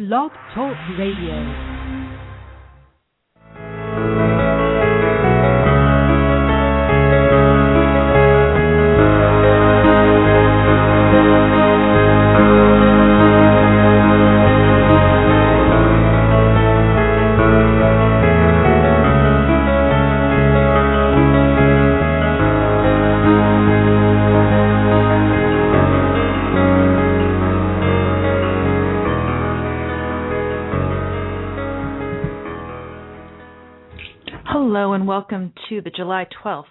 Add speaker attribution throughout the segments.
Speaker 1: Blog Talk Radio. July 12th.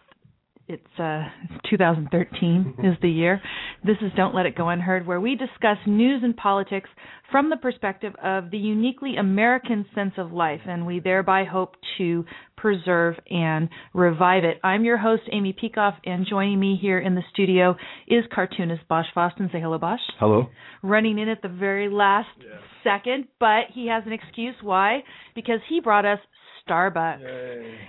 Speaker 1: It's uh 2013 is the year. This is Don't Let It Go Unheard where we discuss news and politics from the perspective of the uniquely American sense of life and we thereby hope to preserve and revive it. I'm your host Amy Peikoff, and joining me here in the studio is cartoonist Bosch Fawstin. Say hello Bosch.
Speaker 2: Hello.
Speaker 1: Running in at the very last
Speaker 2: Yeah.
Speaker 1: second, but he has an excuse why because he brought us Starbucks.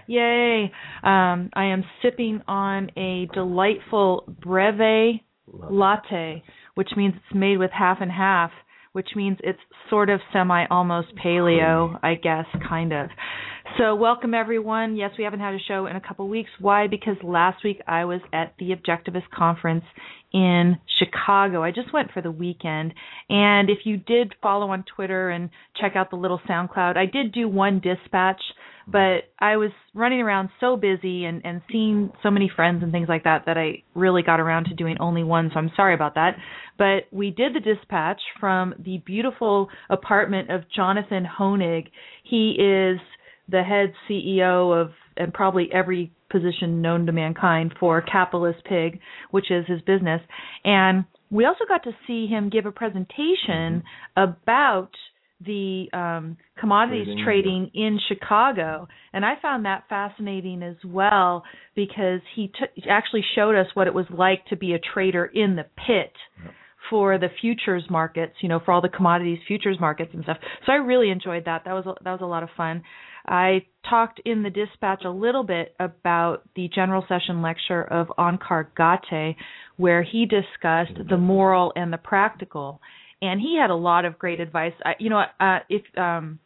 Speaker 2: Yay.
Speaker 1: Yay. Um, I am sipping on a delightful breve latte, which means it's made with half and half, which means it's sort of semi almost paleo, I guess, kind of. So, welcome everyone. Yes, we haven't had a show in a couple weeks. Why? Because last week I was at the Objectivist Conference in Chicago. I just went for the weekend. And if you did follow on Twitter and check out the little SoundCloud, I did do one dispatch but I was running around so busy and and seeing so many friends and things like that that I really got around to doing only one. So I'm sorry about that. But we did the dispatch from the beautiful apartment of Jonathan Hoenig. He is the head CEO of and probably every position known to mankind for Capitalist Pig, which is his business. And we also got to see him give a presentation about the um, commodities
Speaker 2: Trading,
Speaker 1: trading, in Chicago, and I found that fascinating as well because he t- actually showed us what it was like to be a trader in the pit
Speaker 2: Yep.
Speaker 1: for the futures markets, you know, for all the commodities futures markets and stuff. So I really enjoyed that. That was a, that was a lot of fun. I talked in the dispatch a little bit about the general session lecture of Onkar Ghate, where he discussed the moral and the practical and he had a lot of great advice. I, you know, uh, if um,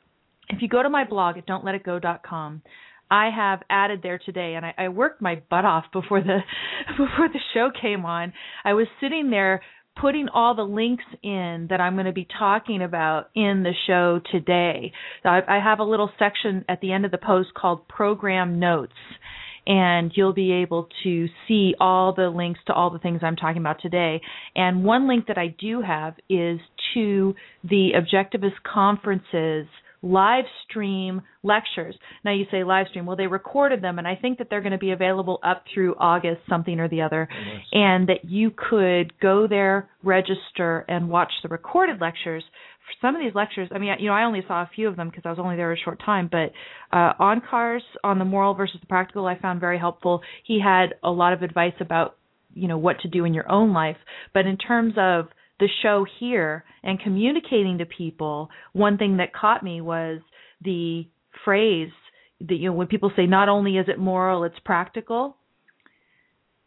Speaker 1: if you go to my blog at don'tletitgo.com, I have added there today, and I, I worked my butt off before the before the show came on. I was sitting there putting all the links in that I'm going to be talking about in the show today. I, I have a little section at the end of the post called Program Notes and you'll be able to see all the links to all the things I'm talking about today. And one link that I do have is to the Objectivist Conferences live stream lectures. Now you say live stream, well they recorded them and I think that they're going to be available up through August something or the other
Speaker 2: Yes.
Speaker 1: and that you could go there, register and watch the recorded lectures for some of these lectures, I mean, you know, I only saw a few of them because I was only there a short time, but uh, Onkar's on the moral versus the practical, I found very helpful. He had a lot of advice about, you know, what to do in your own life. But in terms of the show here and communicating to people, one thing that caught me was the phrase that, you know, when people say not only is it moral, it's practical.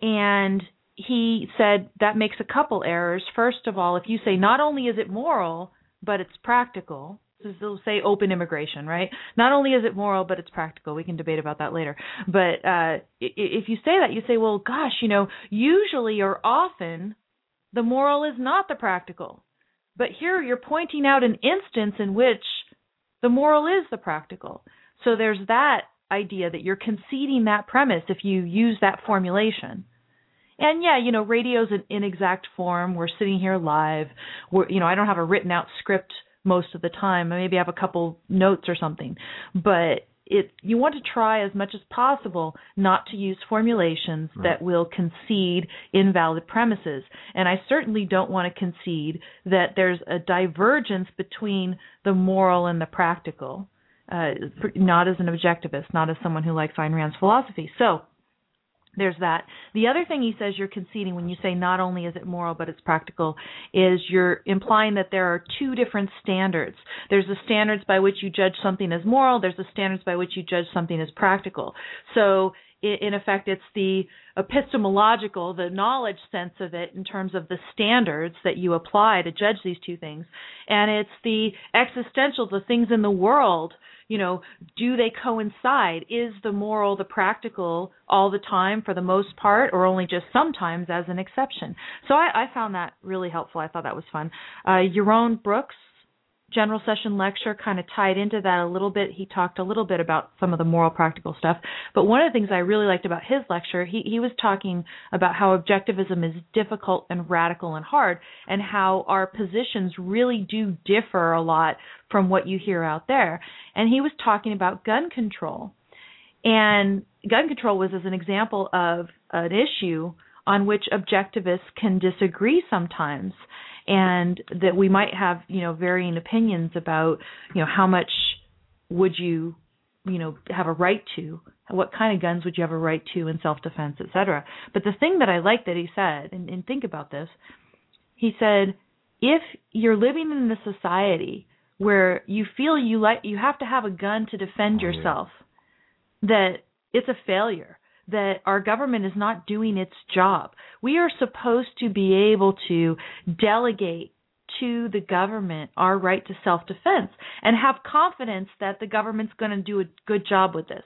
Speaker 1: And he said that makes a couple errors. First of all, if you say not only is it moral, but it's practical. So they'll say open immigration, right? Not only is it moral, but it's practical. We can debate about that later. But uh, if you say that, you say, well, gosh, you know, usually or often the moral is not the practical. But here you're pointing out an instance in which the moral is the practical. So there's that idea that you're conceding that premise if you use that formulation. And yeah, you know, radio's an inexact form. We're sitting here live. We're, you know, I don't have a written out script most of the time. Maybe I have a couple notes or something. But it you want to try as much as possible not to use formulations
Speaker 2: Right.
Speaker 1: that will concede invalid premises. And I certainly don't want to concede that there's a divergence between the moral and the practical. Uh, not as an objectivist, not as someone who likes Ayn Rand's philosophy. So, there's that. The other thing he says you're conceding when you say not only is it moral but it's practical is you're implying that there are two different standards. There's the standards by which you judge something as moral, there's the standards by which you judge something as practical. So in effect it's the epistemological the knowledge sense of it in terms of the standards that you apply to judge these two things and it's the existential the things in the world you know do they coincide? Is the moral the practical all the time for the most part or only just sometimes as an exception? So i, I found that really helpful. I thought that was fun. Uh Yaron Brook's general session lecture kind of tied into that a little bit. He talked a little bit about some of the moral practical stuff. But one of the things I really liked about his lecture, he, he was talking about how objectivism is difficult and radical and hard, and how our positions really do differ a lot from what you hear out there. And he was talking about gun control. And gun control was as an example of an issue on which objectivists can disagree sometimes and that we might have you know varying opinions about you know how much would you you know have a right to what kind of guns would you have a right to in self defense etc but the thing that i like that he said and, and think about this he said if you're living in a society where you feel you like you have to have a gun to defend oh, yourself yeah. that it's a failure that our government is not doing its job. We are supposed to be able to delegate to the government our right to self defense and have confidence that the government's going to do a good job with this.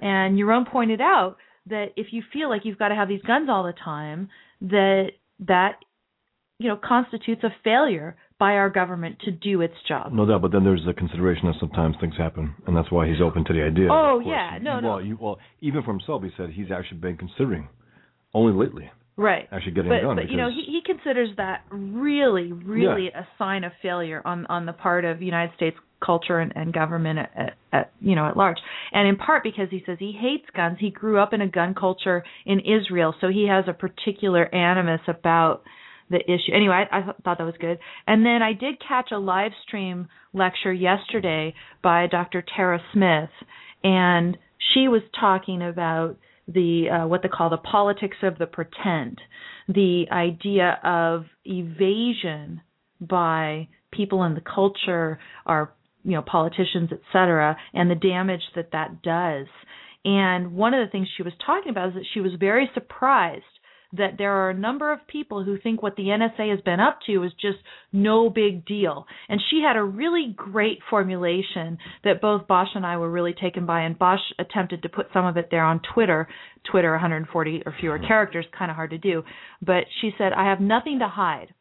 Speaker 1: And Yaron pointed out that if you feel like you've got to have these guns all the time, that that you know constitutes a failure by our government to do its job.
Speaker 2: No doubt, but then there's the consideration that sometimes things happen, and that's why he's open to the idea.
Speaker 1: Oh yeah, no,
Speaker 2: well,
Speaker 1: no.
Speaker 2: You, well, even for himself, he said he's actually been considering only lately.
Speaker 1: Right.
Speaker 2: Actually getting
Speaker 1: but,
Speaker 2: done.
Speaker 1: But you know, he he considers that really, really yeah. a sign of failure on on the part of United States culture and, and government at, at, at you know at large and in part because he says he hates guns he grew up in a gun culture in Israel so he has a particular animus about the issue. Anyway, I, I thought that was good. And then I did catch a live stream lecture yesterday by Dr. Tara Smith, and she was talking about the uh, what they call the politics of the pretend, the idea of evasion by people in the culture, our you know politicians, etc., and the damage that that does. And one of the things she was talking about is that she was very surprised that there are a number of people who think what the NSA has been up to is just no big deal. And she had a really great formulation that both Bosch and I were really taken by, and Bosch attempted to put some of it there on Twitter. Twitter, 140 or fewer mm-hmm. characters, kind of hard to do. But she said, I have nothing to hide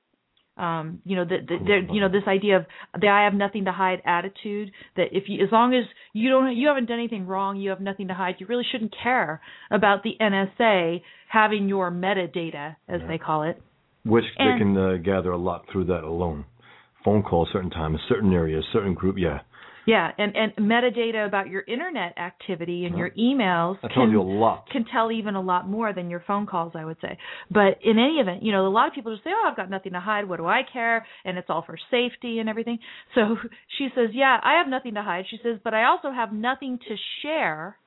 Speaker 1: um you know the, the, you know this idea of the I have nothing to hide attitude that if you as long as you don't you haven't done anything wrong you have nothing to hide you really shouldn't care about the NSA having your metadata as yeah. they call it.
Speaker 2: Which and, they can uh, gather a lot through that alone. Phone calls, certain times, certain areas, certain group yeah
Speaker 1: yeah, and and metadata about your internet activity and your uh-huh. emails
Speaker 2: that
Speaker 1: can,
Speaker 2: you a lot.
Speaker 1: Can tell even a lot more than your phone calls, I would say. But in any event, you know, a lot of people just say, "Oh, I've got nothing to hide. What do I care?" And it's all for safety and everything. So she says, "Yeah, I have nothing to hide." She says, "But I also have nothing to share."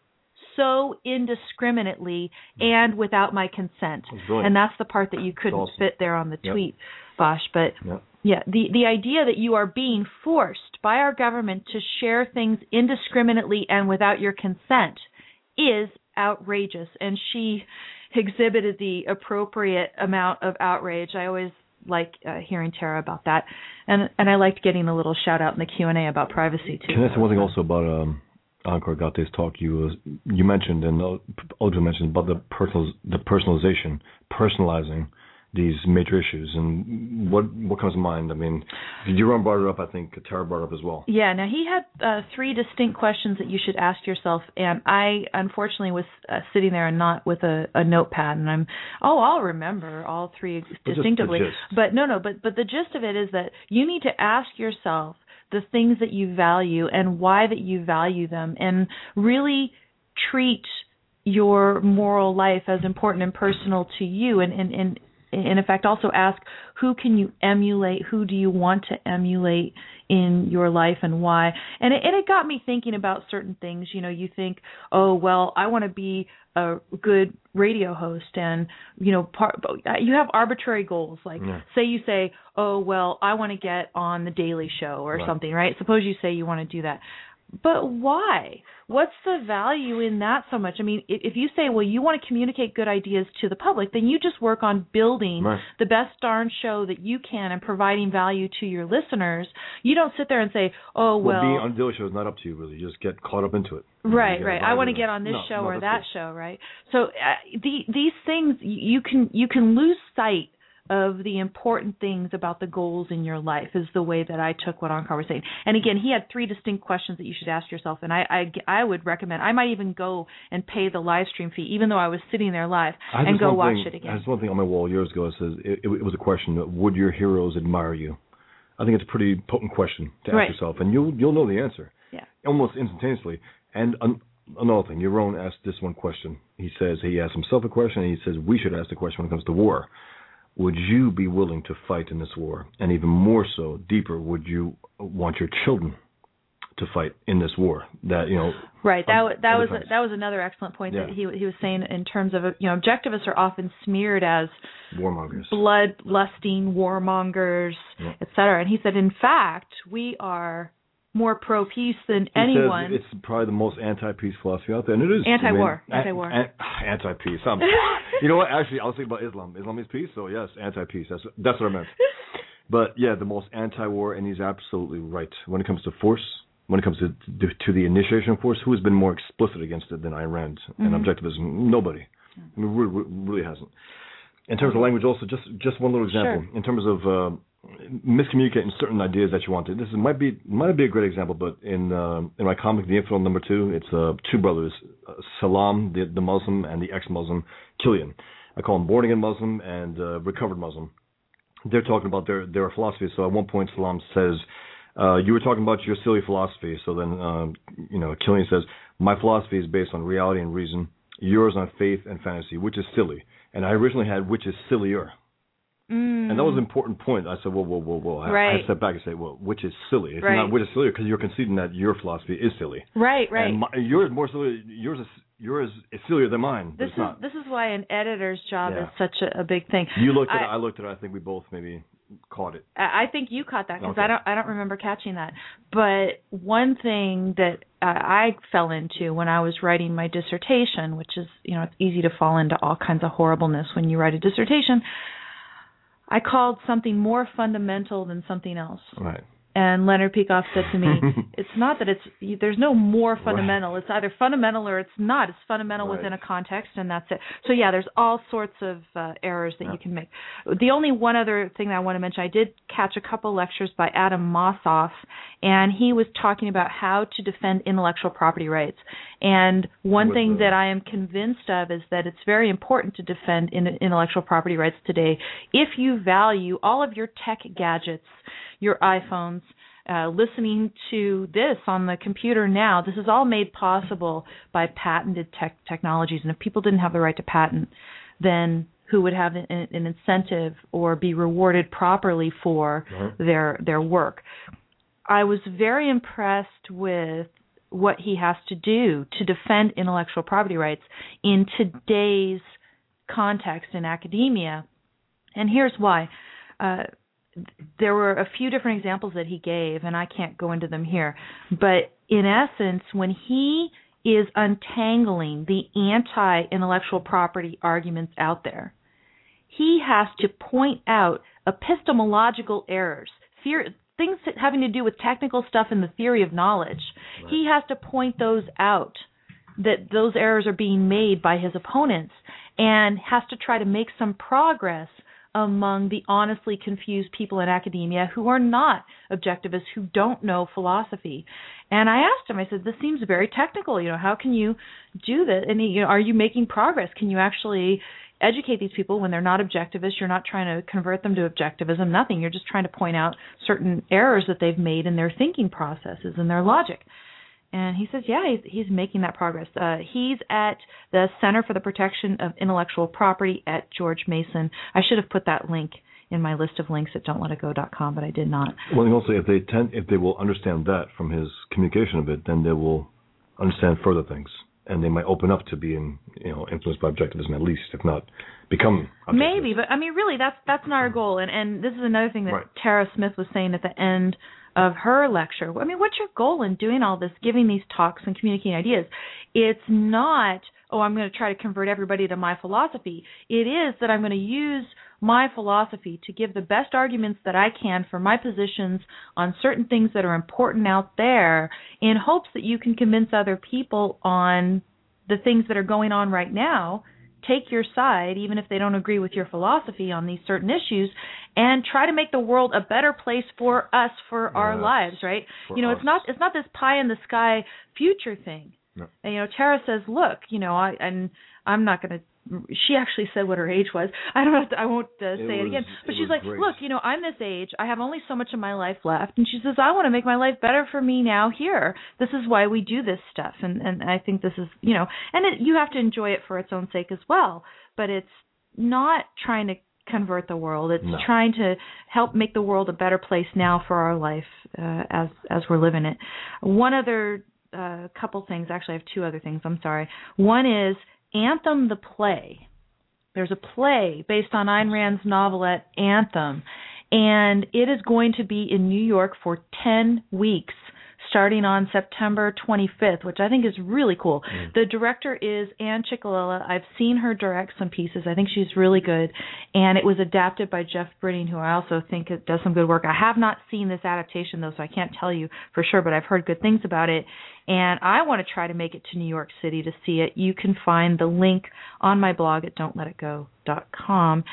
Speaker 1: so indiscriminately and without my consent. And that's the part that you couldn't awesome. fit there on the tweet, yep. Bosch. But
Speaker 2: yep.
Speaker 1: Yeah, the the idea that you are being forced by our government to share things indiscriminately and without your consent is outrageous and she exhibited the appropriate amount of outrage. I always like uh, hearing Tara about that. And and I liked getting a little shout out in the Q&A about privacy too.
Speaker 2: Can I say one thing also about um Onkar Ghate's talk you uh, you mentioned and Audrey mentioned about the personal the personalization, personalizing these major issues and what what comes to mind? I mean, Yaron brought it up. I think Tara brought it up as well.
Speaker 1: Yeah. Now he had uh, three distinct questions that you should ask yourself, and I unfortunately was uh, sitting there and not with a, a notepad, and I'm oh I'll remember all three distinctively. But no, no. But but the gist of it is that you need to ask yourself the things that you value and why that you value them, and really treat your moral life as important and personal to you and, and, and in effect also ask who can you emulate? Who do you want to emulate in your life and why? And it, and it got me thinking about certain things. You know you think oh well i want to be a good radio host and you know part you have arbitrary goals. Like yeah. say you say oh well i want to get on the daily show or
Speaker 2: right.
Speaker 1: something right? Suppose you say you want to do that but why? What's the value in that so much? I mean, if you say, well, you want to communicate good ideas to the public, then you just work on building
Speaker 2: Right.
Speaker 1: the best darn show that you can and providing value to your listeners. You don't sit there and say, oh, well,
Speaker 2: being on the Daily Show is not up to you really. You just get caught up into it.
Speaker 1: Right, right. I want to get on this
Speaker 2: No,
Speaker 1: show
Speaker 2: no,
Speaker 1: or that show, right? So uh, the, these things you you can you can lose sight of the important things about the goals in your life is the way that I took what Onkar was saying. And again, he had three distinct questions that you should ask yourself, and I I, I would recommend. I might even go and pay the live stream fee, even though I was sitting there live, and go watch
Speaker 2: thing,
Speaker 1: it again.
Speaker 2: this one thing on my wall years ago. It says it, it, it was a question: Would your heroes admire you? I think it's a pretty potent question to ask
Speaker 1: Right.
Speaker 2: yourself, and you'll you'll know the answer
Speaker 1: Yeah.
Speaker 2: almost instantaneously. And an, another thing, Yaron asked this one question. He says he asked himself a question, and he says we should ask the question when it comes to war. Would you be willing to fight in this war? And even more so, deeper, would you want your children to fight in this war? That you know,
Speaker 1: Right. That
Speaker 2: um,
Speaker 1: on that was
Speaker 2: defense.
Speaker 1: that was another excellent point that he he was saying in terms of you know objectivists are often smeared as
Speaker 2: warmongers.
Speaker 1: bloodlusting warmongers,
Speaker 2: Yeah.
Speaker 1: et cetera. And he said, in fact, we are more pro peace than
Speaker 2: He
Speaker 1: anyone.
Speaker 2: it's probably the most anti-peace philosophy out there, and it is
Speaker 1: Anti-war,
Speaker 2: I mean,
Speaker 1: anti-war.
Speaker 2: an- an- anti-peace. Um, you know what? Actually, I was thinking about Islam. Islam is peace, so yes, anti-peace. That's that's what I meant. But yeah, the most anti-war, and he's absolutely right when it comes to force. When it comes to to the initiation of force, who has been more explicit against it than Iran and
Speaker 1: Mhm.
Speaker 2: objectivism? Nobody. I mean, really, really hasn't. In terms of language, also, just just one little example.
Speaker 1: Sure.
Speaker 2: In terms of uh, miscommunicating certain ideas that you wanted. This is, might be might be a great example, but in uh, in my comic, The Infidel Number Two, it's uh, two brothers, uh, Salam, the the Muslim, and the ex-Muslim, Killian. I call him born again Muslim and uh, recovered Muslim. They're talking about their their philosophy. So at one point, Salam says, uh, "You were talking about your silly philosophy." So then, um, you know, Killian says, "My philosophy is based on reality and reason. Yours on faith and fantasy, which is silly." And I originally had which is sillier.
Speaker 1: Mm.
Speaker 2: And that was an important point. I said, whoa, whoa, whoa, whoa. I, I
Speaker 1: Right.
Speaker 2: stepped back and say, well, which is silly? It's
Speaker 1: Right.
Speaker 2: not which is sillier because you're conceding that your philosophy is silly.
Speaker 1: right, right.
Speaker 2: And my, yours more silly. Yours is yours is sillier than mine.
Speaker 1: This is
Speaker 2: not.
Speaker 1: this is why an editor's job
Speaker 2: Yeah.
Speaker 1: is such a, a big thing.
Speaker 2: You looked at
Speaker 1: I-
Speaker 2: it. I looked at it. I think we both maybe caught it.
Speaker 1: I I think you caught that because
Speaker 2: Okay.
Speaker 1: I don't I don't remember catching that. But one thing that uh, I fell into when I was writing my dissertation, which is you know it's easy to fall into all kinds of horribleness when you write a dissertation. I called something more fundamental than something else.
Speaker 2: Right.
Speaker 1: And Leonard Peikoff said to me, "It's not that it's there's no more fundamental. It's either fundamental or it's not. It's fundamental
Speaker 2: Right.
Speaker 1: within a context, and that's it. So yeah, there's all sorts of uh, errors that
Speaker 2: Yeah.
Speaker 1: you can make. The only one other thing that I want to mention, I did catch a couple lectures by Adam Mossoff, and he was talking about how to defend intellectual property rights. And one
Speaker 2: With
Speaker 1: thing
Speaker 2: the-
Speaker 1: that I am convinced of is that it's very important to defend in, intellectual property rights today if you value all of your tech gadgets, your iPhones, uh, listening to this on the computer now. This is all made possible by patented tech technologies. And if people didn't have the right to patent, then who would have an, an incentive or be rewarded properly for their their work? I was very impressed with what he has to do to defend intellectual property rights in today's context in academia. And here's why. Uh, there were a few different examples that he gave, and I can't go into them here. But in essence, when he is untangling the anti intellectual property arguments out there, he has to point out epistemological errors, theor- things having to do with technical stuff in the theory of knowledge. He has to point those out that those errors are being made by his opponents and has to try to make some progress among the honestly confused people in academia who are not objectivists, who don't know philosophy. And I asked him, I said, this seems very technical. You know, how can you do this? And he, you know, are you making progress? Can you actually educate these people when they're not objectivists? You're not trying to convert them to objectivism, nothing. You're just trying to point out certain errors that they've made in their thinking processes and their logic. And he says, yeah, he's, he's making that progress. Uh, he's at the Center for the Protection of Intellectual Property at George Mason. I should have put that link in my list of links at don'tletitgo.com, but I did not.
Speaker 2: Well, and also if they tend, if they will understand that from his communication of it, then they will understand further things, and they might open up to being, you know, influenced by objectivism at least, if not become.
Speaker 1: Maybe, but I mean, really, that's that's not our goal. And and this is another thing that
Speaker 2: Right.
Speaker 1: Tara Smith was saying at the end of her lecture. I mean, what's your goal in doing all this, giving these talks and communicating ideas? It's not, oh, I'm going to try to convert everybody to my philosophy. It is that I'm going to use my philosophy to give the best arguments that I can for my positions on certain things that are important out there in hopes that you can convince other people on the things that are going on right now take your side even if they don't agree with your philosophy on these certain issues and try to make the world a better place for us for yes, our lives right you know us. it's not it's not this pie in the sky future thing no. and you know tara says look you know i and i'm not going to she actually said what her age was. I don't know. I won't uh, say it, was, it again. But it she's like, great. look, you know, I'm this age. I have only so much of my life left, and she says, I want to make my life better for me now. Here, this is why we do this stuff, and and I think this is, you know, and it, you have to enjoy it for its own sake as well. But it's not trying to convert the world. It's no. trying to help make the world a better place now for our life uh, as as we're living it. One other uh, couple things. Actually, I have two other things. I'm sorry. One is Anthem the play. There's a play based on Ayn Rand's novelette Anthem, and it is going to be in New York for 10 weeks starting on September 25th, which I think is really cool. Mm. The director is Ann Ciccolella. I've seen her direct some pieces. I think she's really good. And it was adapted by Jeff Britting, who I also think does some good work. I have not seen this adaptation, though, so I can't tell you for sure, but I've heard good things about it. And I want to try to make it to New York City to see it. You can find the link on my blog at don'tletitgo.com.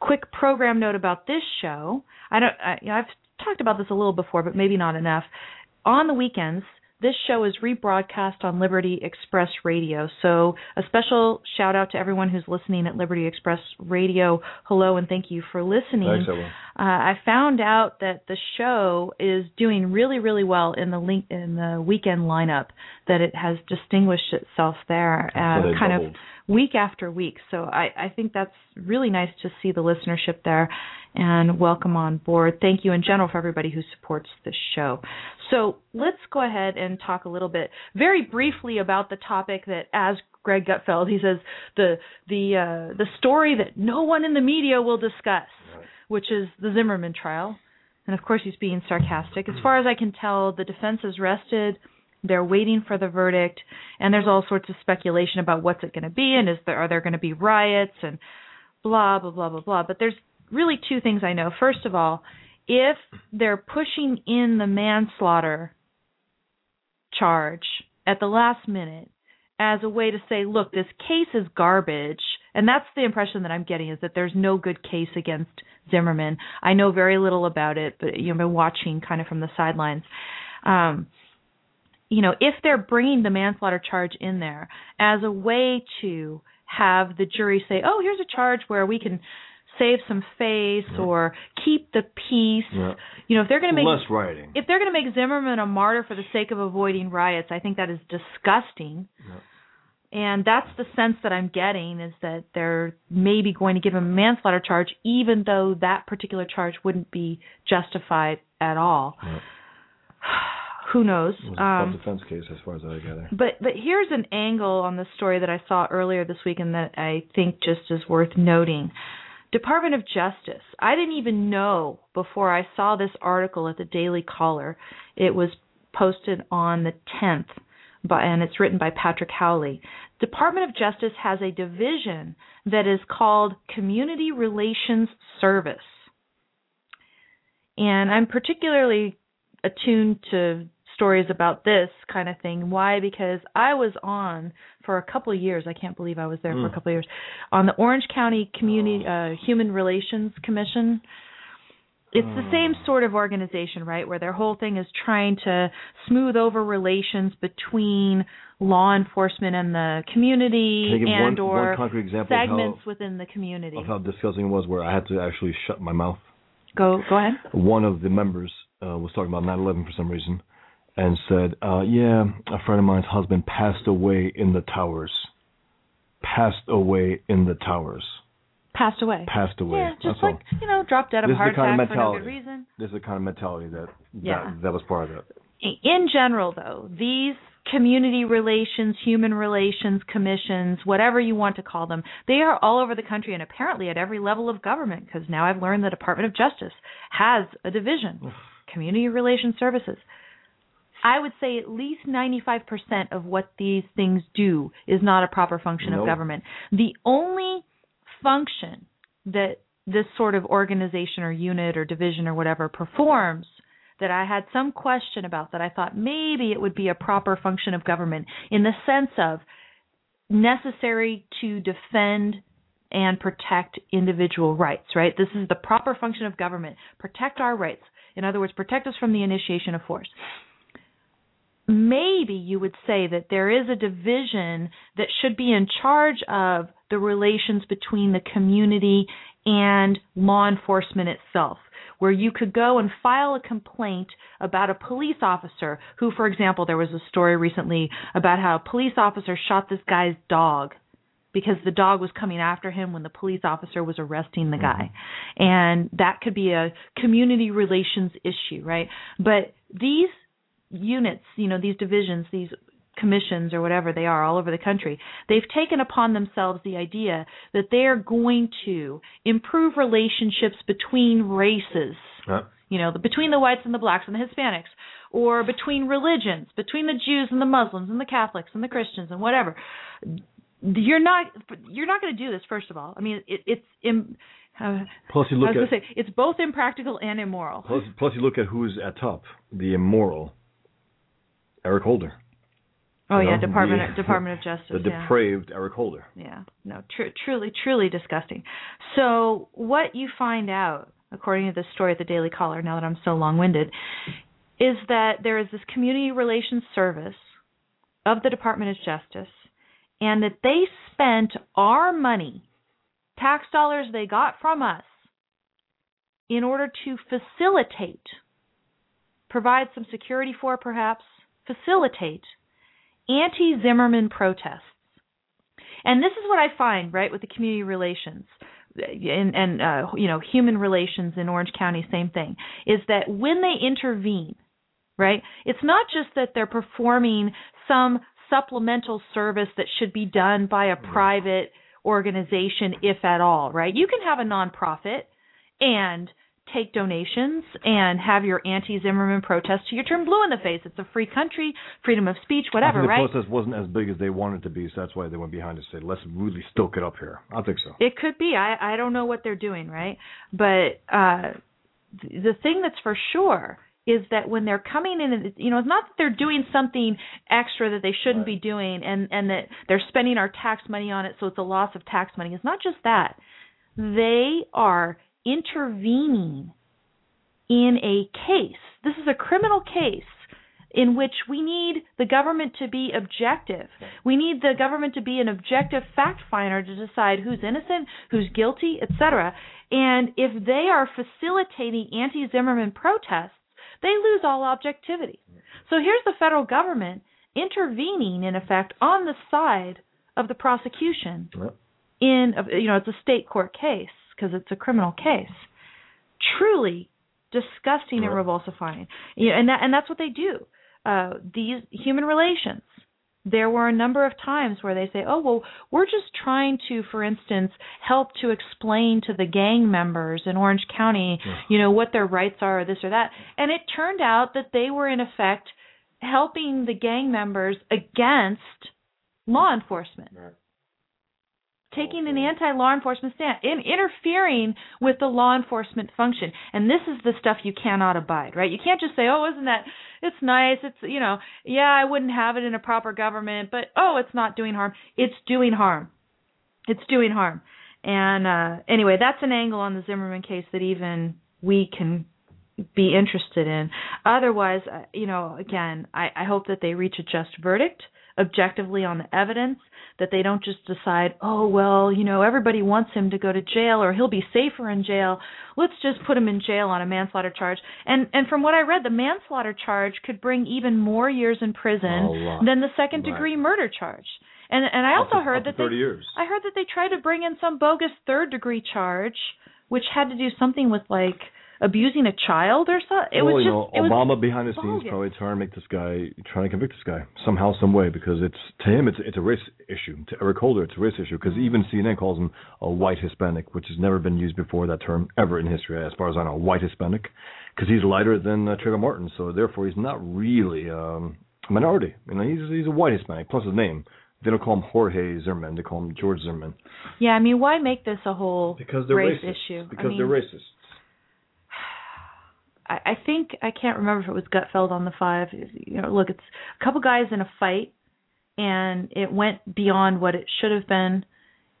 Speaker 1: Quick program note about this show. I don't. I, I've talked about this a little before, but maybe not enough on the weekends, this show is rebroadcast on Liberty Express Radio. So, a special shout out to everyone who's listening at Liberty Express Radio. Hello and thank you for listening.
Speaker 2: Thanks, uh,
Speaker 1: I found out that the show is doing really, really well in the link in the weekend lineup. That it has distinguished itself there,
Speaker 2: uh,
Speaker 1: kind of week after week. So I, I think that's really nice to see the listenership there and welcome on board. Thank you in general for everybody who supports this show. So let's go ahead and talk a little bit, very briefly, about the topic that, as Greg Gutfeld, he says the the uh, the story that no one in the media will discuss, which is the Zimmerman trial. And of course, he's being sarcastic. As far as I can tell, the defense is rested. They're waiting for the verdict, and there's all sorts of speculation about what's it going to be, and is there are there going to be riots and blah blah blah blah blah. But there's really two things I know. First of all, if they're pushing in the manslaughter charge at the last minute as a way to say, look, this case is garbage, and that's the impression that I'm getting is that there's no good case against Zimmerman. I know very little about it, but you know, I've been watching kind of from the sidelines. Um, you know, if they're bringing the manslaughter charge in there as a way to have the jury say, "Oh, here's a charge where we can save some face yeah. or keep the peace,"
Speaker 2: yeah.
Speaker 1: you know, if they're going to make
Speaker 2: less rioting,
Speaker 1: if they're going to make Zimmerman a martyr for the sake of avoiding riots, I think that is disgusting.
Speaker 2: Yeah.
Speaker 1: And that's the sense that I'm getting is that they're maybe going to give him a manslaughter charge, even though that particular charge wouldn't be justified at all. who knows?
Speaker 2: It was a um, defense case, as far as I gather.
Speaker 1: But but here's an angle on the story that I saw earlier this week, and that I think just is worth noting. Department of Justice. I didn't even know before I saw this article at the Daily Caller. It was posted on the 10th, by, and it's written by Patrick Howley. Department of Justice has a division that is called Community Relations Service. And I'm particularly attuned to stories about this kind of thing. Why? Because I was on for a couple of years. I can't believe I was there mm. for a hmm. couple of years on the Orange County Community uh, Human Relations Commission. It's the same hmm. sort of organization, right? Where their whole thing is trying to smooth over relations between law enforcement and the community and
Speaker 2: one,
Speaker 1: or
Speaker 2: one
Speaker 1: segments
Speaker 2: how,
Speaker 1: within the community.
Speaker 2: Of how disgusting it was where I had to actually shut my mouth.
Speaker 1: Go go ahead.
Speaker 2: One of the members uh, was talking about 9/11 for some reason, and said, uh, "Yeah, a friend of mine's husband passed away in the towers. Passed away in the towers.
Speaker 1: Passed away.
Speaker 2: Passed away.
Speaker 1: Yeah, just
Speaker 2: That's
Speaker 1: like
Speaker 2: all.
Speaker 1: you know, dropped dead
Speaker 2: of
Speaker 1: a heart
Speaker 2: attack
Speaker 1: for no good reason.
Speaker 2: This is the kind of mentality that
Speaker 1: yeah.
Speaker 2: that, that was part of it.
Speaker 1: In general, though, these community relations, human relations commissions, whatever you want to call them, they are all over the country and apparently at every level of government because now I've learned the Department of Justice has a division community relations services. I would say at least 95% of what these things do is not a proper function
Speaker 2: No.
Speaker 1: of government. The only function that this sort of organization or unit or division or whatever performs that I had some question about that I thought maybe it would be a proper function of government in the sense of necessary to defend and protect individual rights, right? This is the proper function of government. Protect our rights. In other words, protect us from the initiation of force. Maybe you would say that there is a division that should be in charge of the relations between the community and law enforcement itself, where you could go and file a complaint about a police officer who, for example, there was a story recently about how a police officer shot this guy's dog because the dog was coming after him when the police officer was arresting the guy. Mm-hmm. And that could be a community relations issue, right? But these units, you know, these divisions, these commissions or whatever they are all over the country, they've taken upon themselves the idea that they're going to improve relationships between races
Speaker 2: Yeah.
Speaker 1: you know, the, between the whites and the blacks and the Hispanics, or between religions, between the Jews and the Muslims and the Catholics and the Christians and whatever. You're not you're not going to do this. First of all, I mean, it, it's Im, uh,
Speaker 2: Plus, you
Speaker 1: I
Speaker 2: look
Speaker 1: was
Speaker 2: at
Speaker 1: say it's both impractical and immoral.
Speaker 2: plus, plus you look at who's at top. The immoral Eric Holder,
Speaker 1: Oh
Speaker 2: you
Speaker 1: yeah,
Speaker 2: know,
Speaker 1: Department
Speaker 2: the-
Speaker 1: Department of Justice.
Speaker 2: the
Speaker 1: yeah.
Speaker 2: depraved Eric Holder.
Speaker 1: Yeah, no, tr- truly, truly disgusting. So, what you find out, according to this story at the Daily Caller, now that I'm so long winded, is that there is this community relations service of the Department of Justice, and that they spent our money, tax dollars they got from us, in order to facilitate, provide some security for perhaps, facilitate anti Zimmerman protests. And this is what I find, right, with the community relations and, and uh, you know, human relations in Orange County, same thing, is that when they intervene, right, it's not just that they're performing some supplemental service that should be done by a private organization, if at all, right? You can have a nonprofit and take donations and have your anti-Zimmerman protest to your turn blue in the face. It's a free country, freedom of speech, whatever,
Speaker 2: I think the
Speaker 1: right?
Speaker 2: protest wasn't as big as they wanted to be, so that's why they went behind to say, let's really stoke it up here. I think so.
Speaker 1: It could be. I I don't know what they're doing, right? But uh th- the thing that's for sure is that when they're coming in and you know it's not that they're doing something extra that they shouldn't be doing and and that they're spending our tax money on it so it's a loss of tax money. It's not just that. They are intervening in a case. This is a criminal case in which we need the government to be objective. We need the government to be an objective fact finder to decide who's innocent, who's guilty, etc. And if they are facilitating anti Zimmerman protests, they lose all objectivity. So here's the federal government intervening, in effect, on the side of the prosecution in you know it's a state court case because it's a criminal case. Truly disgusting and revulsifying. You know, and that and that's what they do. Uh these human relations. There were a number of times where they say oh well we're just trying to for instance help to explain to the gang members in Orange County you know what their rights are or this or that. And it turned out that they were in effect helping the gang members against law enforcement taking an anti-law enforcement stand and interfering with the law enforcement function. And this is the stuff you cannot abide right? You can't just say oh isn't that it's nice it's you know yeah i wouldn't have it in a proper government but oh it's not doing harm. It's doing harm. It's doing harm. And uh anyway that's an angle on the zimmerman case that even we can be interested in. Otherwise uh, you know again i i hope that they reach a just verdict objectively on the evidence that they don't just decide oh well you know everybody wants him to go to jail or he'll be safer in jail let's just put him in jail on a manslaughter charge and and from what i read the manslaughter charge could bring even more years in prison than the second
Speaker 2: Right.
Speaker 1: degree murder charge and and i also
Speaker 2: to-
Speaker 1: heard that they
Speaker 2: years.
Speaker 1: I heard that they tried to bring in some bogus third degree charge, which had to do something with like abusing a child or something. It
Speaker 2: well,
Speaker 1: was
Speaker 2: you
Speaker 1: just
Speaker 2: know,
Speaker 1: it
Speaker 2: Obama
Speaker 1: was
Speaker 2: behind the scenes
Speaker 1: bogus.
Speaker 2: probably trying to make this guy, trying to convict this guy somehow, some way, because it's to him it's it's a race issue. To Eric Holder, it's a race issue because even CNN calls him a white Hispanic, which has never been used before that term ever in history, as far as I know, white Hispanic, because he's lighter than uh, Trayvon Martin, so therefore he's not really um, a minority. You know, he's he's a white Hispanic plus his name. They don't call him Jorge Zimmerman; they call him George Zimmerman
Speaker 1: Yeah, I mean, why make this a whole
Speaker 2: because they're
Speaker 1: race
Speaker 2: racist.
Speaker 1: issue?
Speaker 2: Because
Speaker 1: I mean,
Speaker 2: they're racist.
Speaker 1: I, I think I can't remember if it was Gutfeld on the five. You know, look, it's a couple guys in a fight, and it went beyond what it should have been,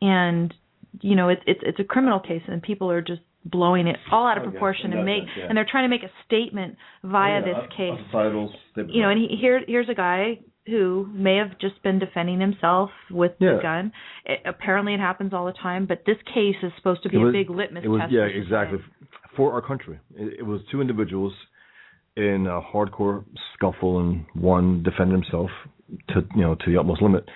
Speaker 1: and you know, it's it's it's a criminal case, and people are just blowing it all out of
Speaker 2: Oh, yeah,
Speaker 1: proportion
Speaker 2: in
Speaker 1: and make
Speaker 2: yeah.
Speaker 1: and they're trying to make a statement via
Speaker 2: Yeah,
Speaker 1: this case.
Speaker 2: statement.
Speaker 1: You know, and he, here here's a guy who may have just been defending himself with
Speaker 2: Yeah.
Speaker 1: the gun. It, apparently, it happens all the time, but this case is supposed to be
Speaker 2: was-
Speaker 1: a big litmus
Speaker 2: it was
Speaker 1: test.
Speaker 2: yeah exactly. For our country. It, it was two individuals in a hardcore scuffle and one defended himself to you know to the utmost limit.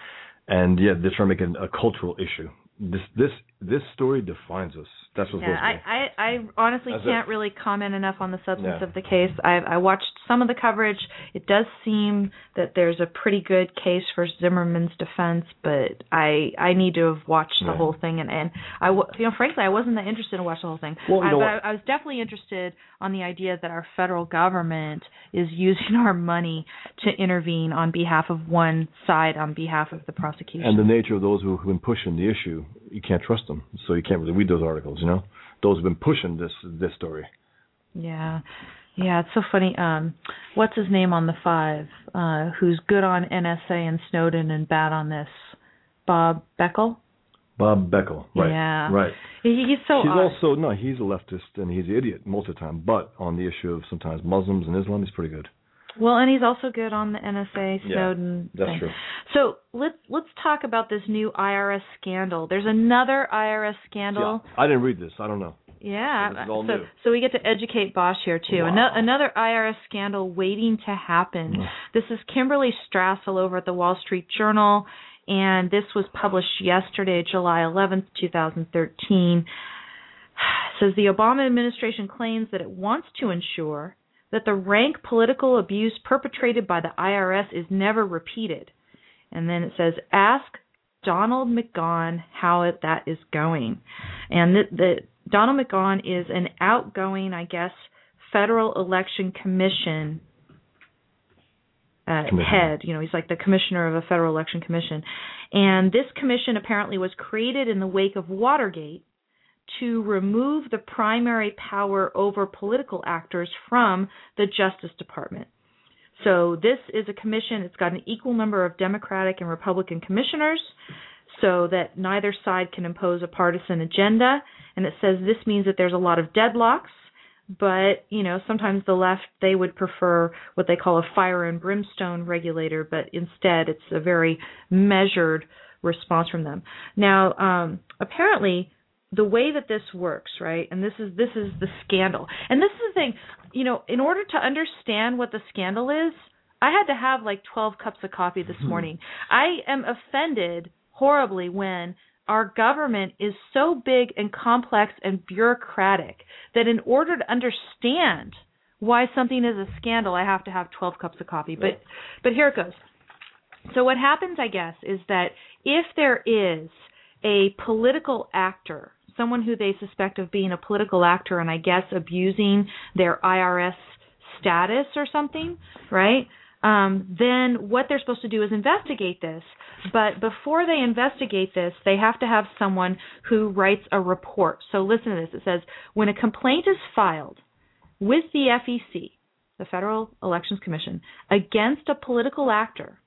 Speaker 2: And yeah they're trying to make it a cultural issue. This this this story defines us that's what's
Speaker 1: Yeah,
Speaker 2: supposed to be.
Speaker 1: I, I, I honestly
Speaker 2: As
Speaker 1: can't
Speaker 2: if-
Speaker 1: really comment enough on the substance
Speaker 2: Yeah.
Speaker 1: of the case. I, I watched some of the coverage. It does seem that there's a pretty good case for Zimmerman's defense, but I I need to have watched the
Speaker 2: Yeah.
Speaker 1: whole thing, and and I you know frankly I wasn't that interested in watching the whole thing.
Speaker 2: Well,
Speaker 1: I,
Speaker 2: what?
Speaker 1: I, I was definitely interested on the idea that our federal government is using our money to intervene on behalf of one side, on behalf of the prosecution.
Speaker 2: and the nature of those who have been pushing the issue you can't trust them so you can't really read those articles you know those who've been pushing this this story
Speaker 1: Yeah. Yeah, it's so funny. Um what's his name on the five? Uh who's good on NSA and Snowden and bad on this? Bob Beckel?
Speaker 2: Bob Beckel right
Speaker 1: Yeah.
Speaker 2: right
Speaker 1: He, he's so
Speaker 2: he's
Speaker 1: odd.
Speaker 2: also no he's a leftist and he's an idiot most of the time but on the issue of sometimes Muslims and Islam he's pretty good
Speaker 1: well, and he's also good on the NSA
Speaker 2: Yeah,
Speaker 1: Snowden
Speaker 2: that's
Speaker 1: thing.
Speaker 2: true.
Speaker 1: So let's let's talk about this new IRS scandal. There's another IRS scandal.
Speaker 2: Yeah, I didn't read this. I don't know.
Speaker 1: Yeah. So
Speaker 2: new.
Speaker 1: so we get to educate Bosch here too.
Speaker 2: Wow.
Speaker 1: Ano- another IRS scandal waiting to happen.
Speaker 2: Mm.
Speaker 1: This is Kimberly Strassel over at the Wall Street Journal and this was published yesterday, July 11th, 2013. It says the Obama administration claims that it wants to ensure that the rank political abuse perpetrated by the IRS is never repeated. And then it says ask Donald McGahn how it, that is going. And the, the Donald McGahn is an outgoing, I guess, Federal Election Commission uh, head. You know, he's like the commissioner of a Federal Election Commission. And this commission apparently was created in the wake of Watergate to remove the primary power over political actors from the Justice Department. So this is a commission. It's got an equal number of Democratic and Republican commissioners so that neither side can impose a partisan agenda. And it says this means that there's a lot of deadlocks, but, you know, sometimes the left, they would prefer what they call a fire and brimstone regulator, but instead it's a very measured response from them. Now, um, apparently, the way that this works, right? And this is this is the scandal. And this is the thing, you know, in order to understand what the scandal is, I had to have like 12 cups of coffee this hmm. morning. I am offended horribly when our government is so big and complex and bureaucratic that in order to understand why something is a scandal, I have to have 12 cups of coffee. But but here it goes. So what happens, I guess, is that if there is a political actor, someone who they suspect of being a political actor and I guess abusing their IRS status or something, right? Um, then what they're supposed to do is investigate this. But before they investigate this, they have to have someone who writes a report. So listen to this. It says when a complaint is filed with the FEC, the Federal Elections Commission, against a political actor,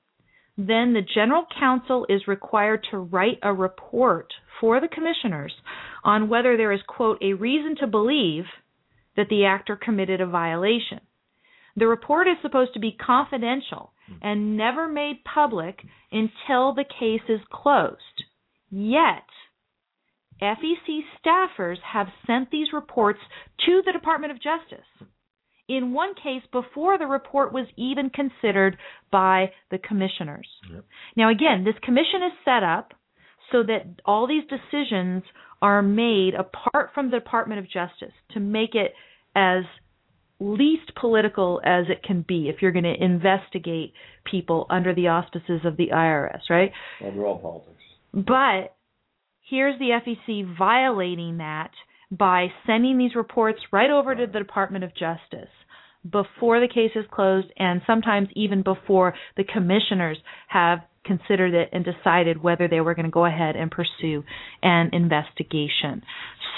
Speaker 1: then the general counsel is required to write a report for the commissioners on whether there is, quote, a reason to believe that the actor committed a violation. The report is supposed to be confidential and never made public until the case is closed. Yet, FEC staffers have sent these reports to the Department of Justice. In one case, before the report was even considered by the commissioners.
Speaker 2: Yep.
Speaker 1: Now, again, this commission is set up so that all these decisions are made apart from the Department of Justice to make it as least political as it can be if you're going to investigate people under the auspices of the IRS, right?
Speaker 2: They're all politics.
Speaker 1: But here's the FEC violating that by sending these reports right over to the Department of Justice before the case is closed and sometimes even before the commissioners have considered it and decided whether they were going to go ahead and pursue an investigation.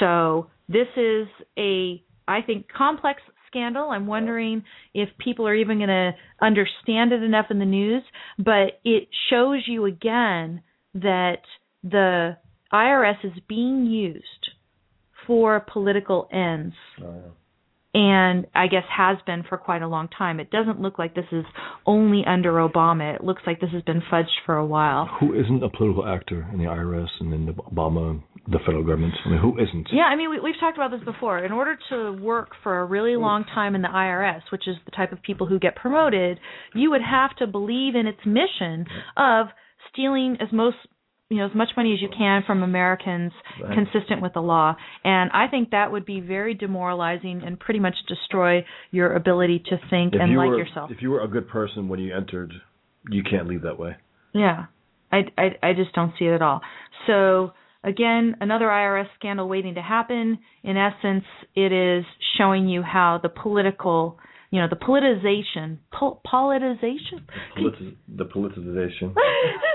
Speaker 1: So this is a I think complex scandal. I'm wondering if people are even going to understand it enough in the news, but it shows you again that the IRS is being used for political ends.
Speaker 2: Oh, yeah.
Speaker 1: And I guess has been for quite a long time. It doesn't look like this is only under Obama. It looks like this has been fudged for a while.
Speaker 2: Who isn't a political actor in the IRS and in the Obama, the federal government? I mean, who isn't?
Speaker 1: Yeah, I mean, we, we've talked about this before. In order to work for a really long time in the IRS, which is the type of people who get promoted, you would have to believe in its mission of stealing as most you know as much money as you can from Americans
Speaker 2: Right.
Speaker 1: consistent with the law. And I think that would be very demoralizing and pretty much destroy your ability to think
Speaker 2: If
Speaker 1: and
Speaker 2: you
Speaker 1: like
Speaker 2: were,
Speaker 1: yourself.
Speaker 2: if you were a good person when you entered, you can't leave that way.
Speaker 1: Yeah, I, I, I just don't see it at all. So again, another IRS scandal waiting to happen. In essence, it is showing you how the political, you know, the politicization, pol- politicization.
Speaker 2: Politi- the politicization.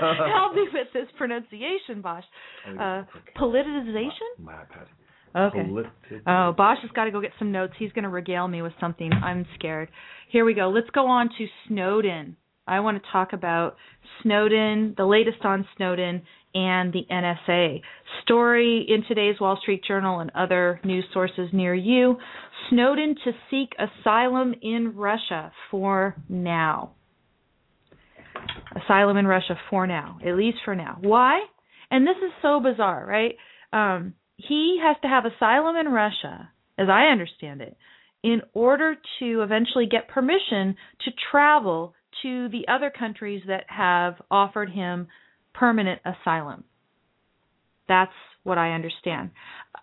Speaker 1: Help me with this pronunciation, Bosch. Uh, politicization.
Speaker 2: My Patty.
Speaker 1: Okay. Oh, Bosch has got to go get some notes. He's going to regale me with something. I'm scared. Here we go. Let's go on to Snowden. I want to talk about Snowden, the latest on Snowden, and the NSA. Story in today's Wall Street Journal and other news sources near you. Snowden to seek asylum in Russia for now. Asylum in Russia for now, at least for now. Why? And this is so bizarre, right? Um, he has to have asylum in Russia, as I understand it, in order to eventually get permission to travel to the other countries that have offered him permanent asylum. That's what I understand.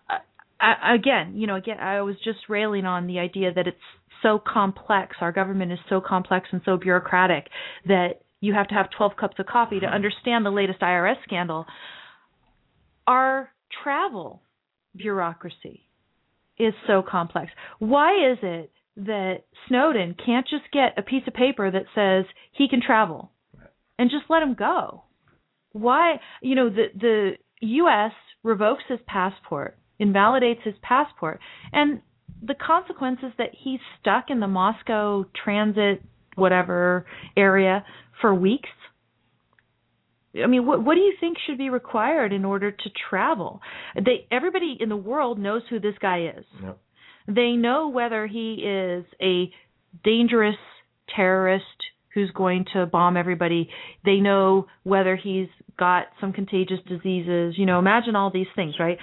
Speaker 1: Uh, I, again, you know, again, I was just railing on the idea that it's so complex. Our government is so complex and so bureaucratic that you have to have 12 cups of coffee to understand the latest IRS scandal. Our travel bureaucracy is so complex. Why is it that Snowden can't just get a piece of paper that says he can travel and just let him go? Why, you know, the the US revokes his passport, invalidates his passport, and the consequence is that he's stuck in the Moscow transit whatever area for weeks. I mean, what what do you think should be required in order to travel? They everybody in the world knows who this guy is.
Speaker 2: Yep.
Speaker 1: They know whether he is a dangerous terrorist who's going to bomb everybody. They know whether he's got some contagious diseases. You know, imagine all these things, right?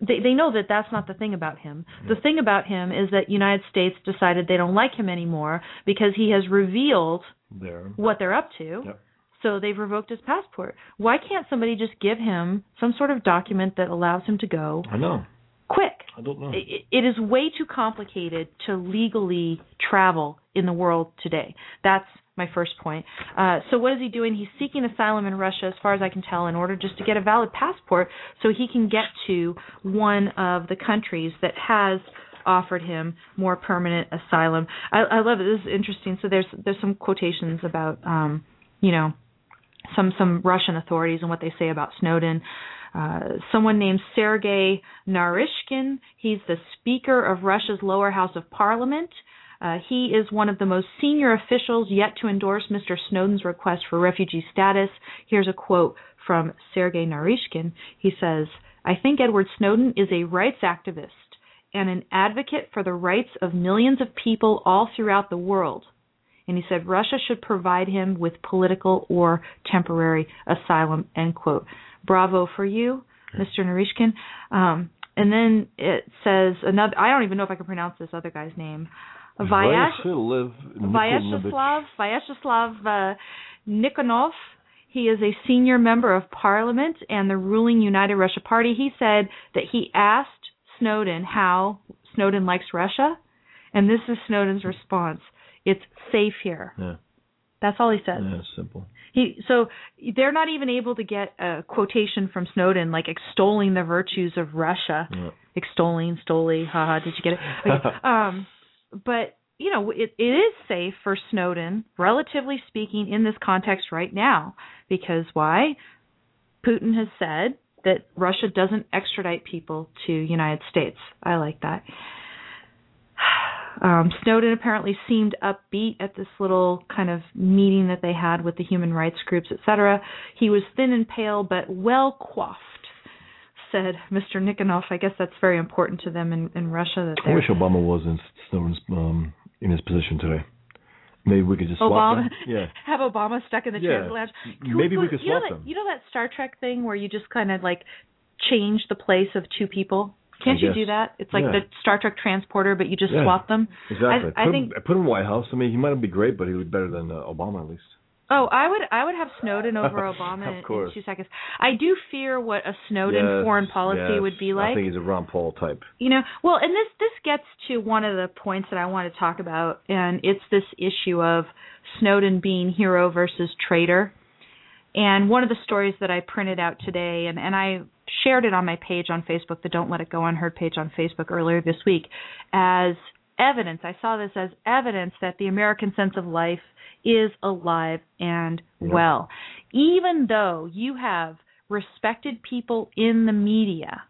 Speaker 1: They they know that that's not the thing about him. The thing about him is that United States decided they don't like him anymore because he has revealed
Speaker 2: There.
Speaker 1: what they're up to.
Speaker 2: Yep.
Speaker 1: So they've revoked his passport. Why can't somebody just give him some sort of document that allows him to go
Speaker 2: I know.
Speaker 1: quick?
Speaker 2: I don't know.
Speaker 1: It, it is way too complicated to legally travel in the world today. That's my first point. Uh, so what is he doing? He's seeking asylum in Russia, as far as I can tell, in order just to get a valid passport so he can get to one of the countries that has offered him more permanent asylum. I, I love it. This is interesting. So there's there's some quotations about um, you know some some Russian authorities and what they say about Snowden. Uh, someone named Sergei Naryshkin. He's the Speaker of Russia's lower house of parliament. Uh, he is one of the most senior officials yet to endorse Mr. Snowden's request for refugee status. Here's a quote from Sergei Naryshkin. He says, I think Edward Snowden is a rights activist and an advocate for the rights of millions of people all throughout the world. And he said Russia should provide him with political or temporary asylum. End quote. Bravo for you, Mr. Naryshkin. Um, and then it says another. I don't even know if I can pronounce this other guy's name. Vyacheslav Vyacheslav uh, Nikonov. He is a senior member of parliament and the ruling United Russia Party. He said that he asked Snowden how Snowden likes Russia, And this is Snowden's response. It's safe here.
Speaker 2: Yeah.
Speaker 1: That's all he says.
Speaker 2: Yeah, simple.
Speaker 1: He so they're not even able to get a quotation from Snowden like extolling the virtues of Russia.
Speaker 2: Yeah.
Speaker 1: Extolling, stoli, haha, did you get it? Okay. um but you know, it, it is safe for Snowden, relatively speaking, in this context right now. Because why? Putin has said that Russia doesn't extradite people to United States. I like that. Um, Snowden apparently seemed upbeat at this little kind of meeting that they had with the human rights groups, etc. He was thin and pale, but well coiffed, said Mr. Nikonov. I guess that's very important to them in, in Russia. That
Speaker 2: I wish Obama was in Snowden's um, in his position today. Maybe we could just swap
Speaker 1: Obama,
Speaker 2: them. Yeah.
Speaker 1: have Obama stuck in the
Speaker 2: Yeah.
Speaker 1: transit lounge.
Speaker 2: Maybe we could
Speaker 1: you know
Speaker 2: swap
Speaker 1: that,
Speaker 2: them.
Speaker 1: You know that Star Trek thing where you just kind of like change the place of two people. Can't
Speaker 2: I
Speaker 1: you
Speaker 2: guess.
Speaker 1: do that? It's like
Speaker 2: Yeah.
Speaker 1: the Star Trek transporter, but you just
Speaker 2: Yeah.
Speaker 1: swap them.
Speaker 2: Exactly.
Speaker 1: I, I
Speaker 2: put,
Speaker 1: think.
Speaker 2: him, put him in White House. I mean, he might not be great, but he would be better than uh, Obama at least.
Speaker 1: Oh, I would I would have Snowden over Obama in two seconds. I do fear what a Snowden
Speaker 2: Yes,
Speaker 1: foreign policy
Speaker 2: yes.
Speaker 1: would be like.
Speaker 2: I think he's a Ron Paul type.
Speaker 1: You know, well, and this this gets to one of the points that I want to talk about, and it's this issue of Snowden being hero versus traitor. And one of the stories that I printed out today, and, and I shared it on my page on Facebook, the Don't Let It Go Unheard page on Facebook earlier this week, as evidence. I saw this as evidence that the American sense of life is alive and well. Even though you have respected people in the media,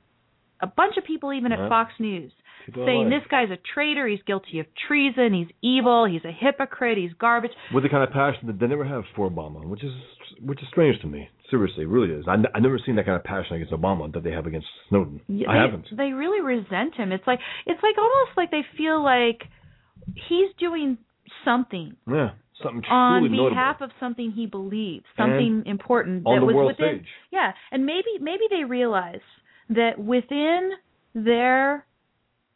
Speaker 1: a bunch of people even at Fox News,
Speaker 2: People
Speaker 1: saying this guy's a traitor, he's guilty of treason, he's evil, he's a hypocrite, he's garbage.
Speaker 2: with the kind of passion that they never have for Obama, which is which is strange to me. Seriously, it really is. I, I never seen that kind of passion against Obama that they have against Snowden.
Speaker 1: Yeah,
Speaker 2: I
Speaker 1: they,
Speaker 2: haven't.
Speaker 1: They really resent him. It's like it's like almost like they feel like he's doing something
Speaker 2: Yeah, something
Speaker 1: on
Speaker 2: truly notable.
Speaker 1: behalf of something he believes, something important
Speaker 2: on
Speaker 1: that was within.
Speaker 2: stage.
Speaker 1: Yeah, and maybe maybe they realize that within their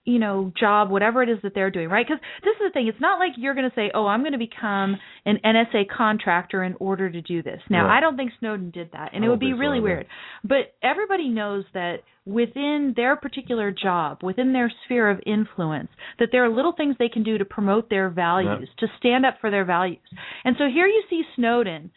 Speaker 1: you know job whatever it is that they're doing right? Because this is the thing it's not like you're going to say oh i'm going to become an nsa contractor in order to do this. Now i don't think snowden did that and
Speaker 2: I
Speaker 1: it would be
Speaker 2: so
Speaker 1: really
Speaker 2: either.
Speaker 1: weird. But everybody knows that within their particular job within their sphere of influence that there are little things they can do to promote their values to stand up for their values. And so here you see snowden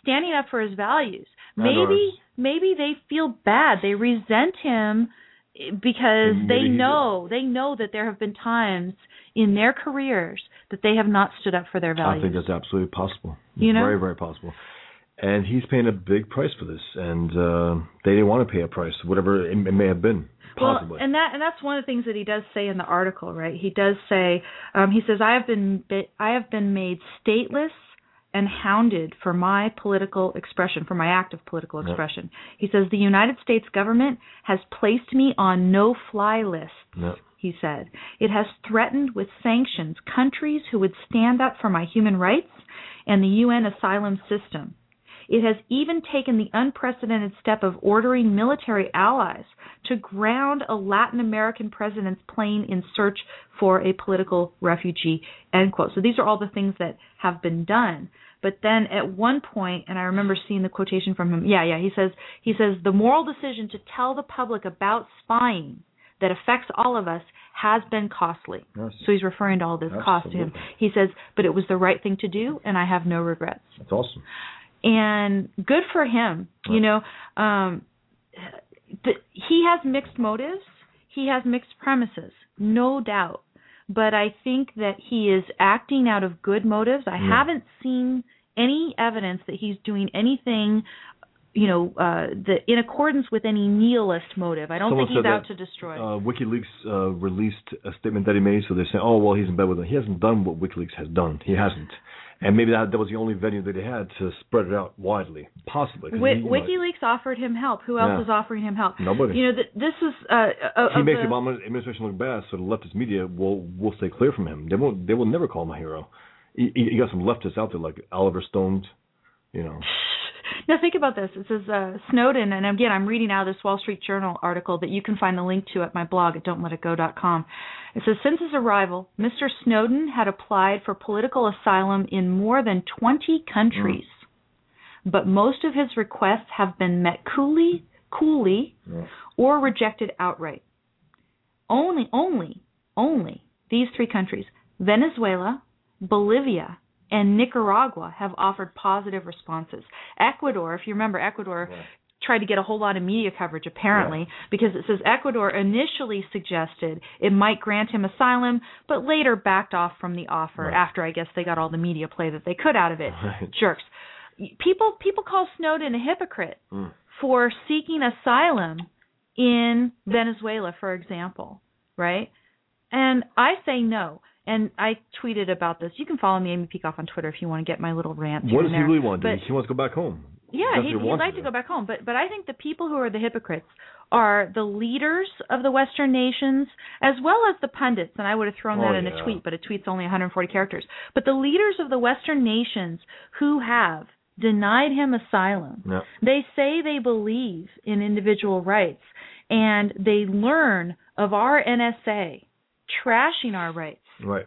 Speaker 1: standing up for his values. Maybe maybe they feel bad they resent him because they know they know that there have been times in their careers that they have not stood up for their values.
Speaker 2: I think that's absolutely possible.
Speaker 1: You know?
Speaker 2: very very possible. And he's paying a big price for this, and uh, they didn't want to pay a price, whatever it, it may have been, possibly.
Speaker 1: Well, and that and that's one of the things that he does say in the article, right? He does say um, he says I have been I have been made stateless and hounded for my political expression, for my active political
Speaker 2: Yep.
Speaker 1: expression. He says the United States government has placed me on no-fly lists.
Speaker 2: No.
Speaker 1: He said it has threatened with sanctions countries who would stand up for my human rights and the UN asylum system. It has even taken the unprecedented step of ordering military allies to ground a Latin American president's plane in search for a political refugee. End quote. So these are all the things that have been done. But then at one point, and I remember seeing the quotation from him. Yeah, yeah. He says he says the moral decision to tell the public about spying that affects all of us has been costly.
Speaker 2: Yes.
Speaker 1: So he's referring to all this cost to him. He says, but it was the right thing to do, and I have no regrets
Speaker 2: That's awesome.
Speaker 1: And good for him. You know, um, th- he has mixed motives. He has mixed premises, no doubt. But I think that he is acting out of good motives. I
Speaker 2: Yeah.
Speaker 1: haven't seen any evidence that he's doing anything, you know, uh, that in accordance with any nihilist motive. I don't
Speaker 2: Someone
Speaker 1: think he's out
Speaker 2: that,
Speaker 1: to destroy.
Speaker 2: Uh, WikiLeaks uh, released a statement that he made, so they're saying, "Oh, well, he's in bed with it." He hasn't done what WikiLeaks has done. He hasn't, and maybe that that was the only venue that he had to spread it out widely, possibly.
Speaker 1: Wi-
Speaker 2: he, you know,
Speaker 1: WikiLeaks offered him help. Who else
Speaker 2: Yeah.
Speaker 1: is offering him help?
Speaker 2: Nobody.
Speaker 1: You know, th- this is uh, uh,
Speaker 2: he makes
Speaker 1: the,
Speaker 2: the Obama administration look bad, so the leftist media will will stay clear from him. They won't. They will never call him a hero. You, you got some leftists out there like Oliver Stone, you know.
Speaker 1: Now think about this. It says uh, Snowden, and again, I'm reading out of this Wall Street Journal article that you can find the link to at my blog at don'tletitgo.com. It says since his arrival, Mr. Snowden had applied for political asylum in more than 20 countries, but most of his requests have been met coolly, coolly,
Speaker 2: Yeah.
Speaker 1: or rejected outright. Only, only, only these three countries, Venezuela, Bolivia, and Nicaragua have offered positive responses. Ecuador, if you remember, Ecuador
Speaker 2: Right.
Speaker 1: tried to get a whole lot of media coverage apparently
Speaker 2: Yeah.
Speaker 1: because it says Ecuador initially suggested it might grant him asylum, but later backed off from the offer
Speaker 2: Right.
Speaker 1: after I guess they got all the media play that they could out of it.
Speaker 2: Right.
Speaker 1: Jerks. People people call Snowden a hypocrite
Speaker 2: Mm.
Speaker 1: for seeking asylum in Venezuela, for example, right? And I say no. And I tweeted about this. You can follow me, Amy Peikoff, on Twitter if you want to get my little rant.
Speaker 2: What does he really want?
Speaker 1: But-
Speaker 2: he wants to go back home.
Speaker 1: yeah, he'd,
Speaker 2: he
Speaker 1: he'd like
Speaker 2: to
Speaker 1: to go back home, but but I think the people who are the hypocrites are the leaders of the Western nations as well as the pundits. And I would have thrown
Speaker 2: Oh,
Speaker 1: that in
Speaker 2: yeah.
Speaker 1: a tweet, but a tweet's only 140 characters. But the leaders of the Western nations who have denied him asylum,
Speaker 2: Yeah.
Speaker 1: they say they believe in individual rights, and they learn of our NSA trashing our rights
Speaker 2: Right.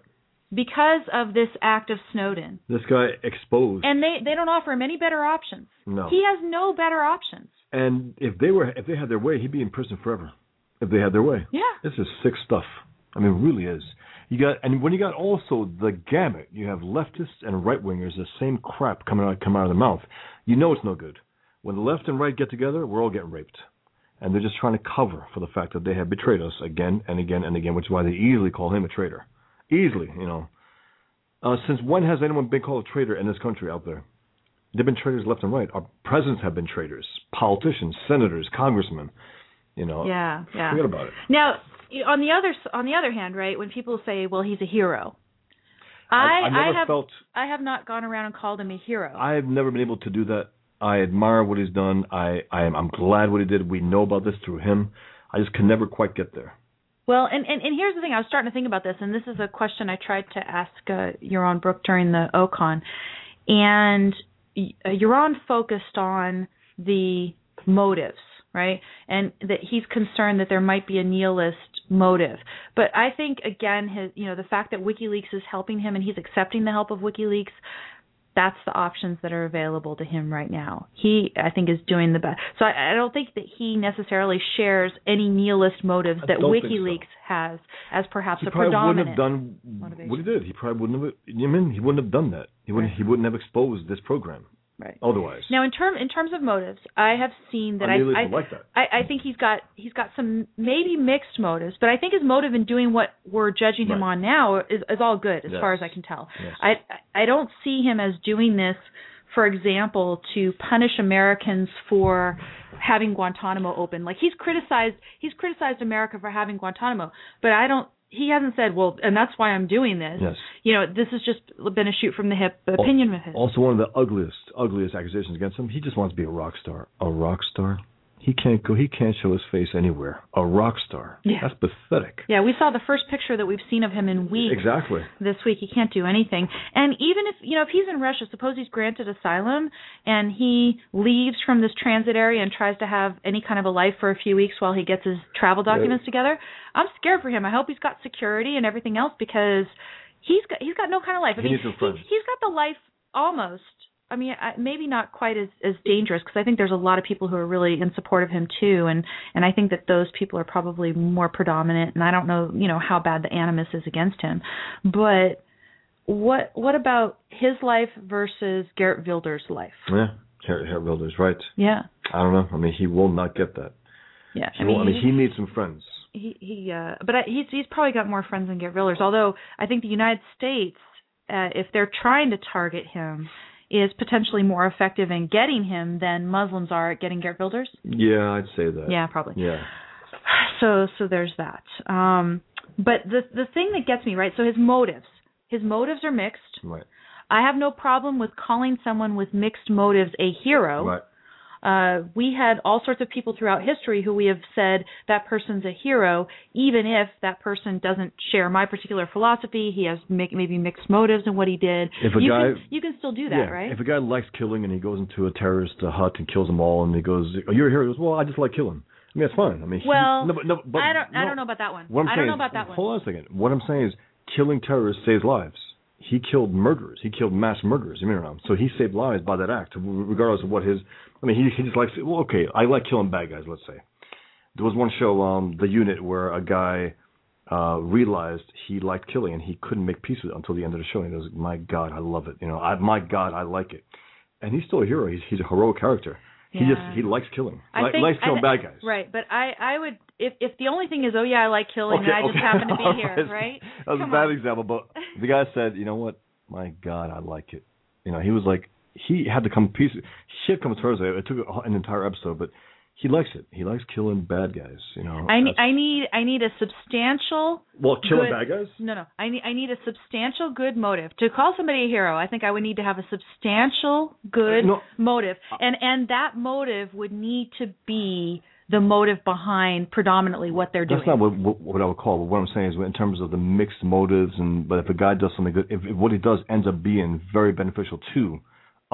Speaker 1: because of this act of Snowden.
Speaker 2: This guy exposed.
Speaker 1: And they they don't offer him any better options.
Speaker 2: no.
Speaker 1: He has no better options.
Speaker 2: And if they were, if they had their way, he'd be in prison forever. If they had their way,
Speaker 1: Yeah.
Speaker 2: this is sick stuff. I mean, it really is. You got, and when you got also the gamut, you have leftists and right wingers, the same crap coming out, come out of their mouth. You know it's no good. When the left and right get together, we're all getting raped, and they're just trying to cover for the fact that they have betrayed us again and again and again, which is why they easily call him a traitor. Easily, you know. Uh, since when has anyone been called a traitor in this country out there? They've been traitors left and right. Our presidents have been traitors. Politicians, senators, congressmen. You know.
Speaker 1: Yeah, yeah.
Speaker 2: Forget about it.
Speaker 1: Now, on the other on the other hand, right, when people say, "Well, he's a hero," I
Speaker 2: I, I
Speaker 1: have
Speaker 2: felt.
Speaker 1: I have not gone around and called him a hero.
Speaker 2: I have never been able to do that. I admire what he's done. I, I am. I'm glad what he did. We know about this through him. I just can never quite get there.
Speaker 1: Well, and, and and here's the thing. I was starting to think about this, and this is a question I tried to ask uh, Yaron Brook during the OCON, and uh, Yaron focused on the motives, right? And that he's concerned that there might be a nihilist motive. But I think again, his you know the fact that WikiLeaks is helping him and he's accepting the help of WikiLeaks. That's the options that are available to him right now. He, I think, is doing the best. So I, I don't think that he necessarily shares any nihilist motives
Speaker 2: I
Speaker 1: that
Speaker 2: don't so.
Speaker 1: WikiLeaks has as perhaps
Speaker 2: He
Speaker 1: a
Speaker 2: probably wouldn't have done
Speaker 1: motivation.
Speaker 2: what he did. He probably wouldn't have. You mean he wouldn't have done that. He wouldn't.
Speaker 1: Right.
Speaker 2: He wouldn't have exposed this program
Speaker 1: right.
Speaker 2: otherwise.
Speaker 1: Now, in term in terms of motives, I have seen that
Speaker 2: A
Speaker 1: I
Speaker 2: nihilist
Speaker 1: I,
Speaker 2: would like that.
Speaker 1: I I think he's got he's got some maybe mixed motives, but I think his motive in doing what we're judging him on now is is all good as
Speaker 2: Yes.
Speaker 1: far as I can tell.
Speaker 2: Yes.
Speaker 1: I I don't see him as doing this, for example, to punish Americans for having Guantanamo open. Like he's criticized he's criticized America for having Guantanamo, but I don't. He hasn't said, well, and that's why I'm doing this.
Speaker 2: Yes.
Speaker 1: You know, this has just been a shoot from the hip opinion of his.
Speaker 2: Also, one of the ugliest, ugliest accusations against him. He just wants to be a rock star. A rock star. He can't go. He can't show his face anywhere. A rock star.
Speaker 1: Yeah.
Speaker 2: That's pathetic.
Speaker 1: Yeah, we saw the first picture that we've seen of him in weeks
Speaker 2: Exactly.
Speaker 1: this week. He can't do anything. And even if you know, if he's in Russia, suppose he's granted asylum and he leaves from this transit area and tries to have any kind of a life for a few weeks while he gets his travel documents together. I'm scared for him. I hope he's got security and everything else because he's got he's got no kind of life. I mean,
Speaker 2: needs friends.
Speaker 1: he's got the life almost. I mean, I- maybe not quite as as dangerous because I think there's a lot of people who are really in support of him too, and and I think that those people are probably more predominant. And I don't know, you know, how bad the animus is against him, but what what about his life versus Garrett Wilder's life?
Speaker 2: Yeah. Harry, Harry Wilder's right.
Speaker 1: Yeah,
Speaker 2: I don't know. I mean, he will not get that.
Speaker 1: yeah.
Speaker 2: He won't- I mean, he needs some friends.
Speaker 1: he he uh but I, he's he's probably got more friends than Garrett Wilders. Although I think the United States, uh, if they're trying to target him, is potentially more effective in getting him than Muslims are at getting Garrett Wilders.
Speaker 2: Yeah, I'd say that.
Speaker 1: Yeah, probably.
Speaker 2: Yeah.
Speaker 1: So so there's that. Um, but the the thing that gets me right. So his motives, his motives are mixed.
Speaker 2: Right.
Speaker 1: I have no problem with calling someone with mixed motives a hero.
Speaker 2: Right.
Speaker 1: Uh, we had all sorts of people throughout history who we have said that person's a hero, even if that person doesn't share my particular philosophy. He has maybe mixed motives in what he did.
Speaker 2: If a
Speaker 1: you
Speaker 2: guy-
Speaker 1: can, you can still do that,
Speaker 2: yeah.
Speaker 1: right?
Speaker 2: If a guy likes killing and he goes into a terrorist uh, hut and kills them all, and he goes, "Oh, you're a hero," he goes, "Well, I just like killing." I mean, that's fine. I mean, he-
Speaker 1: well,
Speaker 2: no, but, no, but,
Speaker 1: I don't. I don't know about that one.
Speaker 2: What I'm
Speaker 1: I don't know
Speaker 2: is-
Speaker 1: about that one.
Speaker 2: Hold on a second. What I'm saying is, killing terrorists saves lives. He killed murderers. He killed mass murderers. You mean, so he saved lives by that act, regardless of what his. I mean, he he just likes. Well, okay, I like killing bad guys. Let's say there was one show, um, the unit, where a guy uh, realized he liked killing and he couldn't make peace with it until the end of the show. And he goes, "My God, I love it. You know, I, my God, I like it." And he's still a hero. He's he's a heroic character. He
Speaker 1: Yeah.
Speaker 2: just he likes killing.
Speaker 1: I think-
Speaker 2: likes killing
Speaker 1: I
Speaker 2: bad guys.
Speaker 1: Right, but I I would if if the only thing is oh yeah I like killing
Speaker 2: Okay,
Speaker 1: and I just happen to be here,
Speaker 2: right.
Speaker 1: right?
Speaker 2: That was
Speaker 1: Come
Speaker 2: a bad
Speaker 1: on.
Speaker 2: example, but the guy said, "You know what? My God, I like it." You know, he was like, he had to come piece. He had come to terms with it. It took an entire episode, but he likes it. He likes killing bad guys. You know.
Speaker 1: I need I need I need a substantial
Speaker 2: well, killing
Speaker 1: good-
Speaker 2: bad guys.
Speaker 1: no no I need I need a substantial good motive to call somebody a hero. I think I would need to have a substantial good
Speaker 2: No.
Speaker 1: motive, and and that motive would need to be the motive behind predominantly what they're doing.
Speaker 2: That's not what, what what I would call. But what I'm saying is, in terms of the mixed motives, and but if a guy does something good, if, if what he does ends up being very beneficial to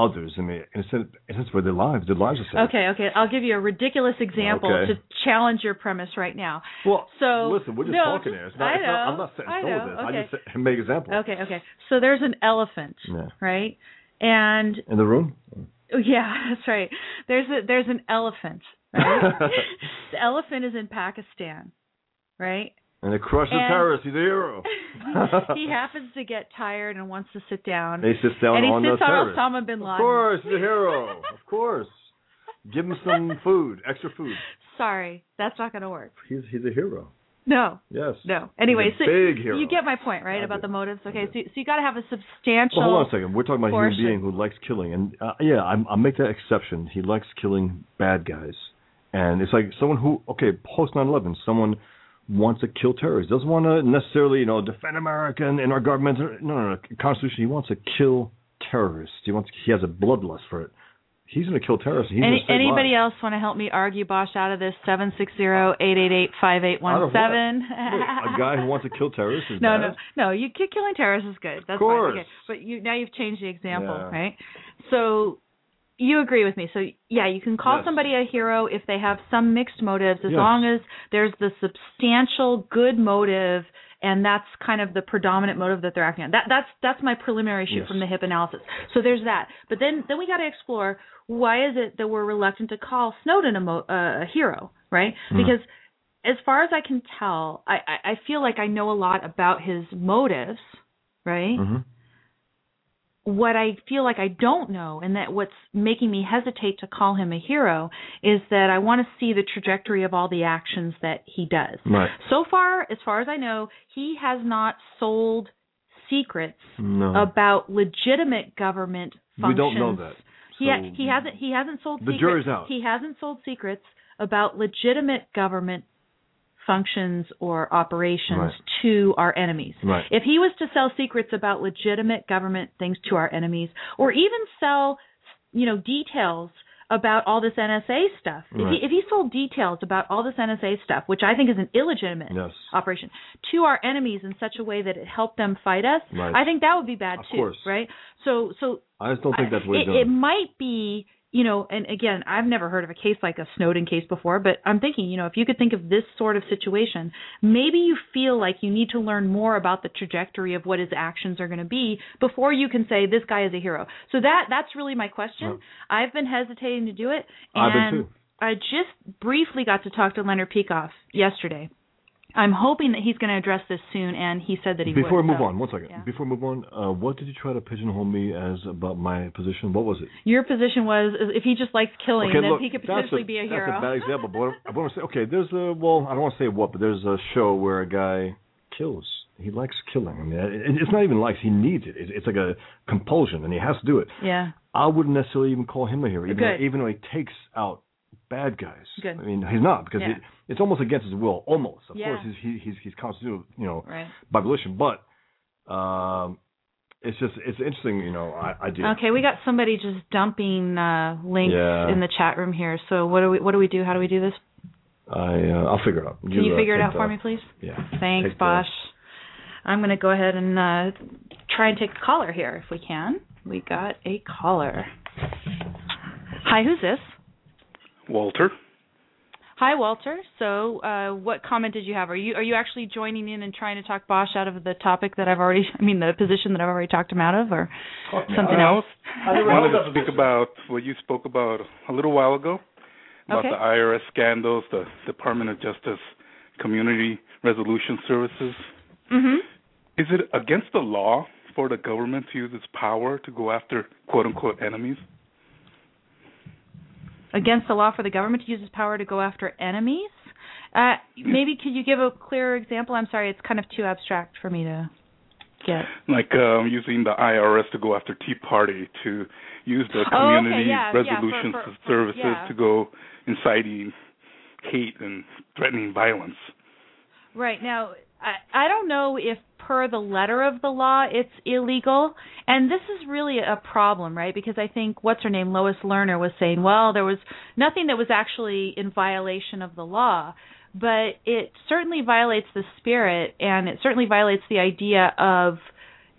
Speaker 2: others, I mean, in a sense, in a sense for their lives, their lives are saved.
Speaker 1: Okay, okay. I'll give you a ridiculous example
Speaker 2: Okay.
Speaker 1: to challenge your premise right now.
Speaker 2: Well,
Speaker 1: So
Speaker 2: listen, we're just
Speaker 1: no,
Speaker 2: talking here. It's not,
Speaker 1: I
Speaker 2: it's not, I'm not setting
Speaker 1: I know,
Speaker 2: this.
Speaker 1: okay.
Speaker 2: I just make examples.
Speaker 1: Okay, okay. So there's an elephant,
Speaker 2: Yeah.
Speaker 1: right? And
Speaker 2: In the room.
Speaker 1: yeah, that's right. There's a there's an elephant, right? the elephant is in Pakistan, right?
Speaker 2: And they crush the
Speaker 1: And-.
Speaker 2: He's a hero.
Speaker 1: he happens to get tired and wants to sit down.
Speaker 2: They sit down
Speaker 1: and he
Speaker 2: on
Speaker 1: sits
Speaker 2: the
Speaker 1: on
Speaker 2: terrorist.
Speaker 1: Osama bin
Speaker 2: Of course, he's a hero. Of course. Give him some food, extra food.
Speaker 1: Sorry, that's not going to work.
Speaker 2: He's he's a hero.
Speaker 1: No,
Speaker 2: Yes.
Speaker 1: no. Anyway, so
Speaker 2: big hero.
Speaker 1: you get my point, right,
Speaker 2: I
Speaker 1: about
Speaker 2: do.
Speaker 1: the motives. Okay, so so you got to have a substantial.
Speaker 2: Well, hold on a second. We're talking about a human being who likes killing, and uh, yeah, I'm, I'll make that exception. He likes killing bad guys, and it's like someone who, okay, post 9/11, someone wants to kill terrorists, doesn't want to necessarily, you know, defend America and, and our government. No, no, no. Constitution. He wants to kill terrorists. He wants. He has a bloodlust for it. He's going to kill terrorists.
Speaker 1: Any, anybody
Speaker 2: lives.
Speaker 1: else want to help me argue Bosch out of this? Seven six zero eight eight eight five eight one
Speaker 2: of
Speaker 1: seven.
Speaker 2: A guy who wants to kill terrorists is
Speaker 1: No,
Speaker 2: bad?
Speaker 1: no, no. You ki- killing terrorists is good. That's
Speaker 2: course.
Speaker 1: fine. Okay, but you now you've changed the example,
Speaker 2: Yeah.
Speaker 1: right? So you agree with me. So yeah, you can call
Speaker 2: Yes.
Speaker 1: somebody a hero if they have some mixed motives, as
Speaker 2: Yes.
Speaker 1: long as there's the substantial good motive, and that's kind of the predominant motive that they're acting on. That that's that's my preliminary shoot
Speaker 2: Yes.
Speaker 1: from the hip analysis. So there's that. But then then we got to explore why is it that we're reluctant to call Snowden a, mo- uh, a hero, right?
Speaker 2: Hmm.
Speaker 1: Because as far as I can tell, I, I, I feel like I know a lot about his motives, right?
Speaker 2: Mhm.
Speaker 1: What I feel like I don't know, and that what's making me hesitate to call him a hero, is that I want to see the trajectory of all the actions that he does.
Speaker 2: Right.
Speaker 1: So far, as far as I know, he has not sold secrets
Speaker 2: No.
Speaker 1: about legitimate government functions.
Speaker 2: we don't know that.
Speaker 1: He ha- he hasn't he hasn't sold
Speaker 2: The
Speaker 1: secrets.
Speaker 2: jury's out.
Speaker 1: He hasn't sold secrets about legitimate government functions or operations
Speaker 2: Right.
Speaker 1: to our enemies.
Speaker 2: Right.
Speaker 1: If he was to sell secrets about legitimate government things to our enemies or even sell you know details about all this NSA stuff. If he if he sold details about all this NSA stuff, which I think is an illegitimate
Speaker 2: Yes.
Speaker 1: operation to our enemies in such a way that it helped them fight us,
Speaker 2: Right.
Speaker 1: I think that would be bad
Speaker 2: Of
Speaker 1: too,
Speaker 2: course.
Speaker 1: right? So so
Speaker 2: I just don't think that's what
Speaker 1: it, it might be, you know, and again, I've never heard of a case like a Snowden case before, but I'm thinking, you know, if you could think of this sort of situation, maybe you feel like you need to learn more about the trajectory of what his actions are going to be before you can say this guy is a hero. So that that's really my question.
Speaker 2: Right.
Speaker 1: I've been hesitating to do it, and
Speaker 2: I've been too.
Speaker 1: I just briefly got to talk to Leonard Peikoff yesterday. I'm hoping that he's going to address this soon, and he said that he
Speaker 2: Before
Speaker 1: would.
Speaker 2: we move
Speaker 1: so,
Speaker 2: on, one second.
Speaker 1: yeah.
Speaker 2: Before we move on, uh, what did you try to pigeonhole me as about my position? What was it?
Speaker 1: Your position was if he just likes killing,
Speaker 2: okay,
Speaker 1: then
Speaker 2: look,
Speaker 1: he could potentially be a hero.
Speaker 2: That's a bad example. But I want to say, okay, there's a well, I don't want to say what, but there's a show where a guy kills. He likes killing. I mean, it, it's not even likes. He needs it. It's, it's like a compulsion, and he has to do it.
Speaker 1: yeah.
Speaker 2: I wouldn't necessarily even call him a hero, even though, even though he takes out bad guys.
Speaker 1: Good.
Speaker 2: I mean, he's not because
Speaker 1: Yeah.
Speaker 2: it, it's almost against his will. Almost, of
Speaker 1: Yeah.
Speaker 2: course, he's he, he's he's constituted, you know,
Speaker 1: Right.
Speaker 2: by volition. But um, it's just it's interesting, you know, I, idea.
Speaker 1: Okay, we got somebody just dumping uh links
Speaker 2: Yeah.
Speaker 1: in the chat room here. So what do we what do we do? How do we do this?
Speaker 2: I uh, I'll figure it out.
Speaker 1: Can you
Speaker 2: uh,
Speaker 1: figure it out for me, please?
Speaker 2: Yeah.
Speaker 1: Thanks,
Speaker 2: Take the-
Speaker 1: Bosch. I'm going to go ahead and uh try and take a caller here if we can. We got a caller. Hi, who's this?
Speaker 3: Walter.
Speaker 1: Hi, Walter. So, uh, what comment did you have? Are you are you actually joining in and trying to talk Bosch out of the topic that I've already, I mean, the position that I've already talked him out of, or something
Speaker 3: I
Speaker 1: else?
Speaker 3: I wanted to speak about what you spoke about a little while ago about
Speaker 1: Okay.
Speaker 3: the IRS scandals, the Department of Justice community resolution services.
Speaker 1: Mhm.
Speaker 3: Is it against the law for the government to use its power to go after quote unquote enemies?
Speaker 1: Against the law for the government to use its power to go after enemies? Uh, maybe could you give a clearer example? I'm sorry, it's kind of too abstract for me to get.
Speaker 3: Like um, using the IRS to go after Tea Party, to use the
Speaker 1: Oh, okay,
Speaker 3: community
Speaker 1: yeah, yeah, for- for- for-
Speaker 3: services
Speaker 1: yeah.
Speaker 3: to go inciting hate and threatening violence.
Speaker 1: Right now, I, I don't know if per the letter of the law it's illegal, and this is really a problem, right? Because I think what's her name, Lois Lerner, was saying, well, there was nothing that was actually in violation of the law, but it certainly violates the spirit, and it certainly violates the idea of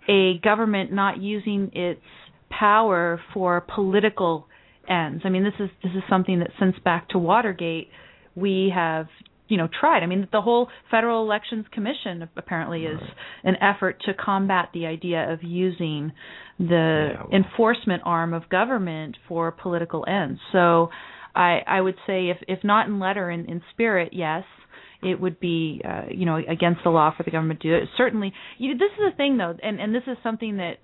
Speaker 1: a government not using its power for political ends. I mean, this is this is something that since back to Watergate we have you know tried. I mean, the whole Federal Elections Commission apparently is an effort to combat the idea of using the
Speaker 2: Yeah, well-
Speaker 1: enforcement arm of government for political ends. So, I I would say if if not in letter in in spirit, yes. It would be, uh, you know, against the law for the government to do it. Certainly, you, this is the thing, though, and and this is something that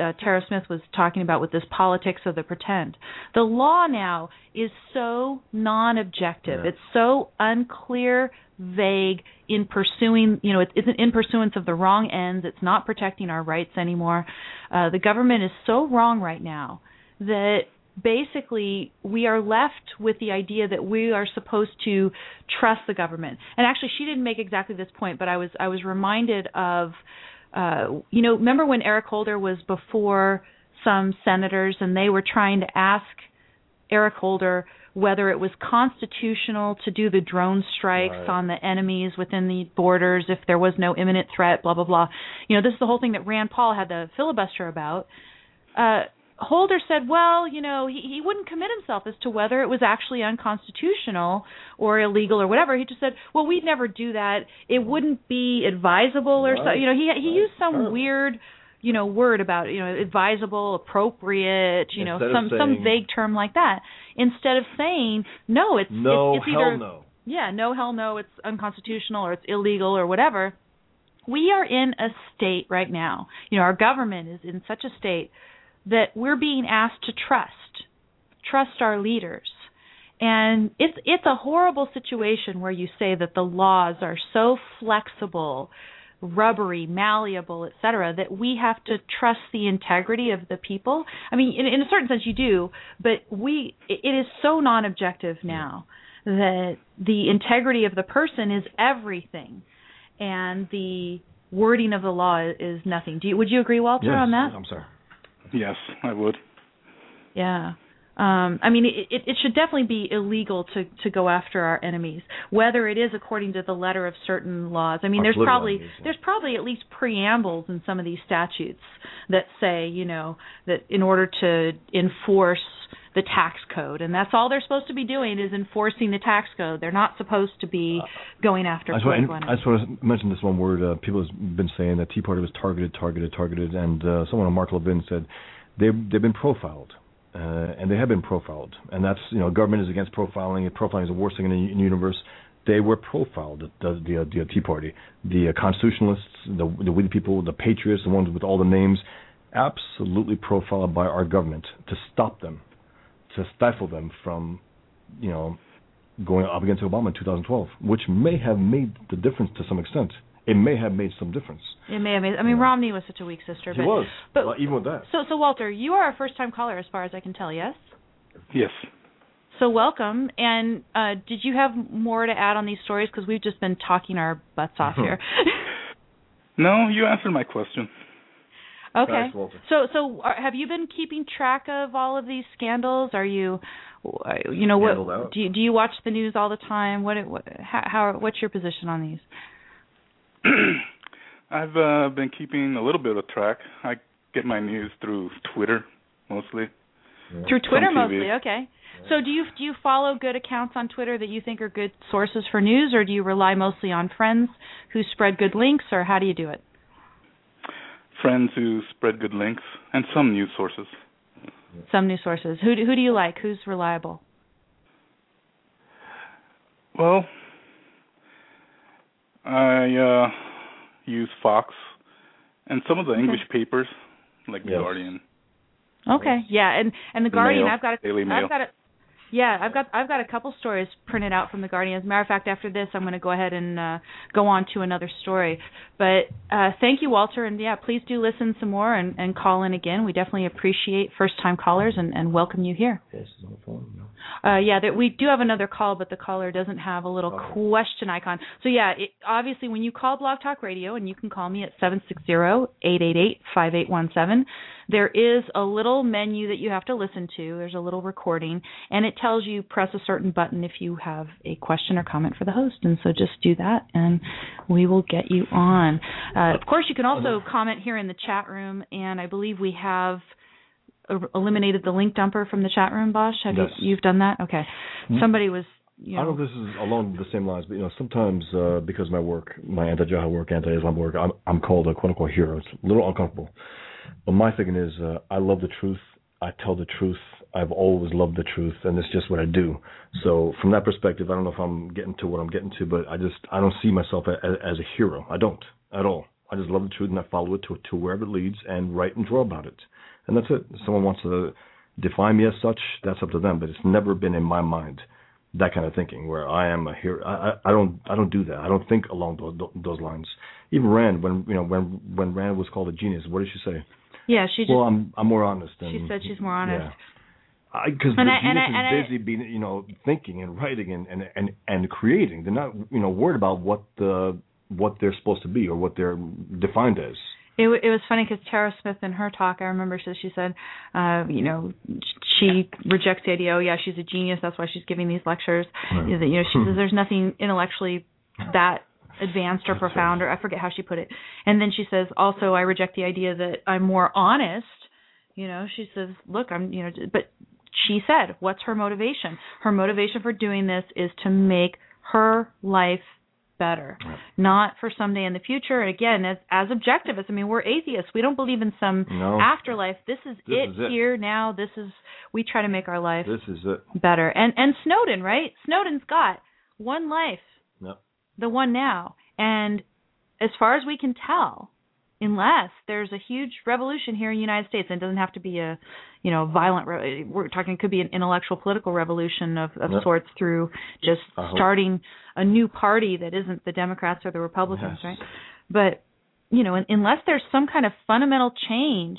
Speaker 1: uh, Tara Smith was talking about with this politics of the pretend. The law now is so non-objective.
Speaker 2: Yeah.
Speaker 1: It's so unclear, vague in pursuing. You know, it's, it's in pursuance of the wrong ends. It's not protecting our rights anymore. Uh, the government is so wrong right now that basically we are left with the idea that we are supposed to trust the government. And actually she didn't make exactly this point, but I was I was reminded of uh you know, remember when Eric Holder was before some senators and they were trying to ask Eric Holder whether it was constitutional to do the drone strikes
Speaker 2: Right.
Speaker 1: on the enemies within the borders if there was no imminent threat, blah blah blah. You know, this is the whole thing that Rand Paul had the filibuster about. Uh Holder said, well, you know, he, he wouldn't commit himself as to whether it was actually unconstitutional or illegal or whatever. He just said, well, we'd never do that. It wouldn't be advisable or so. You know, he he
Speaker 2: Right.
Speaker 1: used some
Speaker 2: Terrible.
Speaker 1: weird, you know, word about you know advisable, appropriate, you know,
Speaker 2: Instead of
Speaker 1: some some vague term like that. Instead of saying, no, it's
Speaker 2: No,
Speaker 1: it's, it's
Speaker 2: hell no.
Speaker 1: yeah, no, hell no, it's unconstitutional or it's illegal or whatever. We are in a state right now. You know, our government is in such a state that we're being asked to trust, trust our leaders. And it's it's a horrible situation where you say that the laws are so flexible, rubbery, malleable, et cetera, that we have to trust the integrity of the people. I mean, in, in a certain sense, you do, but we it it is so non-objective now that the integrity of the person is everything, and the wording of the law is nothing. Do you, would you agree, Walter,
Speaker 2: Yes,
Speaker 1: on that?
Speaker 2: I'm sorry.
Speaker 3: Yes, I would.
Speaker 1: Yeah. Um, I mean, it, it, it should definitely be illegal to, to go after our enemies, whether it is according to the letter of certain laws. I mean, there's probably
Speaker 2: enemies, yeah.
Speaker 1: there's probably at least preambles in some of these statutes that say, you know, that in order to enforce the tax code, and that's all they're supposed to be doing is enforcing the tax code. They're not supposed to be going after
Speaker 2: I just, want, I just want to mention this one word. Uh, people have been saying that Tea Party was targeted, targeted, targeted, and uh, someone on Mark Levin said they've they've been profiled, uh, and they have been profiled, and that's you know government is against profiling. and Profiling is the worst thing in the, in the universe. They were profiled, the the, the, Tea Party, the uh, constitutionalists, the the we the people, the patriots, the ones with all the names, absolutely profiled by our government to stop them, to stifle them from, you know, going up against Obama in 2012, which may have made the difference to some extent. It may have made some difference.
Speaker 1: it may have made. I mean,
Speaker 2: Yeah.
Speaker 1: Romney was such a weak sister.
Speaker 2: He
Speaker 1: but,
Speaker 2: was,
Speaker 1: but
Speaker 2: well, even with that.
Speaker 1: so so Walter, you are a first time caller, as far as I can tell. Yes.
Speaker 3: Yes.
Speaker 1: So welcome. And uh, did you have more to add on these stories? Because we've just been talking our butts off here.
Speaker 3: No, you answered my question.
Speaker 1: Okay. So so are, have you been keeping track of all of these scandals? Are you, uh, you know, what
Speaker 2: out.
Speaker 1: do you do you watch the news all the time? What what how, how what's your position on these?
Speaker 3: I've uh, been keeping a little bit of track. I get my news through Twitter mostly.
Speaker 1: Through Twitter mostly. Okay. So do you do you follow good accounts on Twitter that you think are good sources for news, or do you rely mostly on friends who spread good links, or how do you do it?
Speaker 3: Friends who spread good links and some news sources.
Speaker 1: Some news sources. Who do, who do you like? Who's reliable?
Speaker 3: Well, I uh use Fox and some of the
Speaker 1: Okay.
Speaker 3: English papers like the
Speaker 2: Yes.
Speaker 3: Guardian.
Speaker 1: Okay, yeah, and and the
Speaker 3: The
Speaker 1: Guardian,
Speaker 3: Mail,
Speaker 1: I've got a,
Speaker 3: Daily Mail.
Speaker 1: I've got a, yeah, I've got I've got a couple stories printed out from the Guardian. As a matter of fact, after this, I'm going to go ahead and uh, go on to another story. But uh, thank you, Walter, and yeah, please do listen some more and, and call in again. We definitely appreciate first time callers and, and welcome you here.
Speaker 2: Yes. No.
Speaker 1: Uh, yeah, that we do have another call, but the caller doesn't have a little
Speaker 2: Okay.
Speaker 1: question icon. So yeah, it, obviously when you call Blog Talk Radio, and you can call me at seven six zero eight eight eight five eight one seven, there is a little menu that you have to listen to. There's a little recording, and it tells you press a certain button if you have a question or comment for the host. And so just do that, and we will get you on. Uh, of course, you can also comment here in the chat room, and I believe we have eliminated the link dumper from the chat room, Bosch. Have
Speaker 2: Yes.
Speaker 1: you you've done that? Okay.
Speaker 2: Hmm.
Speaker 1: Somebody was. You
Speaker 2: I
Speaker 1: know,
Speaker 2: don't know if this is along the same lines, but you know, sometimes uh, because of my work, my anti-jihad work, anti-Islam work, I'm I'm called a quote unquote hero. It's a little uncomfortable. But my thinking is, uh, I love the truth. I tell the truth. I've always loved the truth, and it's just what I do. So from that perspective, I don't know if I'm getting to what I'm getting to, but I just I don't see myself a, a, as a hero. I don't at all. I just love the truth and I follow it to to wherever it leads and write and draw about it, and that's it. If someone wants to define me as such, that's up to them. But it's never been in my mind that kind of thinking where I am a hero. I, I, don't I don't do that. I don't think along those those lines. Even Rand, when you know when when Rand was called a genius, what did she say?
Speaker 1: yeah, she just
Speaker 2: well, I'm I'm more honest. Than,
Speaker 1: she said she's more honest.
Speaker 2: Yeah. Because the
Speaker 1: I-
Speaker 2: genius
Speaker 1: I-
Speaker 2: is busy being, you know, thinking and writing and, and and and creating. They're not, you know, worried about what the what they're supposed to be or what they're defined as.
Speaker 1: It, it was funny because Tara Smith in her talk, I remember she, she said, uh, you know, she rejects the idea. Oh yeah, she's a genius. That's why she's giving these lectures.
Speaker 2: Right.
Speaker 1: You know, You know, she says there's nothing intellectually that advanced or profound, or I forget how she put it. And then she says, also, I reject the idea that I'm more honest. You know, she says, look, I'm, you know, but she said, what's her motivation? Her motivation for doing this is to make her life better,
Speaker 2: Right.
Speaker 1: not for someday in the future. And again, as as objectivists, I mean, we're atheists. We don't believe in some
Speaker 2: No.
Speaker 1: afterlife. This is
Speaker 2: This
Speaker 1: it
Speaker 2: is it.
Speaker 1: here now. This is we try to make our life
Speaker 2: This is it.
Speaker 1: better. And and Snowden, right? Snowden's got one life,
Speaker 2: Yep.
Speaker 1: the one now. And as far as we can tell, unless there's a huge revolution here in the United States, and it doesn't have to be a, you know, violent. Re- we're talking it could be an intellectual political revolution of, of
Speaker 2: Yep.
Speaker 1: sorts through just starting a new party that isn't the Democrats or the Republicans,
Speaker 2: Yes.
Speaker 1: right? But you know, unless there's some kind of fundamental change.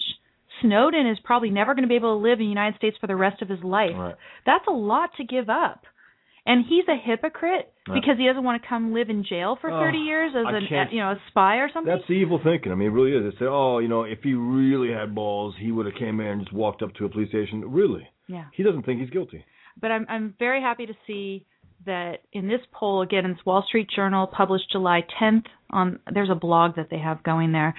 Speaker 1: Snowden is probably never going to be able to live in the United States for the rest of his life.
Speaker 2: Right.
Speaker 1: That's a lot to give up. And he's a hypocrite because he doesn't want to come live in jail for
Speaker 2: Oh,
Speaker 1: 30 years as an you know a spy or something.
Speaker 2: That's the evil thinking. I mean, it really is. They say, oh, you know, if he really had balls, he would have came in and just walked up to a police station. Really?
Speaker 1: yeah.
Speaker 2: He doesn't think he's guilty.
Speaker 1: But I'm I'm very happy to see that in this poll again it's Wall Street Journal published July 10th on there's a blog that they have going there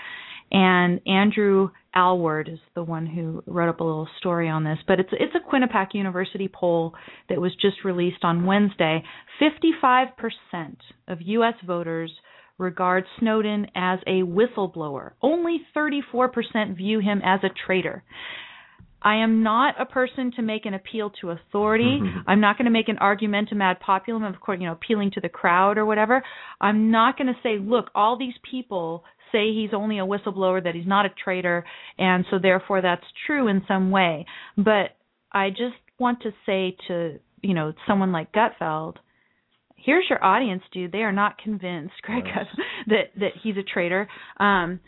Speaker 1: and Andrew Alward is the one who wrote up a little story on this but it's it's a Quinnipiac University poll that was just released on Wednesday 55% of US voters regard Snowden as a whistleblower only 34% view him as a traitor I am not a person to make an appeal to authority.
Speaker 2: Mhm.
Speaker 1: I'm not going to make an argumentum ad populum of course, you know, appealing to the crowd or whatever. I'm not going to say, look, all these people say he's only a whistleblower, that he's not a traitor, and so therefore that's true in some way. But I just want to say to, you know, someone like Gutfeld, here's your audience, dude. They are not convinced, Greg, that that he's a traitor. Um,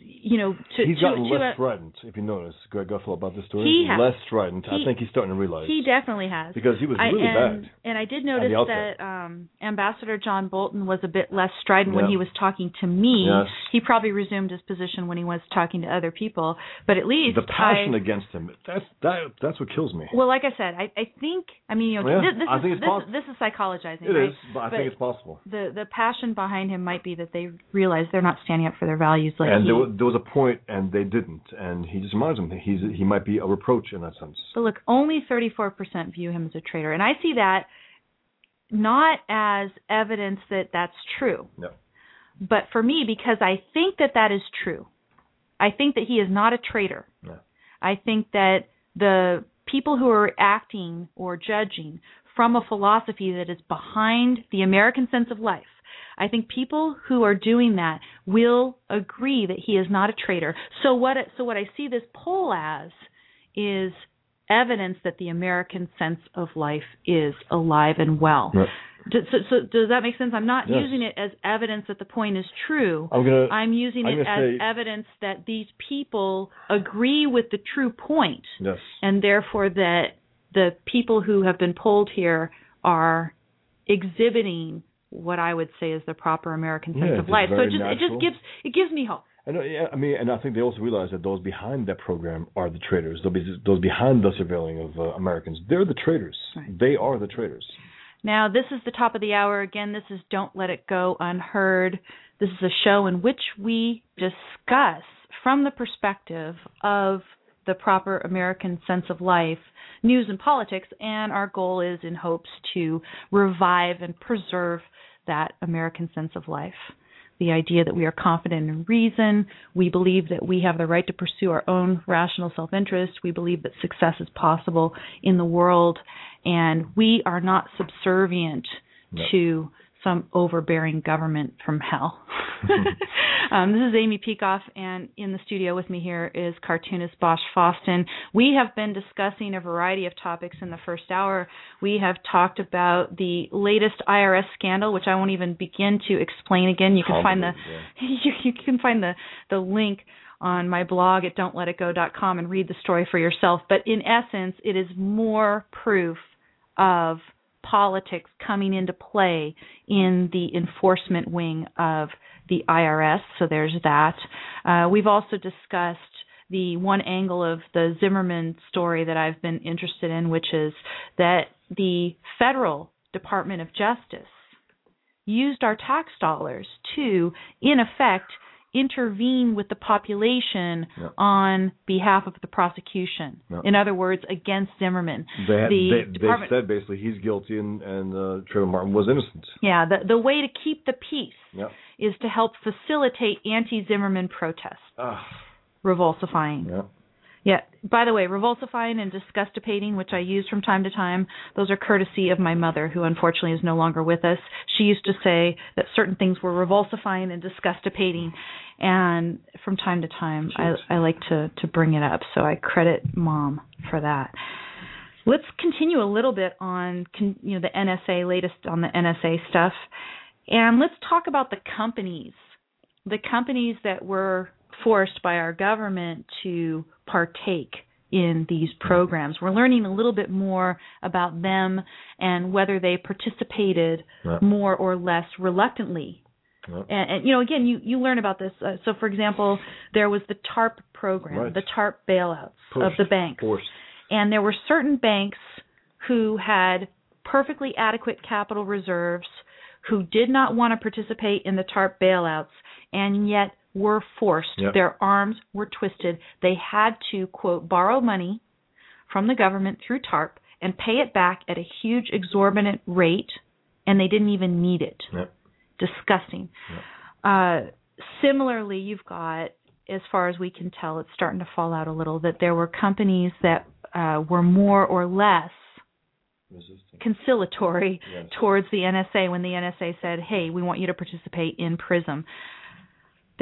Speaker 1: you know, to
Speaker 2: he's gotten
Speaker 1: to
Speaker 2: less
Speaker 1: a-
Speaker 2: strident, if you notice, Greg Gutfeld, about this story.
Speaker 1: He has.
Speaker 2: Less strident. I think he's starting to realize.
Speaker 1: He definitely has.
Speaker 2: because he was
Speaker 1: I,
Speaker 2: really
Speaker 1: and,
Speaker 2: bad.
Speaker 1: and I did notice that um, Ambassador John Bolton was a bit less strident when he was talking to me.
Speaker 2: Yes.
Speaker 1: He probably resumed his position when he was talking to other people. But at least
Speaker 2: The passion
Speaker 1: I,
Speaker 2: against him, that's that that's what kills me.
Speaker 1: well, like I said, I, I think I mean you know
Speaker 2: Yeah,
Speaker 1: this, this
Speaker 2: I
Speaker 1: is this, this is psychologizing,
Speaker 2: It
Speaker 1: right?
Speaker 2: is, but I
Speaker 1: But-
Speaker 2: think it's possible.
Speaker 1: The the passion behind him might be that they realize they're not standing up for their values like
Speaker 2: and there was, there was a point, and they didn't, and he just reminds them that he's he might be a reproach in that sense.
Speaker 1: But look, only 34% view him as a traitor, and I see that not as evidence that that's true.
Speaker 2: No.
Speaker 1: But for me, because I think that that is true, I think that he is not a traitor.
Speaker 2: Yeah.
Speaker 1: I think that the people who are acting or judging from a philosophy that is behind the American sense of life, I think people who are doing that will agree that he is not a traitor. So what so what I see this poll as is evidence that the American sense of life is alive and well.
Speaker 2: Right.
Speaker 1: So, so does that make sense? I'm not
Speaker 2: Yes.
Speaker 1: using it as evidence that the point is true.
Speaker 2: I'm gonna.
Speaker 1: I'm using
Speaker 2: I'm
Speaker 1: it as
Speaker 2: say-
Speaker 1: evidence that these people agree with the true point,
Speaker 2: yes.
Speaker 1: and therefore that the people who have been polled here are exhibiting what I would say is the proper American sense
Speaker 2: Yeah,
Speaker 1: of life. So it just it just gives it gives me hope.
Speaker 2: I know, yeah, I mean, and I think they also realize that those behind that program are the traitors. Those, those behind the surveilling of uh, Americans, they're the traitors.
Speaker 1: Right.
Speaker 2: They are the traitors.
Speaker 1: Now, this is the top of the hour. Again, this is Don't Let It Go Unheard. This is a show in which we discuss from the perspective of the proper American sense of life, news and politics, and our goal is in hopes to revive and preserve that American sense of life. The idea that we are confident in reason, we believe that we have the right to pursue our own rational self interest, we believe that success is possible in the world, and we are not subservient
Speaker 2: Yep.
Speaker 1: to some overbearing government from hell. um, this is Amy Peikoff, and in the studio with me here is cartoonist Bosch Fawstin. We have been discussing a variety of topics in the first hour. We have talked about the latest IRS scandal, which I won't even begin to explain again. You can find the you, you can find the the link on my blog at don'tletitgo.com and read the story for yourself. But in essence, it is more proof of politics coming into play in the enforcement wing of the IRS. So there's that. Uh, we've also discussed the one angle of the Zimmerman story that I've been interested in, which is that the federal Department of Justice used our tax dollars to, in effect, intervene with the population
Speaker 2: Yeah.
Speaker 1: on behalf of the prosecution.
Speaker 2: Yeah.
Speaker 1: In other words, against Zimmerman.
Speaker 2: They, had,
Speaker 1: the
Speaker 2: they, they said basically he's guilty and, and uh, Trayvon Martin was innocent.
Speaker 1: Yeah, the the way to keep the peace
Speaker 2: Yeah.
Speaker 1: is to help facilitate anti-Zimmerman protests.
Speaker 2: Ah,
Speaker 1: Revulsifying.
Speaker 2: Yeah.
Speaker 1: By the way, revulsifying and disgustipating, which I use from time to time, those are courtesy of my mother, who unfortunately is no longer with us. She used to say that certain things were revulsifying and disgustipating, and from time to time, I, I like to to bring it up. So I credit mom for that. Let's continue a little bit on con, you know the NSA latest on the NSA stuff, and let's talk about the companies, the companies that were forced by our government to partake in these programs. We're learning a little bit more about them and whether they participated
Speaker 2: Yeah.
Speaker 1: more or less reluctantly.
Speaker 2: Yeah.
Speaker 1: And, and you know, again, you you learn about this. Uh, so, for example, there was the TARP program,
Speaker 2: Right.
Speaker 1: the TARP bailouts of the banks
Speaker 2: Forced.
Speaker 1: and there were certain banks who had perfectly adequate capital reserves who did not want to participate in the TARP bailouts and yet were forced.
Speaker 2: Yep.
Speaker 1: Their arms were twisted. They had to, quote, borrow money from the government through TARP and pay it back at a huge exorbitant rate, and they didn't even need it.
Speaker 2: Yep.
Speaker 1: Disgusting. Uh, similarly, you've got, as far as we can tell, it's starting to fall out a little, that there were companies that uh, were more or less
Speaker 2: Resistant.
Speaker 1: conciliatory
Speaker 2: Yes.
Speaker 1: towards the NSA when the NSA said, "Hey, we want you to participate in PRISM."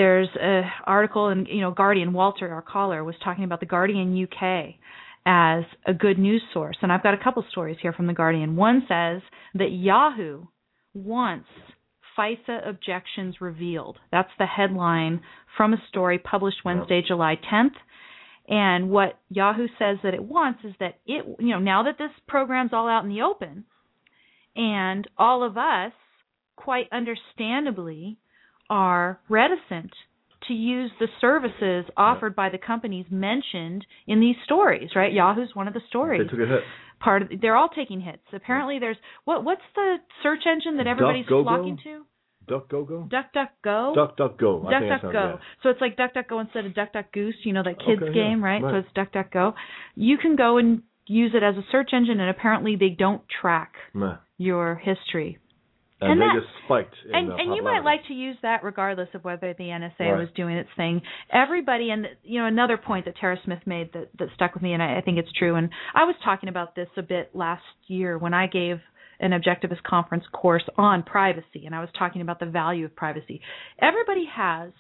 Speaker 1: There's a article in you know Guardian. Walter, our caller, was talking about the Guardian UK as a good news source, and I've got a couple stories here from the Guardian. One says that Yahoo wants FISA objections revealed. That's the headline from a story published Wednesday, July 10th. And what Yahoo says that it wants is that it, you know, now that this program's all out in the open, and all of us, quite understandably, are reticent to use the services offered by the companies mentioned in these stories, right? Yahoo's one of the stories.
Speaker 2: They took a hit.
Speaker 1: Part of they're all taking hits. Apparently, there's what what's the search engine that everybody's flocking to?
Speaker 2: Duck go.
Speaker 1: DuckDuckGo.
Speaker 2: Duck go. I
Speaker 1: Duck
Speaker 2: think
Speaker 1: Duck
Speaker 2: that
Speaker 1: Go. So it's like Duck Duck Go instead of Duck Duck Goose, you know that kids
Speaker 2: Okay, yeah,
Speaker 1: game, right? So it's Duck Duck Go. You can go and use it as a search engine and apparently they don't track your history.
Speaker 2: And,
Speaker 1: And
Speaker 2: they
Speaker 1: that-
Speaker 2: just spiked. In
Speaker 1: And and you might like to use that regardless of whether the NSA
Speaker 2: Right.
Speaker 1: was doing its thing. Everybody and you know another point that Tara Smith made that that stuck with me and I, I think it's true and I was talking about this a bit last year when I gave an objectivist conference course on privacy, and I was talking about the value of privacy. Everybody has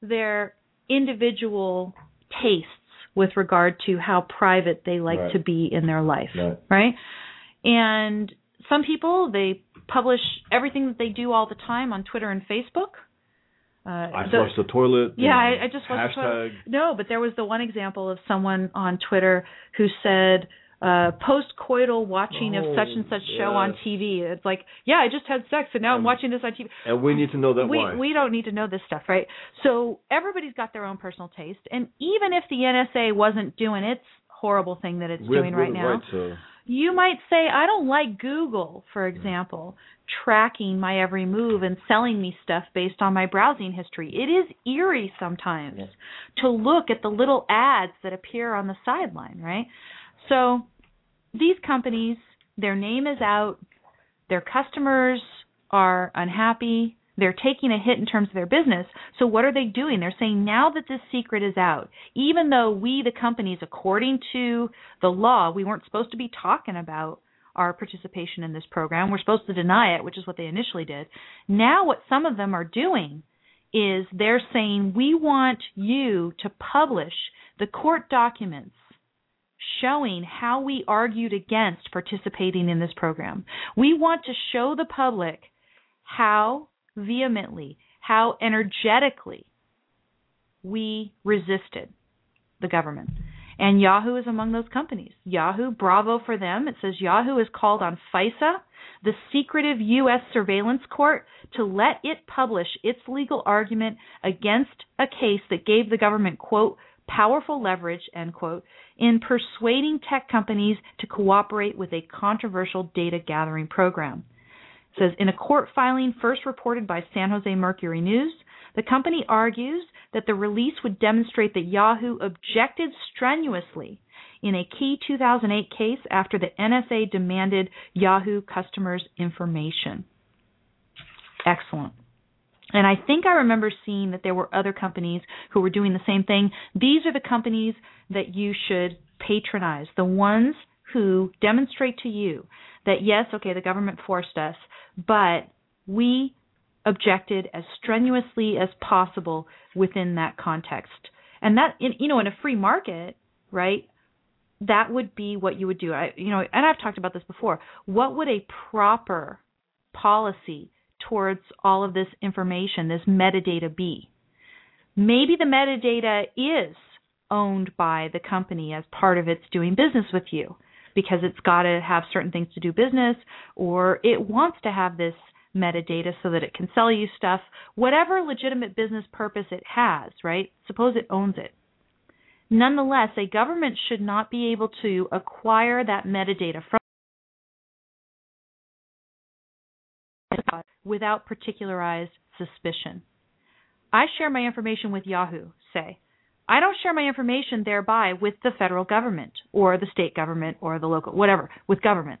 Speaker 1: their individual tastes with regard to how private they like
Speaker 2: Right.
Speaker 1: to be in their life,
Speaker 2: Right.
Speaker 1: right? And some people they publish everything that they do all the time on Twitter and Facebook. Uh,
Speaker 2: I flushed the toilet.
Speaker 1: yeah, I, I just flushed the toilet. No, but there was the one example of someone on Twitter who said uh post-coital watching of such and such show on. TV. It's like, yeah, I just had sex and now I'm
Speaker 2: Um,
Speaker 1: watching this on TV.
Speaker 2: And we need to know that
Speaker 1: we
Speaker 2: why.
Speaker 1: we don't need to know this stuff, right? So everybody's got their own personal taste, and even if the NSA wasn't doing its horrible thing that it's
Speaker 2: We're-
Speaker 1: doing right now,
Speaker 2: Right, so
Speaker 1: you might say, I don't like Google, for example, tracking my every move and selling me stuff based on my browsing history. It is eerie sometimes to look at the little ads that appear on the sideline, right? So these companies, their name is out, their customers are unhappy, they're taking a hit in terms of their business. So what are they doing? They're saying now that this secret is out, even though we the companies according to the law, we weren't supposed to be talking about our participation in this program. We're supposed to deny it, which is what they initially did. Now what some of them are doing is they're saying we want you to publish the court documents showing how we argued against participating in this program. We want to show the public how vehemently, how energetically we resisted the government. And Yahoo is among those companies. Yahoo, bravo for them. It says Yahoo is called on FISA, the secretive U.S. surveillance court, to let it publish its legal argument against a case that gave the government, quote, powerful leverage, end quote, in persuading tech companies to cooperate with a controversial data gathering program. Says in a court filing first reported by San Jose Mercury News, the company argues that the release would demonstrate that Yahoo objected strenuously in a key 2008 case after the NSA demanded Yahoo customers' information. Excellent. And I think I remember seeing that there were other companies who were doing the same thing. These are the companies that you should patronize, the ones who demonstrate to you that yes, okay, the government forced us, but we objected as strenuously as possible within that context. And that, in, you know, in a free market, right? That would be what you would do. I, you know, and I've talked about this before. What would a proper policy towards all of this information, this metadata be? Maybe the metadata is owned by the company as part of its doing business with you because it's got to have certain things to do business or it wants to have this metadata so that it can sell you stuff, whatever legitimate business purpose it has, right? Suppose it owns it. Nonetheless, a government should not be able to acquire that metadata from without particularized suspicion. I share my information with Yahoo, say. I don't share my information thereby with the federal government or the state government or the local, whatever, with government.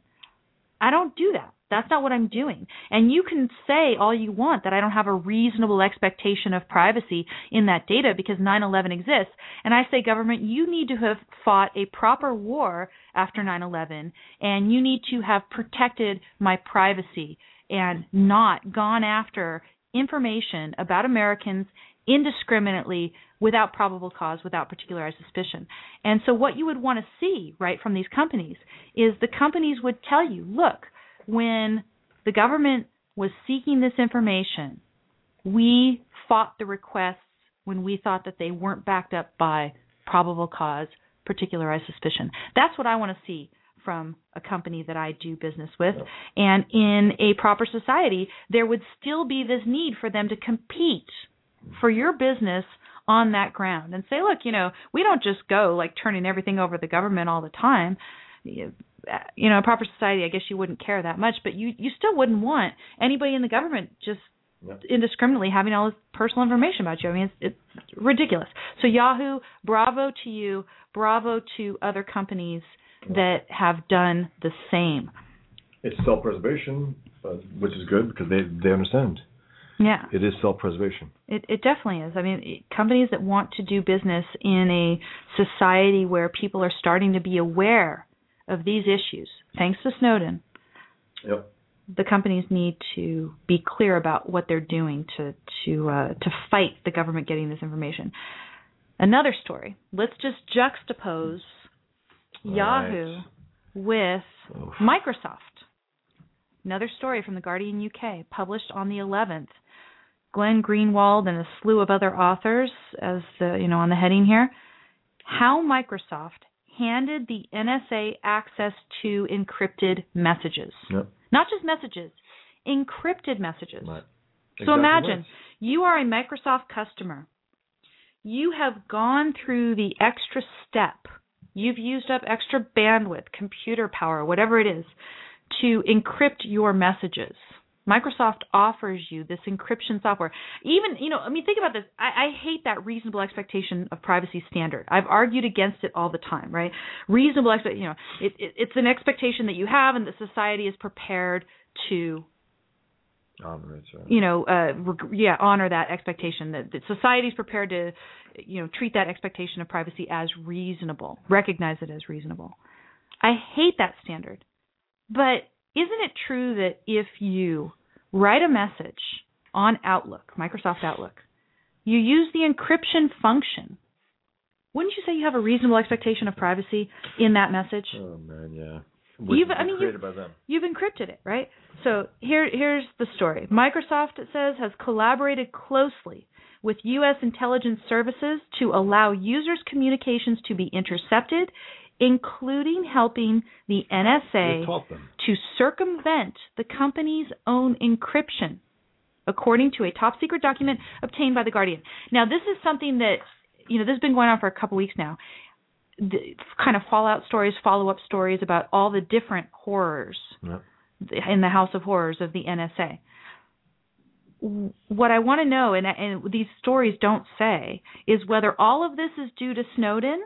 Speaker 1: I don't do that. That's not what I'm doing. And you can say all you want that I don't have a reasonable expectation of privacy in that data because 9 11 exists. And I say, government, you need to have fought a proper war after 9 11, and you need to have protected my privacy and not gone after information about Americans indiscriminately without probable cause, without particularized suspicion. And so, what you would want to see, right, from these companies is the companies would tell you, look, when the government was seeking this information, we fought the requests when we thought that they weren't backed up by probable cause, particularized suspicion. That's what I want to see from a company that I do business with. And in a proper society, there would still be this need for them to compete for your business on that ground and say, look, you know, we don't just go like turning everything over to the government all the time. You you know, a proper society, I guess you wouldn't care that much, but you you still wouldn't want anybody in the government just
Speaker 2: Yep.
Speaker 1: indiscriminately having all this personal information about you. I mean, it's, it's ridiculous. So Yahoo, bravo to you, bravo to other companies that have done the same.
Speaker 2: It's self-preservation, uh, which is good because they they understand.
Speaker 1: Yeah.
Speaker 2: It is self-preservation.
Speaker 1: It, it definitely is. I mean, companies that want to do business in a society where people are starting to be aware of these issues, thanks to Snowden,
Speaker 2: Yep.
Speaker 1: The companies need to be clear about what they're doing to to uh, to fight the government getting this information. Another story. Let's just juxtapose
Speaker 2: Right.
Speaker 1: Yahoo with
Speaker 2: Oof.
Speaker 1: Microsoft. Another story from the Guardian UK, published on the 11th. Glenn Greenwald and a slew of other authors, as the you know on the heading here, how Microsoft handed the NSA access to encrypted messages.
Speaker 2: Yep.
Speaker 1: Not just messages, encrypted messages.
Speaker 2: Right.
Speaker 1: So imagine
Speaker 2: right.
Speaker 1: you are a Microsoft customer. You have gone through the extra step. You've used up extra bandwidth, computer power, whatever it is, to encrypt your messages. Microsoft offers you this encryption software. Even, you know, I mean, think about this. I, I hate that reasonable expectation of privacy standard. I've argued against it all the time, right? Reasonable expect, you know, it, it, it's an expectation that you have and that society is prepared to
Speaker 2: Honor it,
Speaker 1: you know, uh, reg- yeah, honor that expectation that, that society is prepared to, you know, treat that expectation of privacy as reasonable, recognize it as reasonable. I hate that standard, but isn't it true that if you write a message on Outlook, Microsoft Outlook, you use the encryption function, wouldn't you say you have a reasonable expectation of privacy in that message?
Speaker 2: Oh man, yeah.
Speaker 1: You've- I mean,
Speaker 2: them.
Speaker 1: You've encrypted it, right? So here, here's the story. Microsoft, it says, has collaborated closely with U.S. intelligence services to allow users' communications to be intercepted, including helping the NSA to circumvent the company's own encryption, according to a top secret document obtained by The Guardian. Now, this is something that, you know, this has been going on for a couple weeks now. The, kind of fallout stories, follow up stories about all the different horrors in the House of Horrors of the NSA. What I want to know, and, and these stories don't say, is whether all of this is due to Snowden,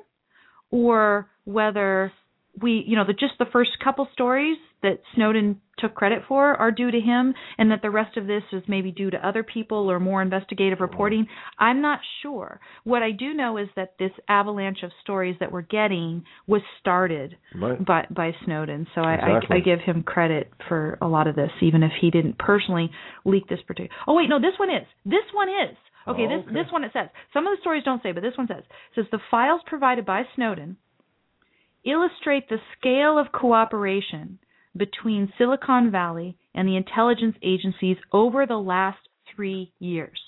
Speaker 1: or whether we, you know, the, just the first couple stories that Snowden took credit for are due to him, and that the rest of this is maybe due to other people or more investigative mm-hmm. reporting. I'm not sure. What I do know is that this avalanche of stories that we're getting was started
Speaker 2: Right.
Speaker 1: by by Snowden. So I,
Speaker 2: Exactly.
Speaker 1: I I give him credit for a lot of this, even if he didn't personally leak this particular. Oh wait, no, this one is. This one is. Okay,
Speaker 2: Oh,
Speaker 1: this
Speaker 2: okay.
Speaker 1: this one it says. Some of the stories don't say, but this one says. It says the files provided by Snowden illustrate the scale of cooperation between Silicon Valley and the intelligence agencies over the last three years.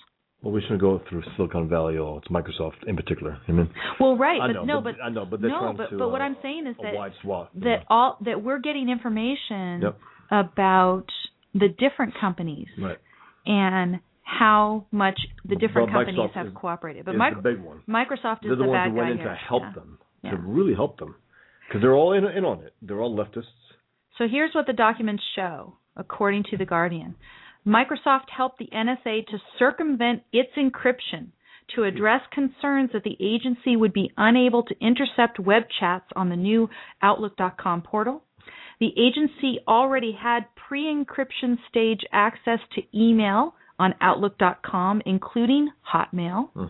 Speaker 2: Well, we shouldn't go through Silicon Valley or it's Microsoft in particular. I mean,
Speaker 1: Well, right,
Speaker 2: I
Speaker 1: but
Speaker 2: know,
Speaker 1: no,
Speaker 2: but, I know, but they're
Speaker 1: no,
Speaker 2: trying
Speaker 1: but
Speaker 2: to.
Speaker 1: but what
Speaker 2: uh,
Speaker 1: I'm saying is
Speaker 2: a
Speaker 1: that
Speaker 2: wide swath.
Speaker 1: that
Speaker 2: know.
Speaker 1: all that we're getting information
Speaker 2: Yep.
Speaker 1: about the different companies
Speaker 2: Right.
Speaker 1: and how much the
Speaker 2: But
Speaker 1: different companies
Speaker 2: Microsoft
Speaker 1: have
Speaker 2: is-
Speaker 1: cooperated. But
Speaker 2: is
Speaker 1: Mic-
Speaker 2: the big one.
Speaker 1: Microsoft is
Speaker 2: They're the,
Speaker 1: the
Speaker 2: ones
Speaker 1: bad
Speaker 2: who went
Speaker 1: guy
Speaker 2: in
Speaker 1: here.
Speaker 2: to help
Speaker 1: Yeah.
Speaker 2: them,
Speaker 1: Yeah.
Speaker 2: to really help them, because they're all in, in on it. They're all leftists.
Speaker 1: So here's what the documents show, according to The Guardian. Microsoft helped the NSA to circumvent its encryption to address concerns that the agency would be unable to intercept web chats on the new Outlook.com portal. The agency already had pre encryption stage access to email on Outlook.com, including Hotmail.
Speaker 2: Hmm.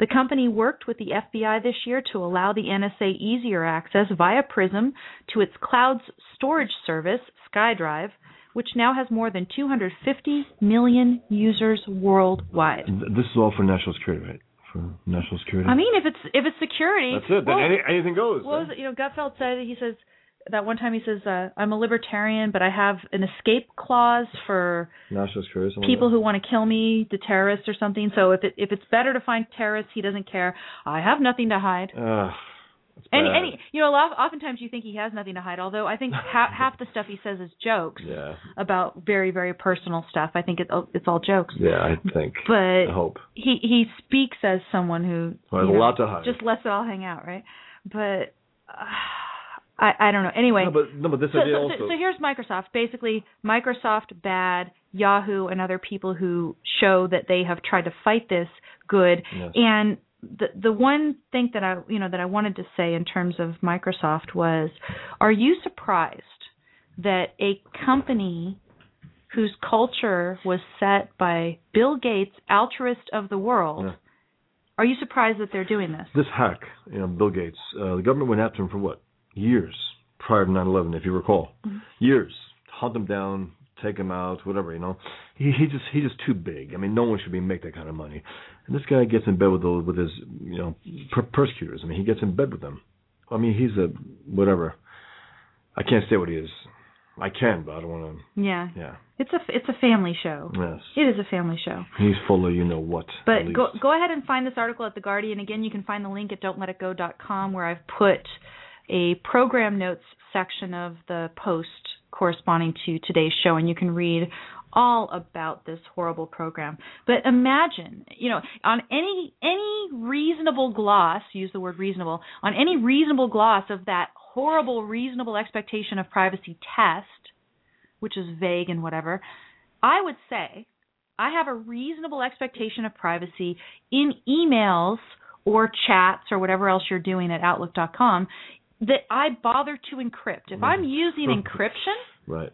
Speaker 1: The company worked with the FBI this year to allow the NSA easier access via Prism to its cloud storage service, SkyDrive, which now has more than 250 million users worldwide.
Speaker 2: This is all for national security, right? For national security.
Speaker 1: I mean, if it's if it's security,
Speaker 2: that's it. Then
Speaker 1: well,
Speaker 2: any, anything goes.
Speaker 1: Well? You know, Gutfeld said he says that one time he says uh, I'm a libertarian, but I have an escape clause for people who want to kill me, the terrorists or something. So if it if it's better to find terrorists, he doesn't care. I have nothing to hide.
Speaker 2: Ugh,
Speaker 1: Any, any, you know, a lot, oftentimes you think he has nothing to hide. Although I think half, half the stuff he says is jokes
Speaker 2: Yeah.
Speaker 1: about very, very personal stuff. I think it, it's all jokes.
Speaker 2: Yeah, I think.
Speaker 1: But
Speaker 2: I hope.
Speaker 1: he he speaks as someone who
Speaker 2: Well,
Speaker 1: you
Speaker 2: a lot to hide.
Speaker 1: just lets it all hang out, right? But uh, I I don't know. Anyway,
Speaker 2: No, but no, but this
Speaker 1: so,
Speaker 2: idea
Speaker 1: so,
Speaker 2: also.
Speaker 1: so, here's Microsoft. Basically, Microsoft bad, Yahoo and other people who show that they have tried to fight this good.
Speaker 2: Yes.
Speaker 1: And the the one thing that I you know that I wanted to say in terms of Microsoft was, are you surprised that a company whose culture was set by Bill Gates, altruist of the world,
Speaker 2: Yeah.
Speaker 1: are you surprised that they're doing this?
Speaker 2: this hack, you know, Bill Gates, uh, the government went after him for what? Years prior to 9/11, if you recall.
Speaker 1: Mm-hmm.
Speaker 2: Years, hunt him down, take him out, whatever. You know, he he just he's just too big. I mean, no one should be make that kind of money. And this guy gets in bed with those with his you know per- persecutors. I mean, he gets in bed with them. I mean, he's a whatever. I can't say what he is. I can, but I don't want to.
Speaker 1: Yeah.
Speaker 2: Yeah.
Speaker 1: It's a it's a family show.
Speaker 2: Yes.
Speaker 1: It is a family show.
Speaker 2: He's full of you know what.
Speaker 1: But go go ahead and find this article at the Guardian. Again, you can find the link at don'tletitgo.com where I've put a program notes section of the post corresponding to today's show, and you can read all about this horrible program. But imagine, you know, on any any reasonable gloss, use the word reasonable, on any reasonable gloss of that horrible reasonable expectation of privacy test, which is vague and whatever, I would say I have a reasonable expectation of privacy in emails or chats or whatever else you're doing at outlook.com that I bother to encrypt. If I'm using encryption,
Speaker 2: right.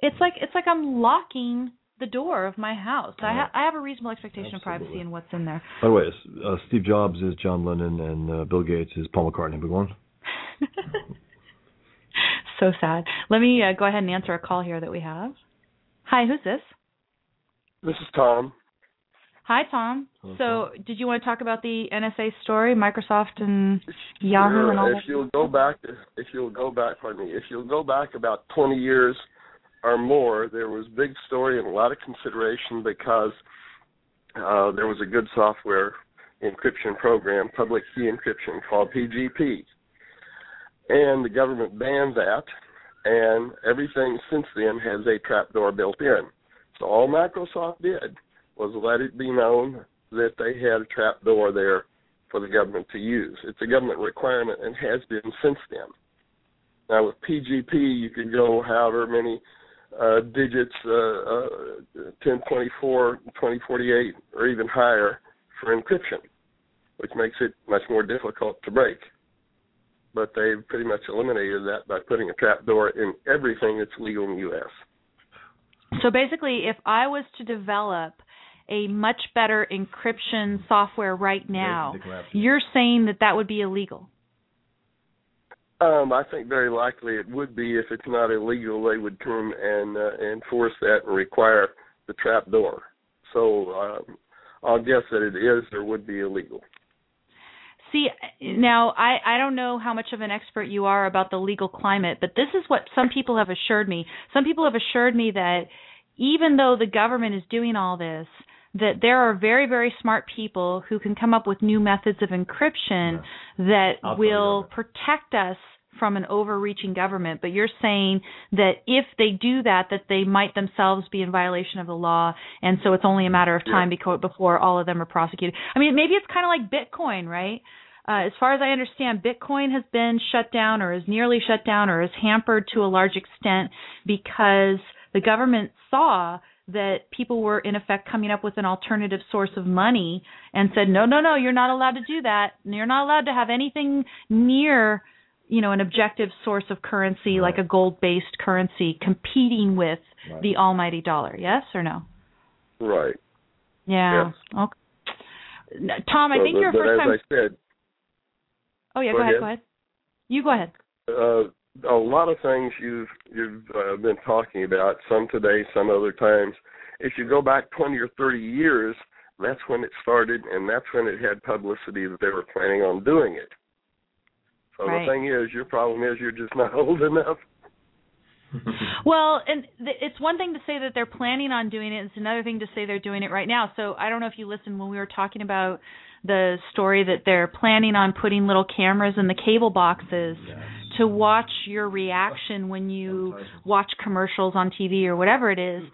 Speaker 1: it's like it's like I'm locking the door of my house. I, ha- I have a reasonable expectation of privacy
Speaker 2: Absolutely.
Speaker 1: in what's in there.
Speaker 2: By the way, uh, Steve Jobs is John Lennon, and uh, Bill Gates is Paul McCartney. Big one.
Speaker 1: so sad. Let me uh, go ahead and answer a call here that we have. Hi, who's this?
Speaker 4: This is Tom.
Speaker 1: Hi, Tom. So, did you want to talk about the NSA story, Microsoft and Yahoo
Speaker 4: Sure,
Speaker 1: and all
Speaker 4: if
Speaker 1: that?
Speaker 4: If you'll go back, if you'll go back, pardon me, if you'll go back about 20 years or more, there was big story and a lot of consideration because uh, there was a good software encryption program, public key encryption called PGP, and the government banned that, and everything since then has a trapdoor built in. So all Microsoft did was let it be known that they had a trap door there for the government to use. It's a government requirement and has been since then. Now with PGP, you could go however many uh, digits, uh, uh, 1024, 2048, or even higher for encryption, which makes it much more difficult to break. But they've pretty much eliminated that by putting a trapdoor in everything that's legal in the U.S.
Speaker 1: So basically, if I was to develop a much better encryption software right now,
Speaker 2: They- they can have to.
Speaker 1: you're saying that that would be illegal.
Speaker 4: Um, I think very likely it would be if it's not illegal. They would come and uh, enforce that and require the trap door. So um, I'll guess that it is or would be illegal.
Speaker 1: See, now I I don't know how much of an expert you are about the legal climate, but this is what some people have assured me. Some people have assured me that even though the government is doing all this, that there are very very smart people who can come up with new methods of encryption that
Speaker 2: the
Speaker 1: will protect us from an overreaching government. But you're saying that if they do that that they might themselves be in violation of the law and so it's only a matter of time beco- before all of them are prosecuted. I mean maybe it's kind of like bitcoin right? Uh, as far as I understand, Bitcoin has been shut down or is nearly shut down or is hampered to a large extent because the government saw that people were in effect coming up with an alternative source of money and said, no, no, no, you're not allowed to do that. You're not allowed to have anything near, you know, an objective source of currency like a gold-based currency competing with
Speaker 2: Right.
Speaker 1: the almighty dollar. Yes or no?
Speaker 4: Right.
Speaker 1: Yeah. Okay. N- Tom, I think you're first
Speaker 4: as
Speaker 1: time.
Speaker 4: I said,
Speaker 1: Oh yeah,
Speaker 4: Go
Speaker 1: go ahead.
Speaker 4: ahead.
Speaker 1: Go ahead. You go ahead.
Speaker 4: uh, a lot of things you've you've uh, been talking about, some today, some other times. If you go back 20 or 30 years, that's when it started, and that's when it had publicity that they were planning on doing it. So
Speaker 1: Right.
Speaker 4: the thing is, your problem is you're just not old enough.
Speaker 1: Well, and th- it's one thing to say that they're planning on doing it. It's another thing to say they're doing it right now. So I don't know if you listened when we were talking about the story that they're planning on putting little cameras in the cable boxes to watch your reaction when you watch commercials on TV or whatever it is. Hmm.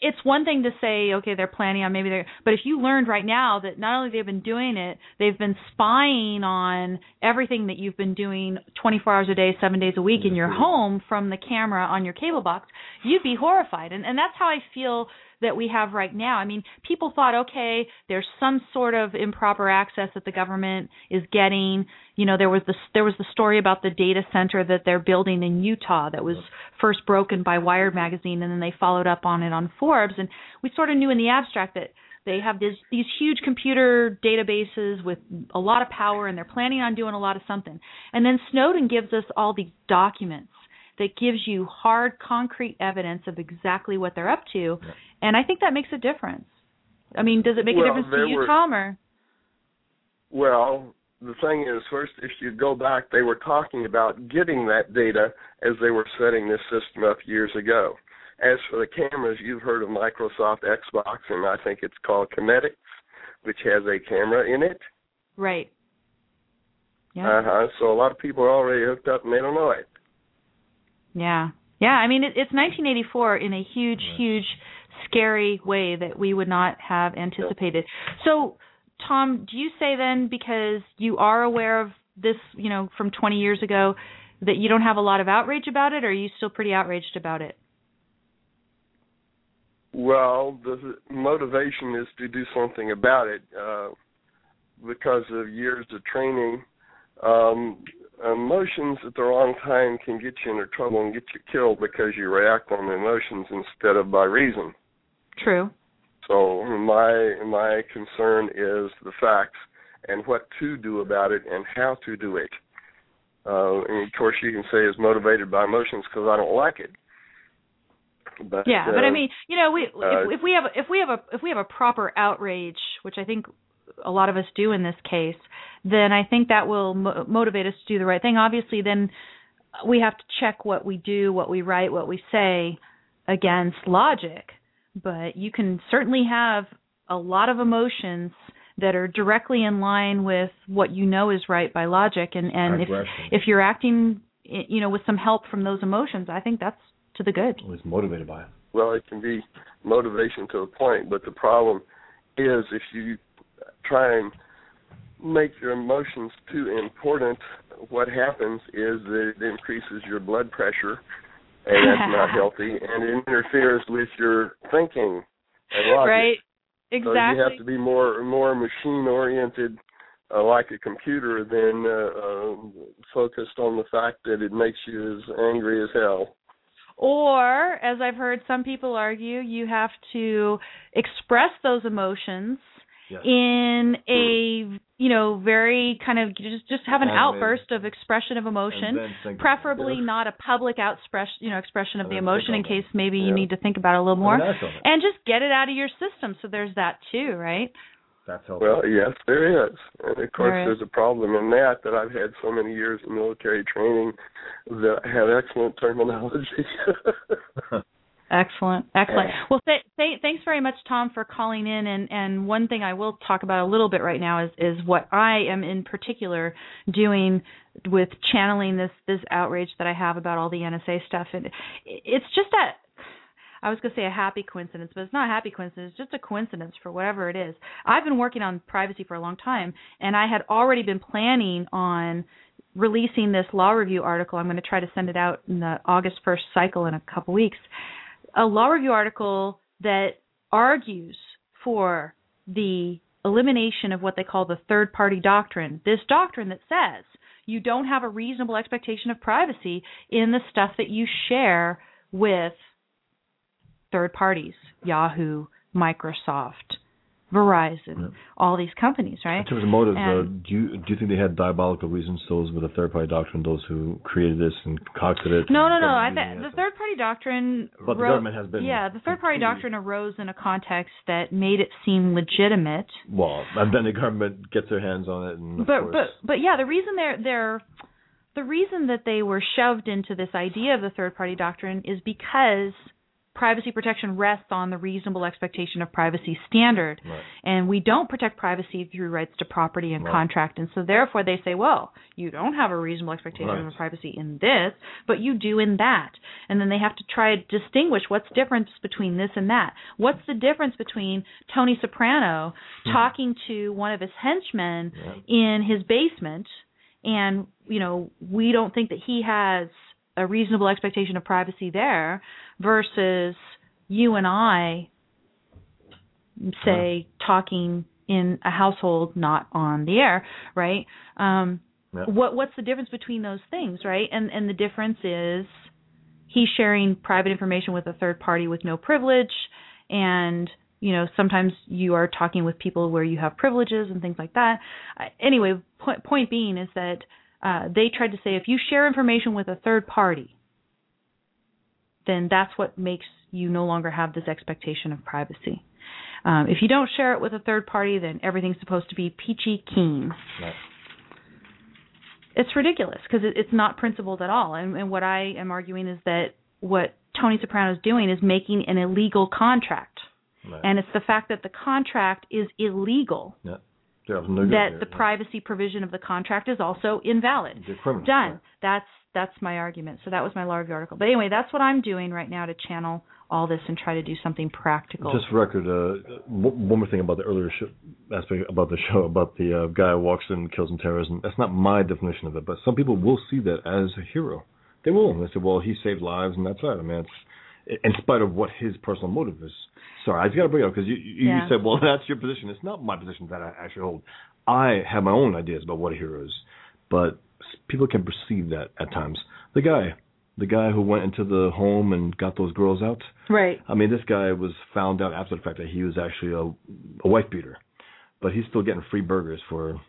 Speaker 1: It's one thing to say, okay, they're planning on maybe they're, but if you learned right now that not only they've been doing it, they've been spying on everything that you've been doing 24 hours a day, seven days a week in your home from the camera on your cable box, you'd be horrified. And and that's how I feel that we have right now. I mean, people thought, okay, there's some sort of improper access that the government is getting. You know, there was the there was the story about the data center that they're building in Utah that was first broken by Wired magazine, and then they followed up on it on Forbes. And we sort of knew in the abstract that they have this, these huge computer databases with a lot of power, and they're planning on doing a lot of something. And then Snowden gives us all these documents that gives you hard, concrete evidence of exactly what they're up to, yeah. And I think that makes a difference. I mean, does it make
Speaker 4: well,
Speaker 1: a difference to you,
Speaker 4: were,
Speaker 1: Tom? Or
Speaker 4: well, the thing is, first, if you go back, they were talking about getting that data as they were setting this system up years ago. As for the cameras, you've heard of Microsoft Xbox, and I think it's called Kinetics, which has a camera in it.
Speaker 1: Right. Yeah.
Speaker 4: Uh huh. So a lot of people are already hooked up and they don't know it.
Speaker 1: Yeah. Yeah. I mean, it, it's 1984 in a huge, right. huge, scary way that we would not have anticipated. So, Tom, do you say then because you are aware of this, you know, from 20 years ago, that you don't have a lot of outrage about it, or are you still pretty outraged about it?
Speaker 4: Well, the motivation is to do something about it uh, because of years of training. Um, emotions at the wrong time can get you into trouble and get you killed because you react on emotions instead of by reason.
Speaker 1: True.
Speaker 4: So my my concern is the facts and what to do about it and how to do it. Uh, and of course, you can say it's motivated by emotions because I don't like it. But,
Speaker 1: yeah,
Speaker 4: uh,
Speaker 1: but I mean, you know, we
Speaker 4: uh,
Speaker 1: if, if we have if we have a if we have a proper outrage, which I think a lot of us do in this case, then I think that will mo- motivate us to do the right thing. Obviously, then we have to check what we do, what we write, what we say against logic. But you can certainly have a lot of emotions that are directly in line with what you know is right by logic. And and if if you're acting you know with some help from those emotions i think that's to the good.
Speaker 2: Well, it's motivated by it.
Speaker 4: Well it can be motivation to a point but the problem is if you try and make your emotions too important what happens is that it increases your blood pressure and that's not healthy and it interferes with your thinking and logic.
Speaker 1: right Exactly.
Speaker 4: So you have to be more more machine oriented, uh, like a computer, than uh, uh, focused on the fact that it makes you as angry as hell.
Speaker 1: Or, as I've heard some people argue, you have to express those emotions
Speaker 2: yes.
Speaker 1: in a you know very kind of just just have an outburst of expression of emotion preferably
Speaker 4: yeah.
Speaker 1: not a public expression you know expression of
Speaker 2: and
Speaker 1: the emotion in case maybe
Speaker 4: yeah.
Speaker 1: you need to think about it a little more
Speaker 2: and
Speaker 1: just get it out of your system so there's that too right
Speaker 2: that's helpful.
Speaker 4: Well, yes, there is, and of course,
Speaker 1: there
Speaker 4: there's a problem in that that I've had so many years of military training that I have excellent terminology.
Speaker 1: Excellent, excellent. Well, th- th- thanks very much, Tom, for calling in. And, and one thing I will talk about a little bit right now is is what I am in particular doing with channeling this this outrage that I have about all the NSA stuff. And it's just that I was going to say a happy coincidence, but it's not a happy coincidence. It's just a coincidence for whatever it is. I've been working on privacy for a long time, and I had already been planning on releasing this law review article. I'm going to try to send it out in the August 1st cycle in a couple weeks a law review article that argues for the elimination of what they call the third party doctrine. This doctrine that says you don't have a reasonable expectation of privacy in the stuff that you share with third parties, Yahoo, Microsoft, Verizon, yeah. all these companies, right?
Speaker 2: In terms of motives, uh, do you do you think they had diabolical reasons? Those with the third party doctrine, those who created this and concocted it.
Speaker 1: No, no, no. I th- the third party doctrine.
Speaker 2: But ro- the government has been.
Speaker 1: Yeah, the third party doctrine arose in a context that made it seem legitimate.
Speaker 2: Well, and then the government gets their hands on it, and
Speaker 1: but
Speaker 2: course.
Speaker 1: but but yeah, the reason they're they're the reason that they were shoved into this idea of the third party doctrine is because privacy protection rests on the reasonable expectation of privacy standard.
Speaker 2: Right.
Speaker 1: And we don't protect privacy through rights to property and
Speaker 2: right.
Speaker 1: contract. And so therefore they say, well, you don't have a reasonable expectation
Speaker 2: right.
Speaker 1: of privacy in this, but you do in that. And then they have to try to distinguish what's the difference between this and that. What's the difference between Tony Soprano talking to one of his henchmen
Speaker 2: Yeah.
Speaker 1: in his basement and, you know, we don't think that he has a reasonable expectation of privacy there versus you and I say talking in a household not on the air, right? Um
Speaker 2: Yeah.
Speaker 1: what what's the difference between those things, right? And and the difference is he's sharing private information with a third party with no privilege and you know sometimes you are talking with people where you have privileges and things like that. Uh, anyway, point point being is that uh, they tried to say if you share information with a third party, then that's what makes you no longer have this expectation of privacy. Um, if you don't share it with a third party, then everything's supposed to be peachy keen.
Speaker 2: Right.
Speaker 1: It's ridiculous because it, it's not principled at all. And, and what I am arguing is that what Tony Soprano is doing is making an illegal contract,
Speaker 2: Right.
Speaker 1: and it's the fact that the contract is illegal
Speaker 2: yeah. No
Speaker 1: that the privacy provision of the contract is also invalid.
Speaker 2: Criminal.
Speaker 1: Done.
Speaker 2: Right.
Speaker 1: That's that's my argument. So that was my review article. But anyway, that's what I'm doing right now to channel all this and try to do something practical.
Speaker 2: Just for record, uh, one more thing about the earlier sh- aspect about the show about the uh, guy who walks in and kills some terrorism. That's not my definition of it, but some people will see that as a hero. They will. They say, "Well, he saved lives, and that's it." I mean, it's in spite of what his personal motive is. Sorry, I just got to bring it up because you you,
Speaker 1: Yeah.
Speaker 2: you said, "Well, that's your position." It's not my position that I actually hold. I have my own ideas about what a hero is, but people can perceive that at times. The guy, the guy who went into the home and got those girls out.
Speaker 1: right.
Speaker 2: I mean, this guy was found out after the fact that he was actually a, a wife beater, but he's still getting free burgers for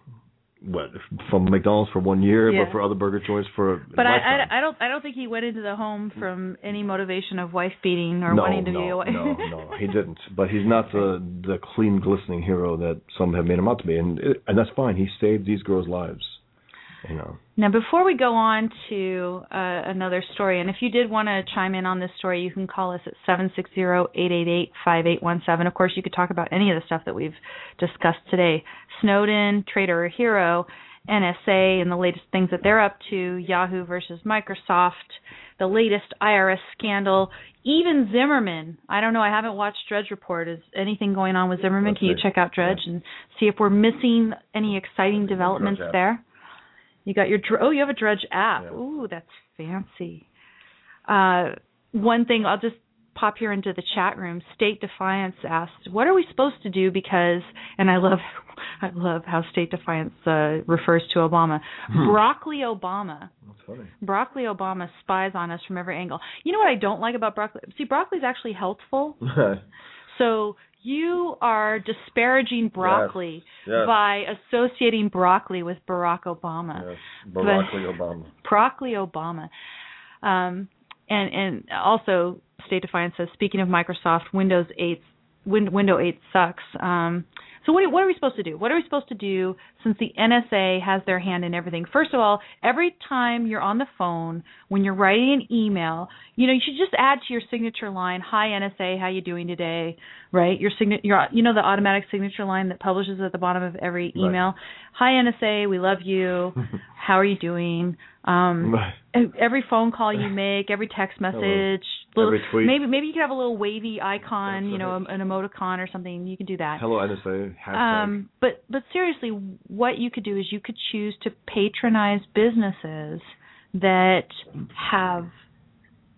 Speaker 2: what from McDonald's for one year,
Speaker 1: Yeah.
Speaker 2: but for other burger joints for. a
Speaker 1: But I. I I don't I don't think he went into the home from any motivation of wife beating or
Speaker 2: no,
Speaker 1: wanting to
Speaker 2: no,
Speaker 1: be a wife.
Speaker 2: no, no, he didn't. But he's not the the clean, glistening hero that some have made him out to be, and it, and that's fine. He saved these girls' lives. You know.
Speaker 1: Now, before we go on to uh, another story, and if you did want to chime in on this story, you can call us at seven six zero eight eight eight five eight one seven. Of course, you could talk about any of the stuff that we've discussed today Snowden, traitor or hero, NSA, and the latest things that they're up to, Yahoo versus Microsoft, the latest IRS scandal, even Zimmerman. I don't know, I haven't watched Drudge Report. Is anything going on with Zimmerman?
Speaker 2: Let's
Speaker 1: Can you check out Drudge and see if we're missing any exciting developments there? You got your oh, you have a Drudge app.
Speaker 2: Yeah.
Speaker 1: Ooh, that's fancy. Uh, one thing I'll just pop here into the chat room. State Defiance asked, "What are we supposed to do?" Because, and I love, I love how State Defiance uh, refers to Obama.
Speaker 2: Hmm.
Speaker 1: Broccoli Obama.
Speaker 2: That's funny.
Speaker 1: Broccoli Obama spies on us from every angle. You know what I don't like about broccoli? See, broccoli is actually healthful. So you are disparaging broccoli
Speaker 2: yes.
Speaker 1: by associating broccoli with Barack Obama.
Speaker 2: yes. Broccoli Obama.
Speaker 1: Broccoli Obama. Um, and and also State Defiance says speaking of Microsoft, Windows 8 Win, Window 8 sucks. Um, so what, what are we supposed to do? What are we supposed to do since the NSA has their hand in everything? First of all, every time you're on the phone, when you're writing an email, you know you should just add to your signature line, "Hi NSA, how you doing today?" Right? Your signature, your you know the automatic signature line that publishes at the bottom of every
Speaker 2: Right.
Speaker 1: email. "Hi NSA, we love you. how are you doing?" Um, every phone call you make, every text message, little,
Speaker 2: Every
Speaker 1: maybe maybe you could have a little wavy icon,
Speaker 2: That's
Speaker 1: you know,
Speaker 2: right.
Speaker 1: an emoticon or something. You could do that.
Speaker 2: Hello NSA. Hashtag.
Speaker 1: Um, but but seriously, what you could do is you could choose to patronize businesses that have,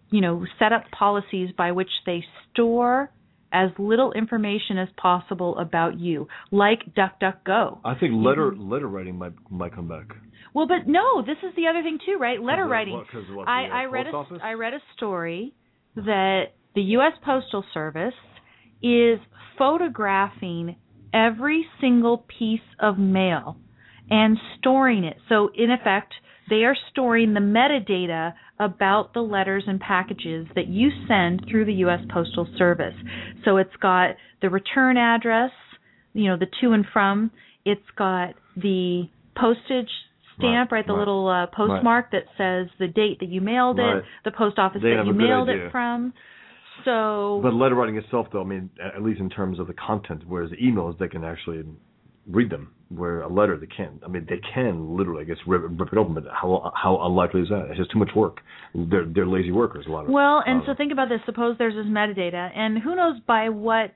Speaker 1: you know, set up policies by which they store as little information as possible about you, like DuckDuckGo.
Speaker 2: I think letter letter writing might might come back.
Speaker 1: Well, but no, this is the other thing too, right? Letter writing.
Speaker 2: what- what,
Speaker 1: I,
Speaker 2: uh,
Speaker 1: I read a
Speaker 2: office?
Speaker 1: I read a story that the U.S. Postal Service is photographing every single piece of mail and storing it. So in effect, they are storing the metadata about the letters and packages that you send through the U.S. Postal Service. So it's got the return address, you know, the to and from. It's got the postage stamp, right?
Speaker 2: Right,
Speaker 1: the
Speaker 2: right.
Speaker 1: little uh, postmark that says the date that you mailed it, the post office
Speaker 2: They
Speaker 1: that you mailed
Speaker 2: idea.
Speaker 1: it from. So
Speaker 2: But letter writing itself, though, I mean, at least in terms of the content, whereas the emails they can actually read them, where a letter they can't. I mean, they can literally, I guess, rip, rip it open, but how how unlikely is that? It's just too much work. They're they're lazy workers, a lot of.
Speaker 1: Well, and so think about this. Suppose there's this metadata, and who knows by what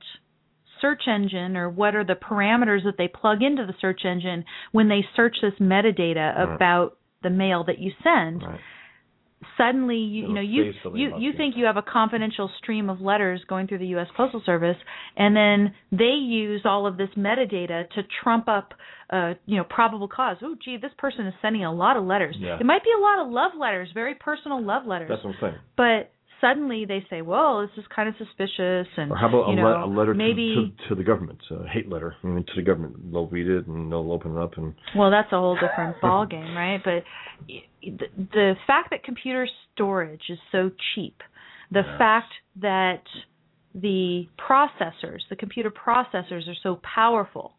Speaker 1: search engine or what are the parameters that they plug into the search engine when they search this metadata
Speaker 2: Right.
Speaker 1: about the mail that you send.
Speaker 2: Right.
Speaker 1: Suddenly, you, you
Speaker 2: It'll
Speaker 1: know, you you you. think you have a confidential stream of letters going through the U.S. Postal Service, and then they use all of this metadata to trump up, uh, you know, probable cause. Oh, gee, this person is sending a lot of letters.
Speaker 2: Yeah.
Speaker 1: It might be a lot of love letters, very personal love letters
Speaker 2: That's what I'm saying.
Speaker 1: but suddenly they say, "Well, this is kind of suspicious," and
Speaker 2: Or how about a,
Speaker 1: you know,
Speaker 2: a letter to,
Speaker 1: maybe.
Speaker 2: to to the government, a hate letter, I mean, to the government. They'll read it and they'll open it up and.
Speaker 1: well, that's a whole different ball game, right? But the, the fact that computer storage is so cheap The
Speaker 2: Yes.
Speaker 1: fact that the processors, the computer processors, are so powerful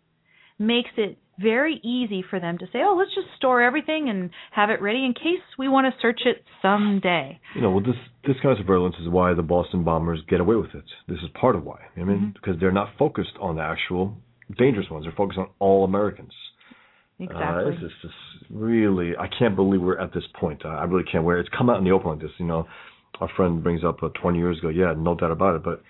Speaker 1: makes it very easy for them to say, "Oh, let's just store everything and have it ready in case we want to search it someday."
Speaker 2: You know, well, this this kind of surveillance is why the Boston bombers get away with it. This is part of why. I mean,
Speaker 1: Mhm.
Speaker 2: because they're not focused on the actual dangerous ones. They're focused on all Americans.
Speaker 1: Exactly.
Speaker 2: Uh, this is just really, I can't believe we're at this point. I, I really can't. Where it's come out in the open like this. You know, our friend brings up uh, 20 years ago. Yeah, no doubt about it. But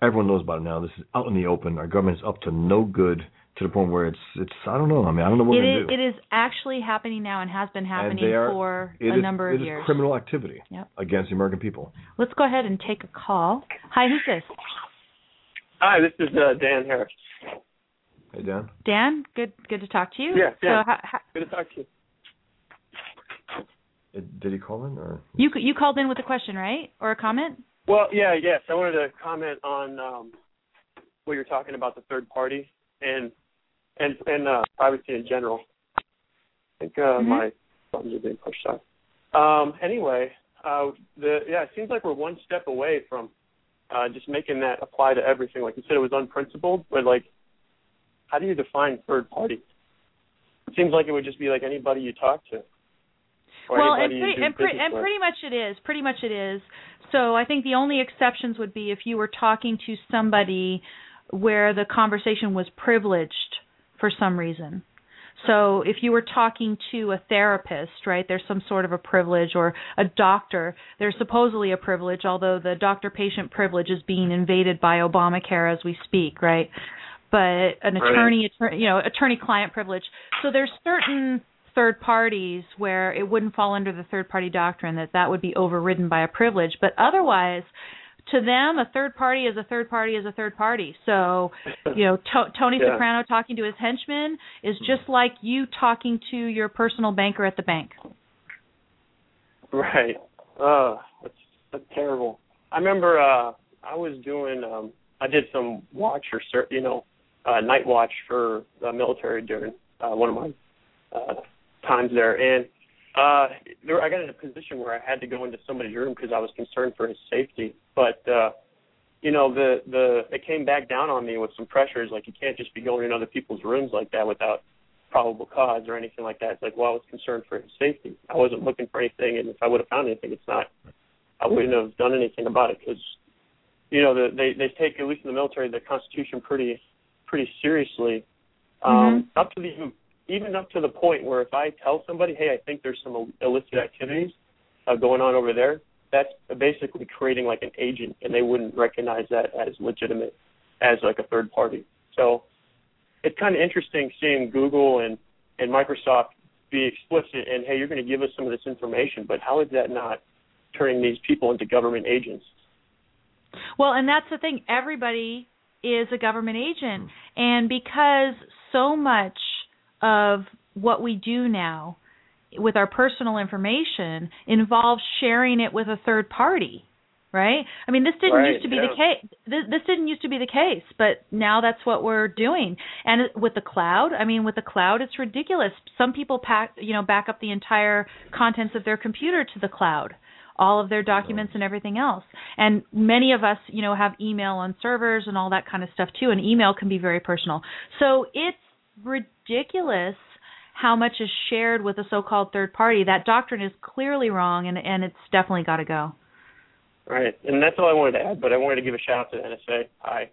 Speaker 2: everyone knows about it now. This is out in the open. Our government's up to no good to the point where it's, it's. I don't know. I mean, I don't know what
Speaker 1: It
Speaker 2: we're
Speaker 1: is,
Speaker 2: gonna do.
Speaker 1: it is actually happening now and has been happening
Speaker 2: are-
Speaker 1: for a
Speaker 2: is-
Speaker 1: number of
Speaker 2: is
Speaker 1: years.
Speaker 2: criminal activity
Speaker 1: Yep.
Speaker 2: against the American people.
Speaker 1: Let's go ahead and take a call. Hi, who's this?
Speaker 5: Hi, this is uh, Dan Harris.
Speaker 2: Hey, Dan.
Speaker 1: Dan, good good to talk to you.
Speaker 5: Yeah, yeah.
Speaker 1: So how, how,
Speaker 5: Good to talk to you.
Speaker 2: Uh, Did he call in or?
Speaker 1: you you called in with a question, right? Or a comment?
Speaker 5: Well, yeah, yes. I wanted to comment on um, what you're talking about the third party and and and uh, privacy in general. I think uh,
Speaker 1: Mhm.
Speaker 5: my buttons are being pushed off. Um, anyway, uh, the yeah, it seems like we're one step away from uh, just making that apply to everything. Like you said, it was unprincipled, but like, how do you define third party? It seems like it would just be like anybody you talk to.
Speaker 1: Well, and pretty, and, pre- and pretty much it is. Pretty much it is. So I think the only exceptions would be if you were talking to somebody where the conversation was privileged for some reason. So if you were talking to a therapist, right, there's some sort of a privilege, or a doctor, there's supposedly a privilege, although the doctor-patient privilege is being invaded by Obamacare as we speak, right? But an
Speaker 5: Right.
Speaker 1: attorney, attorney you know, attorney-client privilege. So there's certain third parties where it wouldn't fall under the third party doctrine that that would be overridden by a privilege but otherwise to them a third party is a third party is a third party so you know to- tony
Speaker 5: Yeah.
Speaker 1: soprano talking to his henchman is just like you talking to your personal banker at the bank
Speaker 5: Right. Uh that's that's terrible. I remember uh I was doing um I did some watch or cer- you know, uh night watch for the military during uh one of my uh times there and uh there I got in a position where I had to go into somebody's room because I was concerned for his safety. But uh you know, the the it came back down on me with some pressures like you can't just be going in other people's rooms like that without probable cause or anything like that. It's like, well, I was concerned for his safety. I wasn't looking for anything, and if I would have found anything, it's not. I wouldn't have done anything about it because, you know, the, they they take at least in the military the Constitution pretty pretty seriously. Um, Up to the even up to the point where if I tell somebody, hey, I think there's some illicit activities uh, going on over there, that's basically creating like an agent, and they wouldn't recognize that as legitimate as like a third party. So it's kind of interesting seeing Google and and Microsoft be explicit and hey, you're going to give us some of this information, but how is that not turning these people into government agents?
Speaker 1: Well, and that's the thing. Everybody is a government agent. And because so much of what we do now with our personal information involves sharing it with a third party, right? I mean, this didn't
Speaker 5: Right,
Speaker 1: used to be
Speaker 5: yeah.
Speaker 1: the case. This, this didn't used to be the case, but now that's what we're doing. And with the cloud, I mean, with the cloud, it's ridiculous. Some people pack, you know, back up the entire contents of their computer to the cloud all of their documents and everything else. And many of us, you know, have email on servers and all that kind of stuff too. And email can be very personal. So it's ridiculous how much is shared with a so-called third party. That doctrine is clearly wrong, and and it's definitely got to go.
Speaker 5: Right, and that's all I wanted to add. But I wanted to give a shout out to the NSA. Hi.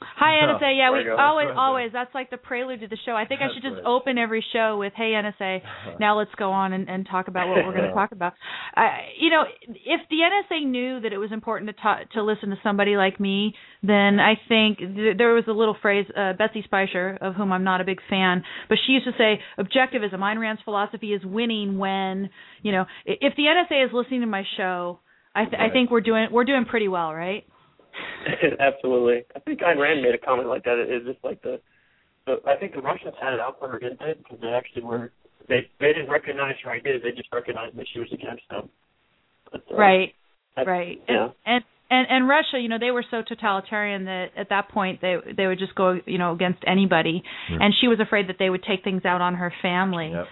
Speaker 1: Hi NSA. Yeah, we always always that's like the prelude to the show. I think I should just open every show with "Hey NSA." Now let's go on and, and talk about what we're going to talk about. I, you know, if the NSA knew that it was important to ta- to listen to somebody like me, then I think th- there was a little phrase uh, Betsy Speicher, of whom I'm not a big fan, but she used to say, "Objectivism, Ayn Rand's philosophy is winning when you know if the NSA is listening to my show." I, th- I think we're doing we're doing pretty well, right?
Speaker 5: Absolutely. I think Ayn Rand made a comment like that. It's just like the, the I think the Russians had it out for her, didn't they? Because they actually were they they didn't recognize her ideas. They just recognized that she was against them. But, uh,
Speaker 1: Right.
Speaker 5: that-
Speaker 1: right
Speaker 5: Yeah.
Speaker 1: and and and Russia, you know, they were so totalitarian that at that point they they would just go, you know, against anybody.
Speaker 2: Yeah.
Speaker 1: And she was afraid that they would take things out on her family.
Speaker 2: Yep.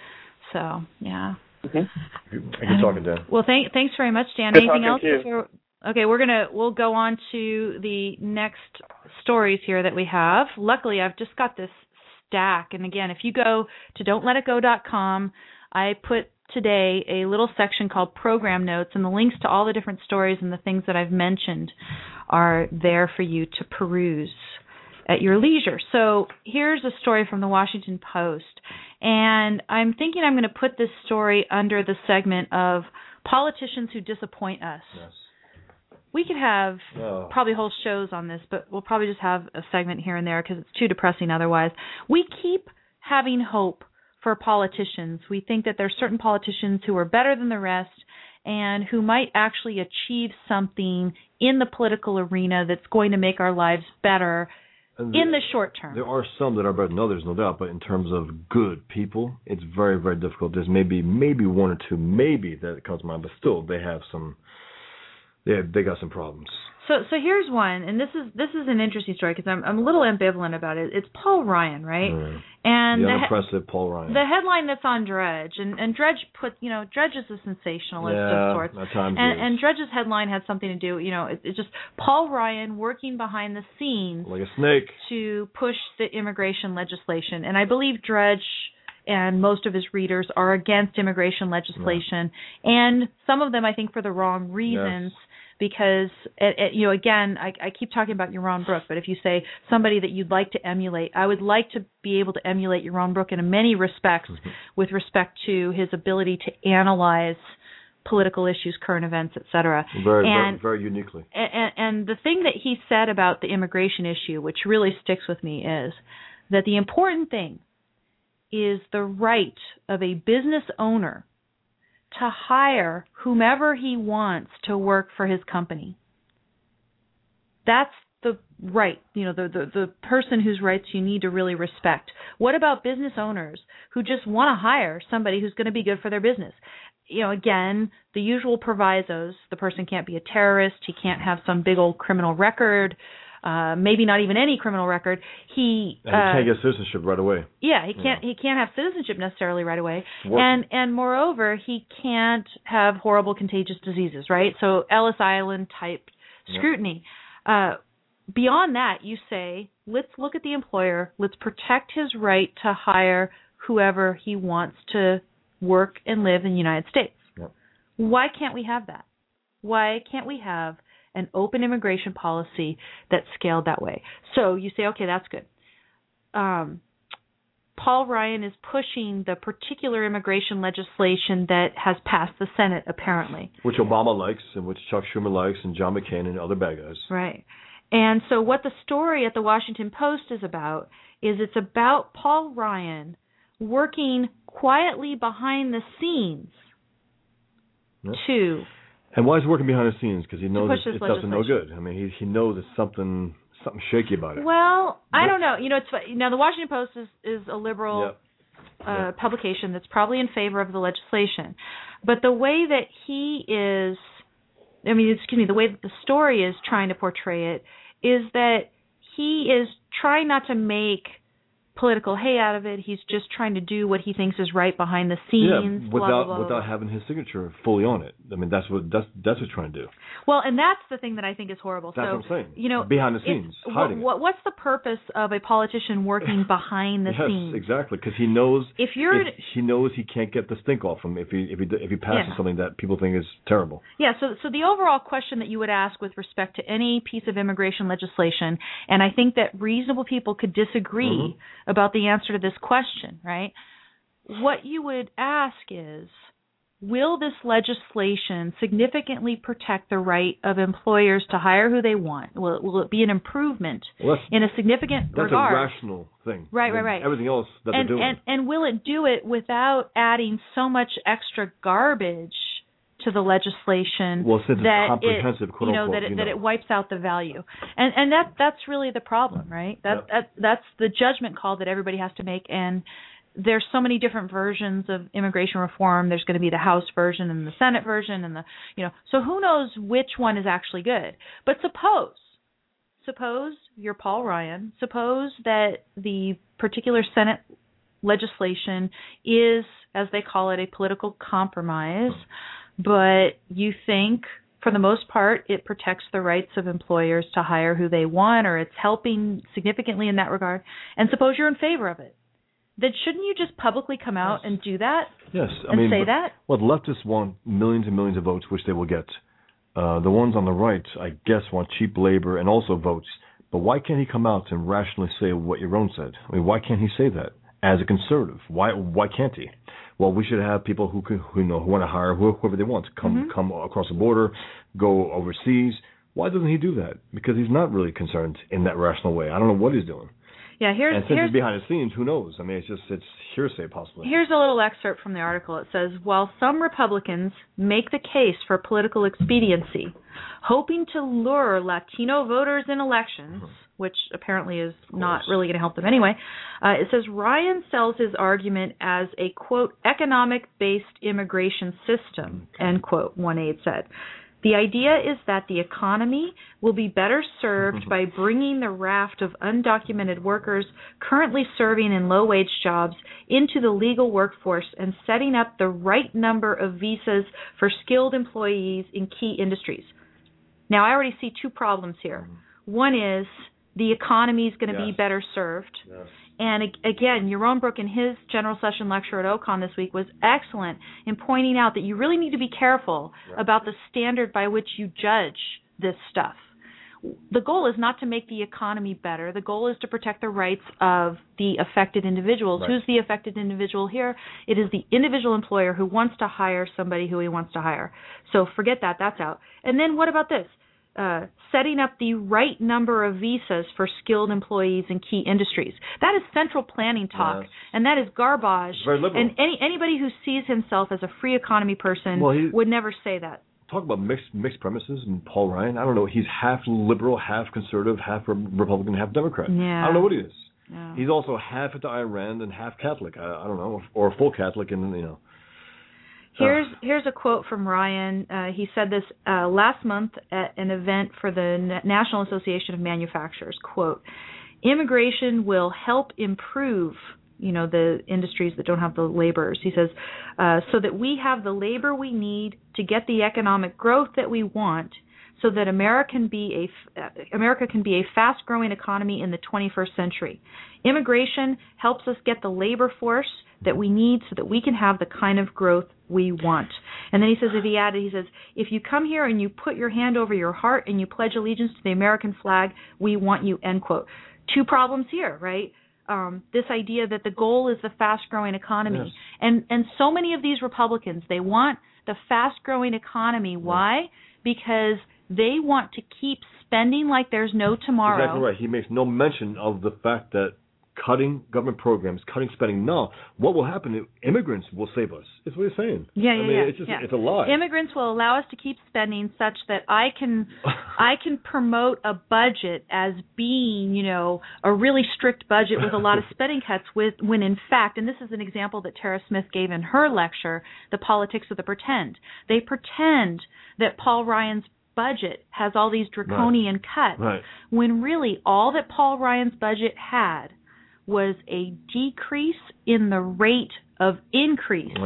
Speaker 1: So yeah.
Speaker 5: Mhm.
Speaker 2: Good talking, Dan.
Speaker 1: Well, thank thanks very much, Dan.
Speaker 5: Good
Speaker 1: Anything else
Speaker 5: to you.
Speaker 1: before? Okay, we're gonna we'll go on to the next stories here that we have. Luckily, I've just got this stack, and again, if you go to don'tletitgo.com, I put today a little section called program notes, and the links to all the different stories and the things that I've mentioned are there for you to peruse at your leisure. So here's a story from the Washington Post, and I'm thinking I'm going to put this story under the segment of politicians who disappoint us.
Speaker 2: Yes.
Speaker 1: We could have
Speaker 2: Oh.
Speaker 1: probably whole shows on this, but we'll probably just have a segment here and there because it's too depressing otherwise. We keep having hope for politicians. We think that there's certain politicians who are better than the rest and who might actually achieve something in the political arena that's going to make our lives better
Speaker 2: And
Speaker 1: in the short term.
Speaker 2: There are some that are better than others, no doubt. But in terms of good people, it's very, very difficult. There's maybe, maybe one or two, maybe that comes to mind, but still, they have some. They they got some problems.
Speaker 1: So so here's one, and this is this is an interesting story because I'm I'm a little ambivalent about it. It's Paul Ryan, right?
Speaker 2: Mm.
Speaker 1: And
Speaker 2: the
Speaker 1: the, he-
Speaker 2: Paul Ryan.
Speaker 1: the headline that's on Drudge, and and Drudge put you know Drudge is a sensationalist
Speaker 2: yeah,
Speaker 1: of sorts. And,
Speaker 2: is.
Speaker 1: and Drudge's headline had something to do, you know, it, it's just Paul Ryan working behind the scenes
Speaker 2: like a snake.
Speaker 1: to push the immigration legislation. And I believe Drudge and most of his readers are against immigration legislation, and some of them I think for the wrong reasons. Because it, it, you know, again, I, I keep talking about Yaron Brook, but if you say somebody that you'd like to emulate, I would like to be able to emulate Yaron Brook in many respects, mm-hmm. with respect to his ability to analyze political issues, current events, et cetera.
Speaker 2: Very,
Speaker 1: and
Speaker 2: very, very uniquely.
Speaker 1: and, and the thing that he said about the immigration issue, which really sticks with me, is that the important thing is the right of a business owner to hire whomever he wants to work for his company. That's the right, you know, the, the the person whose rights you need to really respect. What about business owners who just want to hire somebody who's going to be good for their business? You know, again, the usual provisos. The person can't be a terrorist. He can't have some big old criminal record. Uh, maybe not even any criminal record. He,
Speaker 2: And
Speaker 1: uh,
Speaker 2: can't get citizenship right away.
Speaker 1: yeah, he can't he can't have citizenship necessarily right away.
Speaker 2: Working.
Speaker 1: And and moreover, he can't have horrible contagious diseases, right? So Ellis Island type
Speaker 2: Yeah.
Speaker 1: scrutiny. Uh beyond that, you say, let's look at the employer, let's protect his right to hire whoever he wants to work and live in the United States.
Speaker 2: Yep.
Speaker 1: Why can't we have that? Why can't we have an open immigration policy that's scaled that way? So you say, okay, that's good. Um, Paul Ryan is pushing the particular immigration legislation that has passed the Senate, apparently.
Speaker 2: Which Obama likes, and which Chuck Schumer likes, and John McCain and other bad guys.
Speaker 1: Right. And so what the story at the Washington Post is about is it's about Paul Ryan working quietly behind the scenes
Speaker 2: Yeah.
Speaker 1: to
Speaker 2: And why is he working behind the scenes? Because he knows it, it doesn't no good. I mean, he he knows there's something something shaky about it.
Speaker 1: well, I don't know. You know, it's now the Washington Post is is a liberal
Speaker 2: Yep.
Speaker 1: uh,
Speaker 2: Yep.
Speaker 1: publication that's probably in favor of the legislation. But the way that he is, I mean, excuse me, the way that the story is trying to portray it is that he is trying not to make political hay out of it. He's just trying to do what he thinks is right behind the scenes.
Speaker 2: Yeah, without
Speaker 1: blah, blah, blah,
Speaker 2: without having his signature fully on it. I mean, that's what that's that's what he's trying to do.
Speaker 1: Well, and that's the thing that I think is horrible.
Speaker 2: That's
Speaker 1: so,
Speaker 2: what I'm saying.
Speaker 1: You know,
Speaker 2: behind the scenes, hiding
Speaker 1: what, what's the purpose of a politician working behind the
Speaker 2: yes,
Speaker 1: scenes?
Speaker 2: exactly. Because he knows
Speaker 1: If you're
Speaker 2: if he knows he can't get the stink off him if he if he if he passes
Speaker 1: Yeah.
Speaker 2: something that people think is terrible.
Speaker 1: Yeah, so so the overall question that you would ask with respect to any piece of immigration legislation, and I think that reasonable people could disagree
Speaker 2: Mhm.
Speaker 1: About the answer to this question, right? What you would ask is Will this legislation significantly protect the right of employers to hire who they want? Will, will it be an improvement
Speaker 2: Well,
Speaker 1: in a significant
Speaker 2: that's
Speaker 1: regard?
Speaker 2: a rational thing.
Speaker 1: Right, right, right.
Speaker 2: Everything else that
Speaker 1: and,
Speaker 2: they're doing.
Speaker 1: and and will it do it without adding so much extra garbage to the legislation
Speaker 2: well,
Speaker 1: that it,
Speaker 2: quote
Speaker 1: you know that it,
Speaker 2: you
Speaker 1: that it wipes out the value, and and that that's really the problem, right? That
Speaker 2: Yep.
Speaker 1: that that's the judgment call that everybody has to make, and there's so many different versions of immigration reform. There's going to be the House version and the Senate version, and the you know, so who knows which one is actually good? But suppose suppose you're Paul Ryan, suppose that the particular Senate legislation is, as they call it, a political compromise, but you think for the most part, it protects the rights of employers to hire who they want, or it's helping significantly in that regard. And suppose you're in favor of it, then shouldn't you just publicly come out
Speaker 2: Yes.
Speaker 1: and do that
Speaker 2: Yes, I
Speaker 1: and
Speaker 2: mean,
Speaker 1: say that?
Speaker 2: Well, the leftists want millions and millions of votes, which they will get. Uh, the ones on the right, I guess, want cheap labor and also votes. But why can't he come out and rationally say what Yaron said? I mean, why can't he say that as a conservative? Why why can't he? Well, we should have people who can, who you know who want to hire who- whoever they want to come
Speaker 1: Mhm.
Speaker 2: come across the border, go overseas. Why doesn't he do that? Because he's not really concerned in that rational way. I don't know what he's doing.
Speaker 1: Yeah, here's
Speaker 2: and since
Speaker 1: here's
Speaker 2: it's behind the scenes, who knows? I mean, it's just it's hearsay possibly.
Speaker 1: Here's a little excerpt from the article. It says While some Republicans make the case for political expediency, hoping to lure Latino voters in elections, which apparently is not really going to help them anyway, uh, it says Ryan sells his argument as a quote economic based immigration system, end quote, one aide said. The idea is that the economy will be better served by bringing the raft of undocumented workers currently serving in low wage jobs into the legal workforce and setting up the right number of visas for skilled employees in key industries. Now, I already see two problems here. One is the economy is going to be better served.
Speaker 2: Yes.
Speaker 1: And again, Yaron Brook in his general session lecture at OCON this week was excellent in pointing out that you really need to be careful
Speaker 2: Right.
Speaker 1: about the standard by which you judge this stuff. The goal is not to make the economy better. The goal is to protect the rights of the affected individuals.
Speaker 2: Right.
Speaker 1: Who's the affected individual here? It is the individual employer who wants to hire somebody who he wants to hire. So forget that. That's out. And then what about this? Uh, setting up the right number of visas for skilled employees in key industries. That is central planning talk,
Speaker 2: Yes.
Speaker 1: and that is garbage.
Speaker 2: Very liberal.
Speaker 1: And any anybody who sees himself as a free economy person
Speaker 2: Well, he-
Speaker 1: would never say that.
Speaker 2: talk about mixed mixed premises and Paul Ryan. I don't know. He's half liberal, half conservative, half Republican, half Democrat.
Speaker 1: Yeah.
Speaker 2: I don't know what he is.
Speaker 1: Yeah.
Speaker 2: He's also half into Ayn Rand and half Catholic. I, I don't know, or full Catholic, and you know.
Speaker 1: Here's here's a quote from Ryan. Uh, he said this uh, last month at an event for the National Association of Manufacturers. Quote: Immigration will help improve, you know, the industries that don't have the laborers. He says, uh, so that we have the labor we need to get the economic growth that we want, so that America can be a uh, America can be a fast-growing economy in the 21st century. Immigration helps us get the labor force that we need so that we can have the kind of growth we want. And then he says, if he added, he says, if you come here and you put your hand over your heart and you pledge allegiance to the American flag, we want you, end quote. Two problems here, right? Um, this idea that the goal is the fast growing economy.
Speaker 2: Yes.
Speaker 1: And and so many of these Republicans, they want the fast growing economy. Why? Because they want to keep spending like there's no tomorrow.
Speaker 2: Exactly right. He makes no mention of the fact that cutting government programs, cutting spending. No, what will happen? Immigrants will save us. Is what he's saying.
Speaker 1: Yeah,
Speaker 2: I
Speaker 1: yeah,
Speaker 2: mean,
Speaker 1: yeah.
Speaker 2: It's just
Speaker 1: yeah.
Speaker 2: it's a lie.
Speaker 1: Immigrants will allow us to keep spending such that I can I can promote a budget as being, you know, a really strict budget with a lot of spending cuts with when in fact, and this is an example that Tara Smith gave in her lecture, The Politics of the Pretend. They pretend that Paul Ryan's budget has all these draconian cuts
Speaker 2: Right.
Speaker 1: when really all that Paul Ryan's budget had was a decrease in the rate of increase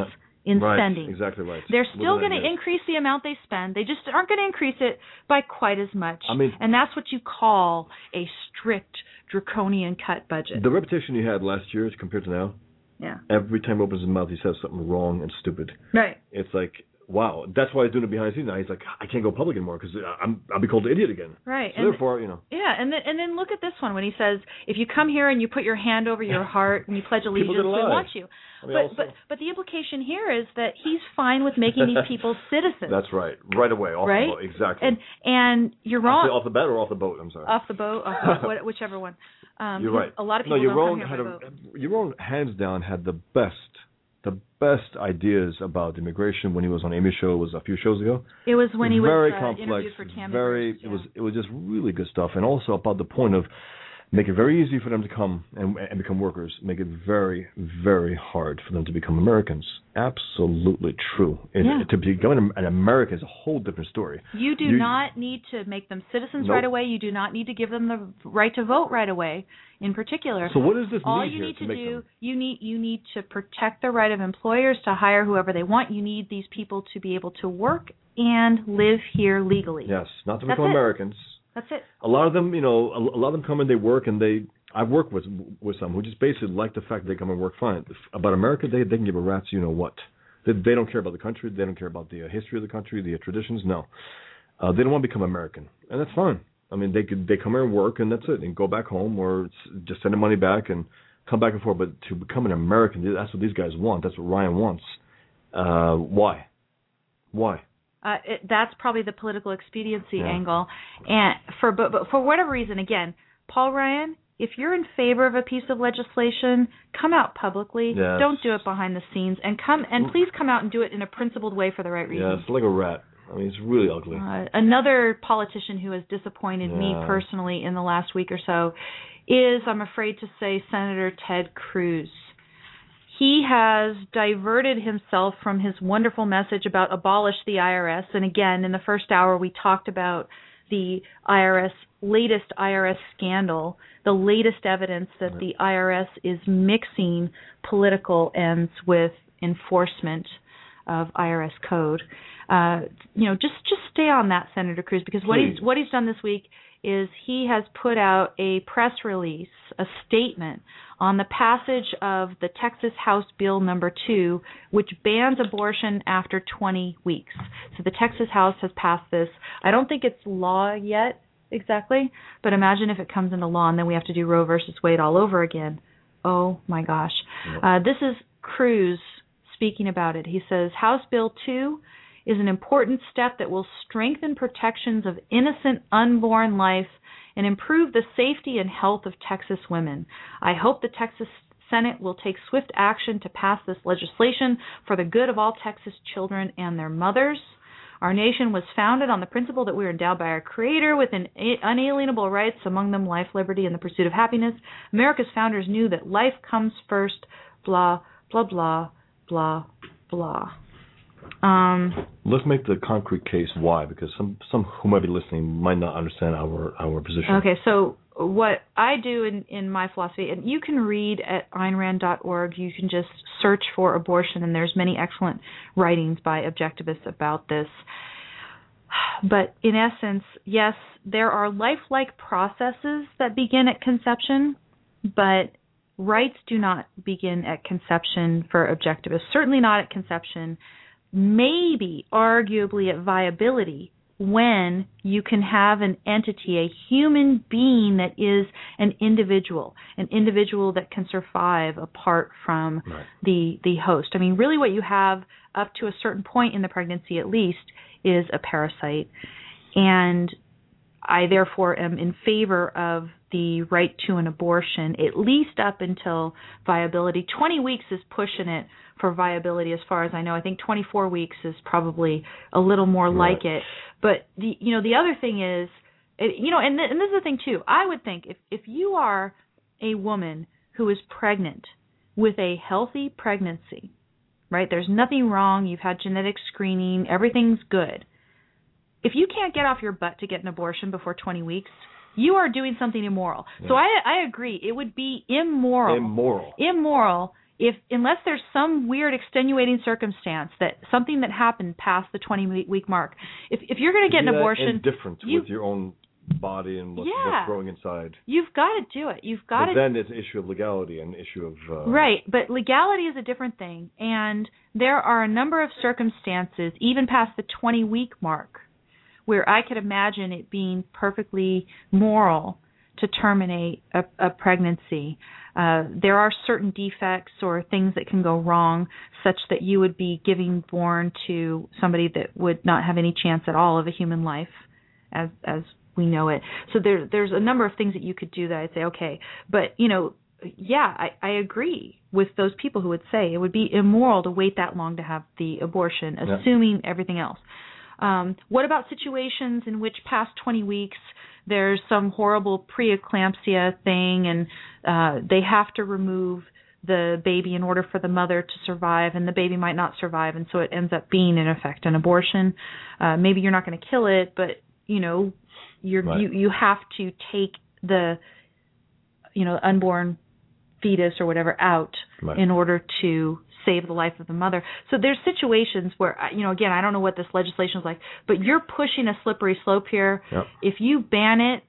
Speaker 1: in
Speaker 2: right.
Speaker 1: spending.
Speaker 2: Exactly right.
Speaker 1: They're still going to increase the amount they spend. They just aren't going to increase it by quite as much.
Speaker 2: I mean-
Speaker 1: and that's what you call a strict draconian cut budget.
Speaker 2: The repetition he had last year compared to now,
Speaker 1: yeah.
Speaker 2: every time he opens his mouth, he says something wrong and stupid.
Speaker 1: Right.
Speaker 2: It's like, wow, that's why he's doing it behind the scenes now. He's like, I can't go public anymore because I'm I'll be called an idiot again.
Speaker 1: Right.
Speaker 2: So
Speaker 1: and
Speaker 2: therefore, you know,
Speaker 1: yeah, and then and then look at this one when he says, if you come here and you put your hand over your heart and you pledge allegiance, we want you.
Speaker 2: I mean,
Speaker 1: but
Speaker 2: also-
Speaker 1: but but the implication here is that he's fine with making these people citizens.
Speaker 2: that's right, right away, off
Speaker 1: Right?
Speaker 2: the boat, exactly.
Speaker 1: and and you're wrong.
Speaker 2: off the bat or off the boat? I'm sorry.
Speaker 1: off the boat, off the, whichever one. Um,
Speaker 2: You're right.
Speaker 1: A lot of people
Speaker 2: own
Speaker 1: come
Speaker 2: had a,
Speaker 1: boat.
Speaker 2: Yaron hands down had the best, the best ideas about immigration when he was on Amy's show. Was a few shows ago.
Speaker 1: It was when he
Speaker 2: very
Speaker 1: was uh,
Speaker 2: complex,
Speaker 1: interviewed for Tammy.
Speaker 2: very.
Speaker 1: Bruce,
Speaker 2: It was it was just really good stuff, and also about the point of make it very easy for them to come and, and become workers. Make it very very hard for them to become Americans. Absolutely true. And
Speaker 1: Yeah.
Speaker 2: To become an American is a whole different story.
Speaker 1: You do
Speaker 2: You-
Speaker 1: not need to make them citizens
Speaker 2: Nope.
Speaker 1: right away. You do not need to give them the right to vote right away. In particular,
Speaker 2: So what does this
Speaker 1: all you need
Speaker 2: to
Speaker 1: to do
Speaker 2: them?
Speaker 1: you need you need to protect the right of employers to hire whoever they want. You need these people to be able to work and live here legally.
Speaker 2: Yes, not to
Speaker 1: That's
Speaker 2: become
Speaker 1: it.
Speaker 2: Americans.
Speaker 1: That's it.
Speaker 2: A lot of them, you know, a, a lot of them come and they work and they. I've worked with with some who just basically like the fact they come and work fine. About America, they they can give a rat's you know what. They, they don't care about the country. They don't care about the uh, history of the country, the uh, traditions. No, uh, they don't want to become American, and that's fine. I mean, they could they come here and work, and that's it, and go back home, or just send the money back and come back and forth. But to become an American, that's what these guys want. That's what Ryan wants. Uh, why? Why?
Speaker 1: Uh, it, that's probably the political expediency
Speaker 2: Yeah.
Speaker 1: angle, and for but, but for whatever reason, again, Paul Ryan, if you're in favor of a piece of legislation, come out publicly.
Speaker 2: Yes.
Speaker 1: Don't do it behind the scenes, and come and please come out and do it in a principled way for the right reasons.
Speaker 2: Yeah, it's like a rat. I mean, it's really ugly.
Speaker 1: Uh, another politician who has disappointed me personally in the last week or so is, I'm afraid to say, Senator Ted Cruz. He has diverted himself from his wonderful message about abolish the IRS. And again, in the first hour, we talked about the IRS, latest IRS scandal, the latest evidence that the IRS is mixing political ends with enforcement of IRS code. Uh, you know, just just stay on that, Senator Cruz, because what he's what he's done this week is he has put out a press release, a statement on the passage of the Texas House Bill number 2 which bans abortion after 20 weeks. So the Texas House has passed this. I don't think it's law yet exactly, but imagine if it comes into law and then we have to do Roe versus Wade all over again. Oh my gosh. Uh, this is Cruz speaking about it. He says House Bill 2 is an important step that will strengthen protections of innocent unborn life and improve the safety and health of Texas women. I hope the Texas Senate will take swift action to pass this legislation for the good of all Texas children and their mothers. Our nation was founded on the principle that we are endowed by our Creator with an unalienable rights, among them life, liberty, and the pursuit of happiness. America's founders knew that life comes first, blah, blah, blah, blah, blah. Um,
Speaker 2: Let's make the concrete case why, because some some who might be listening might not understand our our position.
Speaker 1: Okay, so what I do in, in my philosophy, and you can read at AynRand.org, you can just search for abortion, and there's many excellent writings by objectivists about this. But in essence, yes, there are lifelike processes that begin at conception, but rights do not begin at conception for objectivists. Certainly not at conception. Maybe, arguably, at viability when you can have an entity, a human being that is an individual, an individual that can survive apart from
Speaker 2: Right.
Speaker 1: the the host. I mean, really, what you have up to a certain point in the pregnancy, at least, is a parasite, and I therefore am in favor of the right to an abortion, at least up until viability. 20 weeks is pushing it for viability, as far as I know. I think 24 weeks is probably a little more
Speaker 2: Right.
Speaker 1: like it. But the you know the other thing is, you know, and th- and this is the thing too. I would think if if you are a woman who is pregnant with a healthy pregnancy, right? There's nothing wrong. You've had genetic screening. Everything's good. If you can't get off your butt to get an abortion before 20 weeks, you are doing something immoral. So I I agree. It would be immoral
Speaker 2: Immoral.
Speaker 1: immoral if unless there's some weird extenuating circumstance that something that happened past the 20 week- mark if if you're going to get an abortion
Speaker 2: Indifferent
Speaker 1: you-
Speaker 2: with your own body and what's,
Speaker 1: Yeah.
Speaker 2: what's growing inside.
Speaker 1: you've got to do it you've got
Speaker 2: But
Speaker 1: to
Speaker 2: then it's an issue of legality and issue of uh,
Speaker 1: Right, but legality is a different thing, and there are a number of circumstances, even past the 20 week mark, where I could imagine it being perfectly moral to terminate a, a pregnancy. Uh, there are certain defects or things that can go wrong, such that you would be giving born to somebody that would not have any chance at all of a human life, as as we know it. So there there's a number of things that you could do that I'd say okay, but you know yeah, I, I agree with those people who would say it would be immoral to wait that long to have the abortion,
Speaker 2: Yeah.
Speaker 1: assuming everything else. Um, what about situations in which past 20 weeks there's some horrible preeclampsia thing and uh, they have to remove the baby in order for the mother to survive and the baby might not survive and so it ends up being in effect an abortion. Uh, maybe you're not going to kill it, but you know you're
Speaker 2: Right.
Speaker 1: you you have to take the you know unborn fetus or whatever out
Speaker 2: Right.
Speaker 1: in order to save the life of the mother. So there's situations where you know again I don't know what this legislation is like, but you're pushing a slippery slope here.
Speaker 2: Yep.
Speaker 1: If you ban it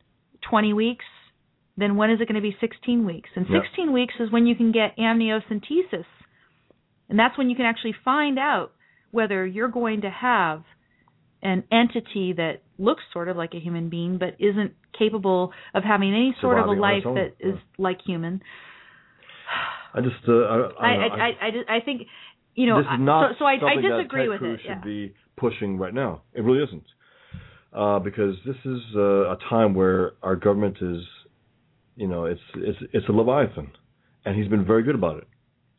Speaker 1: 20 weeks, then when is it going to be 16 weeks? And
Speaker 2: Yep.
Speaker 1: 16 weeks is when you can get amniocentesis. And that's when you can actually find out whether you're going to have an entity that looks sort of like a human being but isn't capable of having any sort of a life that is
Speaker 2: yeah.
Speaker 1: like human.
Speaker 2: I just uh, I, I,
Speaker 1: I I I, I, just, I think you know
Speaker 2: this is not
Speaker 1: so, so I, I
Speaker 2: something that
Speaker 1: disagree
Speaker 2: Ted
Speaker 1: with it.
Speaker 2: should be pushing right now. It really isn't, uh, because this is uh, a time where our government is, you know, it's it's it's a leviathan, and he's been very good about it.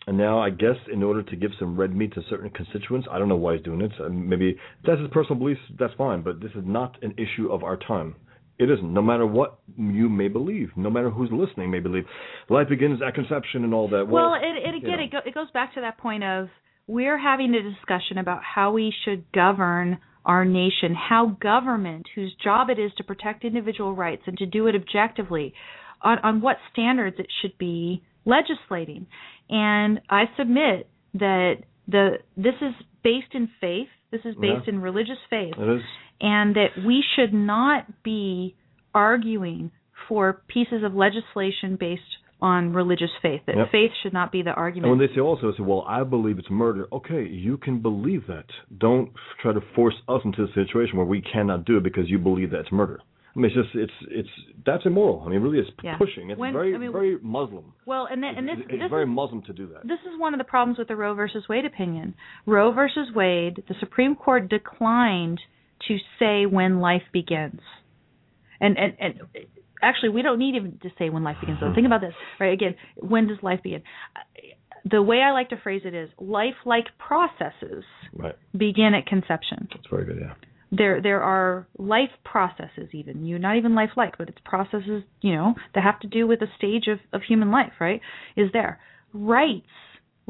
Speaker 2: And now, I guess, in order to give some red meat to certain constituents, I don't know why he's doing it. Maybe that's his personal beliefs. That's fine, but this is not an issue of our time. It isn't. No matter what you may believe, no matter who's listening may believe, life begins at conception and all that.
Speaker 1: Well, it, it
Speaker 2: you
Speaker 1: again,
Speaker 2: know.
Speaker 1: it, go, it goes back to that point of we're having a discussion about how we should govern our nation, how government, whose job it is to protect individual rights and to do it objectively, on, on what standards it should be legislating. And I submit that the this is based in faith. This is based
Speaker 2: Yeah.
Speaker 1: in religious faith
Speaker 2: it is.
Speaker 1: And that we should not be arguing for pieces of legislation based on religious faith. That
Speaker 2: Yep.
Speaker 1: faith should not be the argument.
Speaker 2: And when they say also, say, well, I believe it's murder. Okay, you can believe that. Don't try to force us into a situation where we cannot do it because you believe that it's murder. I mean, it's just, it's, it's, that's immoral. I mean, really, it's
Speaker 1: Yeah.
Speaker 2: pushing. It's
Speaker 1: When-
Speaker 2: very,
Speaker 1: I mean,
Speaker 2: very Muslim.
Speaker 1: well, and then, and this
Speaker 2: it's
Speaker 1: this
Speaker 2: very
Speaker 1: is,
Speaker 2: Muslim to do that.
Speaker 1: this is one of the problems with the Roe versus Wade opinion. Roe versus Wade, the Supreme Court declined to say when life begins. And and and actually we don't need even to say when life begins. Though. Think about this, right? Again, when does life begin? The way I like to phrase it is life-like processes
Speaker 2: Right.
Speaker 1: begin at conception.
Speaker 2: That's very good. Yeah.
Speaker 1: there there are life processes even you not even life like but it's processes you know that have to do with a stage of of human life right is there rights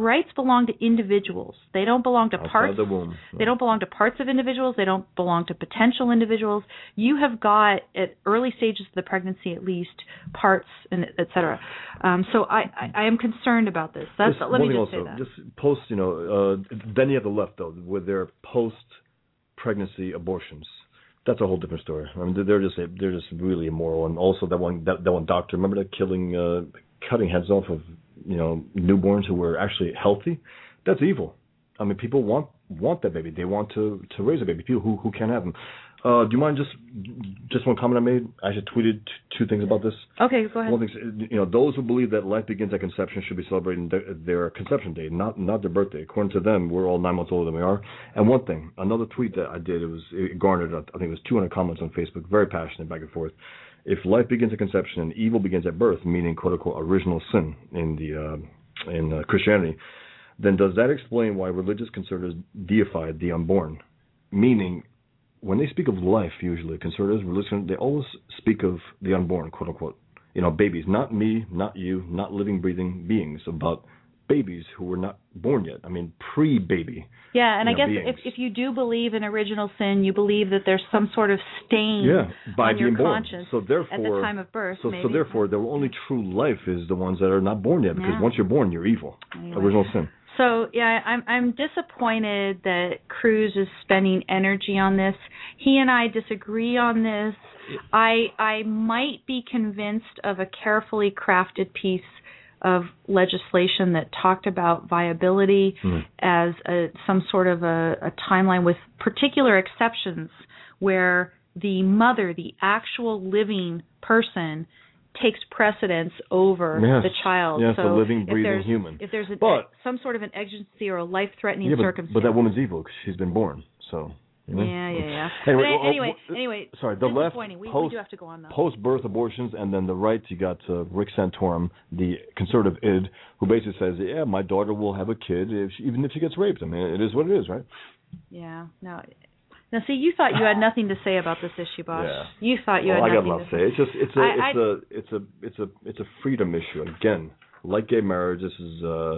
Speaker 1: rights belong to individuals they don't belong to
Speaker 2: Outside
Speaker 1: parts
Speaker 2: the womb.
Speaker 1: they don't belong to parts of individuals they don't belong to potential individuals you have got at early stages of the pregnancy at least parts and et cetera um, so I, I i am concerned about this that's
Speaker 2: Just
Speaker 1: let me just
Speaker 2: thing
Speaker 1: say that
Speaker 2: Just post, you know, uh, then you have the left though, with their post-pregnancy abortions. That's a whole different story. I mean, they're just they're just really immoral, and also that one that, that one doctor. Remember that killing, uh, cutting heads off of you know newborns who were actually healthy. That's evil. I mean, people want want that baby. They want to to raise a baby. People who who can't have them. Uh, do you mind just just one comment I made? I actually tweeted t- two things about this.
Speaker 1: okay go ahead
Speaker 2: One thing, you know, those who believe that life begins at conception should be celebrating their, their conception day, not not their birthday. According to them, we're all nine months older than we are. And one thing, another tweet that I did, it was it garnered, I think it was 200 comments on Facebook, very passionate back and forth. If life begins at conception and evil begins at birth, meaning quote unquote original sin in the uh, in uh, Christianity, then does that explain why religious conservatives deify the unborn? Meaning, when they speak of life, usually conservatives, religious, they always speak of the unborn, quote unquote. You know, babies, not me, not you, not living, breathing beings, about babies who were not born yet. I mean, pre-baby.
Speaker 1: Yeah, and I
Speaker 2: you know,
Speaker 1: guess
Speaker 2: beings.
Speaker 1: if if you do believe in original sin, you believe that there's some sort of stain
Speaker 2: Yeah, by
Speaker 1: on your
Speaker 2: being born.
Speaker 1: conscience
Speaker 2: So therefore,
Speaker 1: at the time of birth.
Speaker 2: so
Speaker 1: maybe.
Speaker 2: so therefore, the only true life is the ones that are not born yet, because
Speaker 1: Yeah.
Speaker 2: once you're born, you're evil,
Speaker 1: Anyway.
Speaker 2: original sin.
Speaker 1: So yeah, I'm I'm disappointed that Cruz is spending energy on this. He and I disagree on this. I I might be convinced of a carefully crafted piece of legislation that talked about viability
Speaker 2: Mhm.
Speaker 1: as a, some sort of a, a timeline with particular exceptions where the mother, the actual living person, takes precedence over
Speaker 2: Yes.
Speaker 1: the child.
Speaker 2: Yes,
Speaker 1: so
Speaker 2: a living,
Speaker 1: if
Speaker 2: breathing
Speaker 1: there's,
Speaker 2: human.
Speaker 1: If there's a,
Speaker 2: But-
Speaker 1: some sort of an exigency or a life-threatening
Speaker 2: Yeah, but,
Speaker 1: circumstance.
Speaker 2: but that woman's evil because she's been born. So. You know?
Speaker 1: Yeah, yeah, yeah.
Speaker 2: Anyway,
Speaker 1: but
Speaker 2: well,
Speaker 1: anyway,
Speaker 2: well,
Speaker 1: anyway.
Speaker 2: sorry, the left.
Speaker 1: We, we
Speaker 2: post-
Speaker 1: do have to go on though.
Speaker 2: post-birth abortions, and then the right, you got uh, Rick Santorum, the conservative id, who basically says, "Yeah, my daughter will have a kid if she, even if she gets raped. I mean, it is what it is, right?"
Speaker 1: yeah. No. Now, see, you thought you had nothing to say about this issue, Bosch.
Speaker 2: Yeah.
Speaker 1: You thought you
Speaker 2: well, I
Speaker 1: had
Speaker 2: got a
Speaker 1: nothing
Speaker 2: lot
Speaker 1: to
Speaker 2: to say. It's just it's a
Speaker 1: I-
Speaker 2: it's a it's a it's a it's a freedom issue. Again, like gay marriage, this is uh,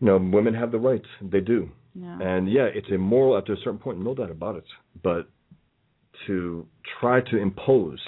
Speaker 2: you know, women have the right. They do.
Speaker 1: Yeah.
Speaker 2: And yeah, it's immoral after a certain point, no doubt about it. But to try to impose,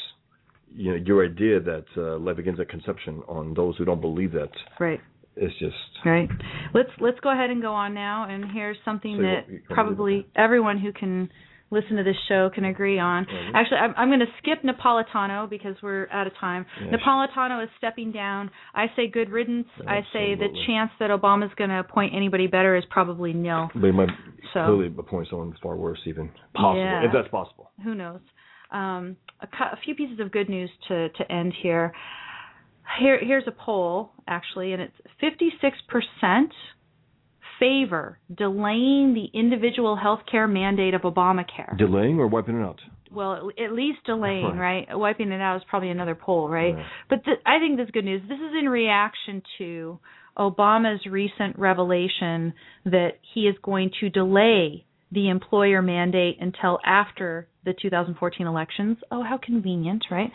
Speaker 2: you know, your idea that uh, life begins at conception on those who don't believe that,
Speaker 1: Right.
Speaker 2: it's just
Speaker 1: right. Let's let's go ahead and go on now. And here's something
Speaker 2: So
Speaker 1: that
Speaker 2: want- you want to do
Speaker 1: probably everyone who can listen to this show can agree on.
Speaker 2: Mhm.
Speaker 1: Actually, I'm, I'm going to skip Napolitano because we're out of time.
Speaker 2: Yeah,
Speaker 1: Napolitano is stepping down. I say good riddance. I say the chance that Obama's going to appoint anybody better is probably nil.
Speaker 2: But he might
Speaker 1: So-
Speaker 2: clearly appoint someone far worse, even possible,
Speaker 1: Yeah.
Speaker 2: if that's possible.
Speaker 1: who knows? Um, a, cou- a few pieces of good news to to end here. Here here's a poll actually, and it's 56% favor delaying the individual health care mandate of Obamacare.
Speaker 2: Delaying or wiping it out.
Speaker 1: well, at, least delaying,
Speaker 2: Right.
Speaker 1: right? Wiping it out is probably another poll, right?
Speaker 2: Right.
Speaker 1: But th- I think this is good news. This is in reaction to Obama's recent revelation that he is going to delay the employer mandate until after the 2014 elections. Oh, how convenient, right?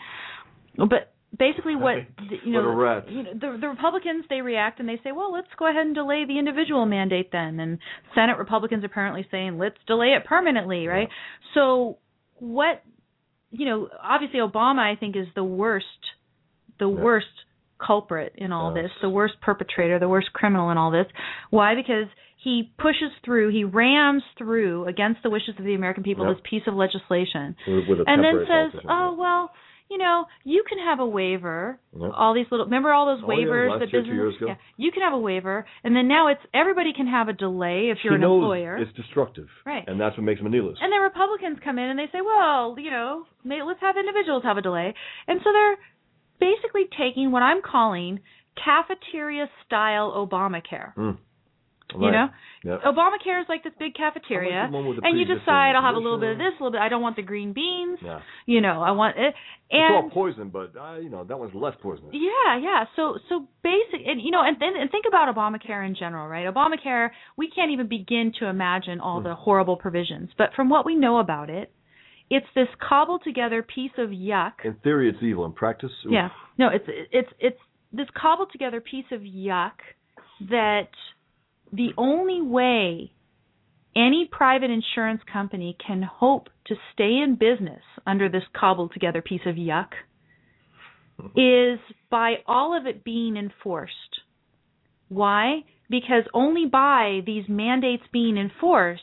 Speaker 1: But basically, what the- you know, you know, the, the Republicans they react and they say, well, let's go ahead and delay the individual mandate then. And Senate Republicans apparently saying, let's delay it permanently, right? So what you know, obviously Obama I think is the worst the
Speaker 2: Yeah.
Speaker 1: worst culprit in all
Speaker 2: Yes.
Speaker 1: this, the worst perpetrator, the worst criminal in all this. Why? Because he pushes through, he rams through against the wishes of the American people
Speaker 2: Yep.
Speaker 1: this piece of legislation.
Speaker 2: With, with a
Speaker 1: And then says, "Oh, well, you know, you can have a waiver.
Speaker 2: Yep.
Speaker 1: All these little remember all those
Speaker 2: Oh, yeah,
Speaker 1: waivers that
Speaker 2: year,
Speaker 1: business
Speaker 2: years ago.
Speaker 1: yeah, you can have a waiver and then now it's everybody can have a delay if you're an
Speaker 2: knows
Speaker 1: employer.
Speaker 2: it's destructive,
Speaker 1: Right.
Speaker 2: and that's what makes nihilist.
Speaker 1: And then Republicans come in and they say, well, you know, may, let's have individuals have a delay. And so they're basically taking what I'm calling cafeteria style Obamacare.
Speaker 2: Mm.
Speaker 1: You know,
Speaker 2: Yep.
Speaker 1: Obamacare is like this big cafeteria,
Speaker 2: the one with the
Speaker 1: and you decide I'll have a little bit of this, a little bit. I don't want the green beans.
Speaker 2: Yeah.
Speaker 1: You know, I want it.
Speaker 2: it's all poison, but uh, you know that one's less poisonous.
Speaker 1: yeah, yeah. So so basic, and you know, and then and think about Obamacare in general, right? Obamacare, we can't even begin to imagine all the horrible provisions, but from what we know about it, it's this cobbled together piece of yuck.
Speaker 2: In theory, it's evil. In practice, oof.
Speaker 1: Yeah. No, it's it's it's this cobbled together piece of yuck that the only way any private insurance company can hope to stay in business under this cobbled together piece of yuck is by all of it being enforced. Why? Because only by these mandates being enforced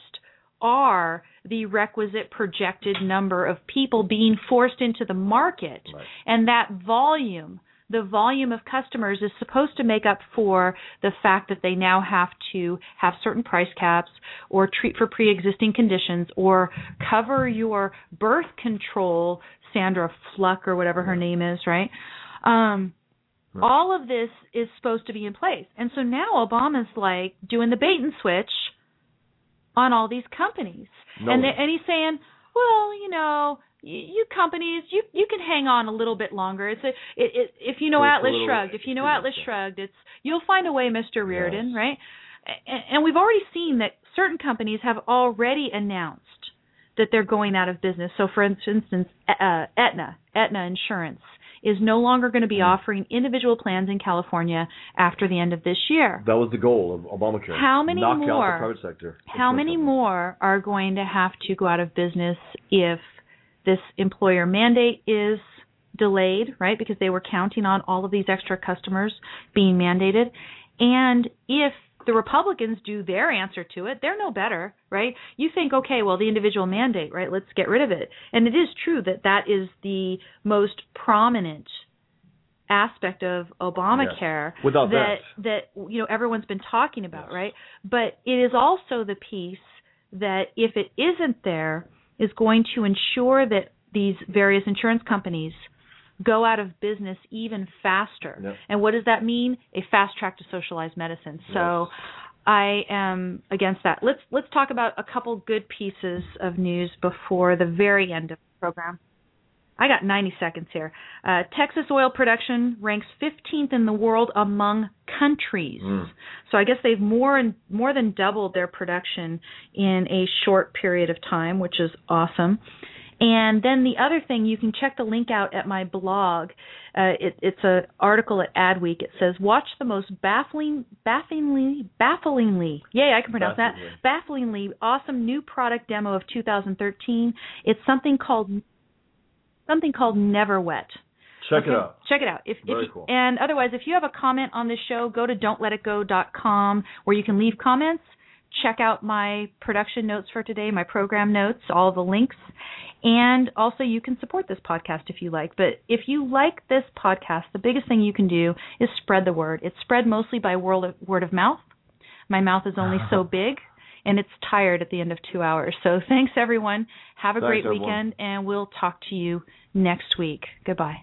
Speaker 1: are the requisite projected number of people being forced into the market.
Speaker 2: Right.
Speaker 1: And that volume, the volume of customers is supposed to make up for the fact that they now have to have certain price caps or treat for pre-existing conditions or cover your birth control, Sandra Fluke or whatever her name is, right? Um,
Speaker 2: Right.
Speaker 1: all of this is supposed to be in place. And so now Obama's like doing the bait and switch on all these companies.
Speaker 2: No
Speaker 1: and they, and he's saying, "Well, you know, you companies, you you can hang on a little bit longer. It's a it, it if you know
Speaker 2: It's
Speaker 1: Atlas Shrugged, if you know Atlas. Shrugged, it's you'll find a way, Mr. Rearden,
Speaker 2: Yes.
Speaker 1: right? And, and we've already seen that certain companies have already announced that they're going out of business. So, for instance, uh, Aetna, Aetna Insurance is no longer going to be
Speaker 2: Mm.
Speaker 1: offering individual plans in California after the end of this year.
Speaker 2: That was the goal of Obamacare.
Speaker 1: How many
Speaker 2: Knock out
Speaker 1: more-
Speaker 2: the private sector.
Speaker 1: How many more are going to have to go out of business if this employer mandate is delayed, right? Because they were counting on all of these extra customers being mandated. And if the Republicans do their answer to it, they're no better, right? You think, okay, well, the individual mandate, right? Let's get rid of it. And it is true that that is the most prominent aspect of Obamacare
Speaker 2: Without
Speaker 1: that that you know everyone's been talking about,
Speaker 2: Yes.
Speaker 1: right? But it is also the piece that if it isn't there is going to ensure that these various insurance companies go out of business even faster.
Speaker 2: Yep.
Speaker 1: And what does that mean? A fast track to socialized medicine. So I am against that. Let's let's talk about a couple good pieces of news before the very end of the program. I got 90 seconds here. Uh, Texas oil production ranks 15th in the world among countries.
Speaker 2: Mm.
Speaker 1: So I guess they've more and more than doubled their production in a short period of time, which is awesome. And then the other thing, you can check the link out at my blog. Uh, it, it's an article at Adweek. It says, "Watch the most baffling, bafflingly, bafflingly, yay, I can pronounce that, bafflingly awesome new product demo of 2013. It's something called something called Never Wet.
Speaker 2: Check
Speaker 1: okay?
Speaker 2: it out.
Speaker 1: Check it out. If,
Speaker 2: Very
Speaker 1: if
Speaker 2: cool.
Speaker 1: And otherwise, if you have a comment on this show, go to don'tletitgo.com where you can leave comments. Check out my production notes for today, my program notes, all the links. And also, you can support this podcast if you like. But if you like this podcast, the biggest thing you can do is spread the word. It's spread mostly by word of, word of mouth. My mouth is only so big, and it's tired at the end of two hours. So thanks, everyone. Have a
Speaker 2: Thanks,
Speaker 1: great
Speaker 2: everyone.
Speaker 1: weekend, and we'll talk to you next week. Goodbye.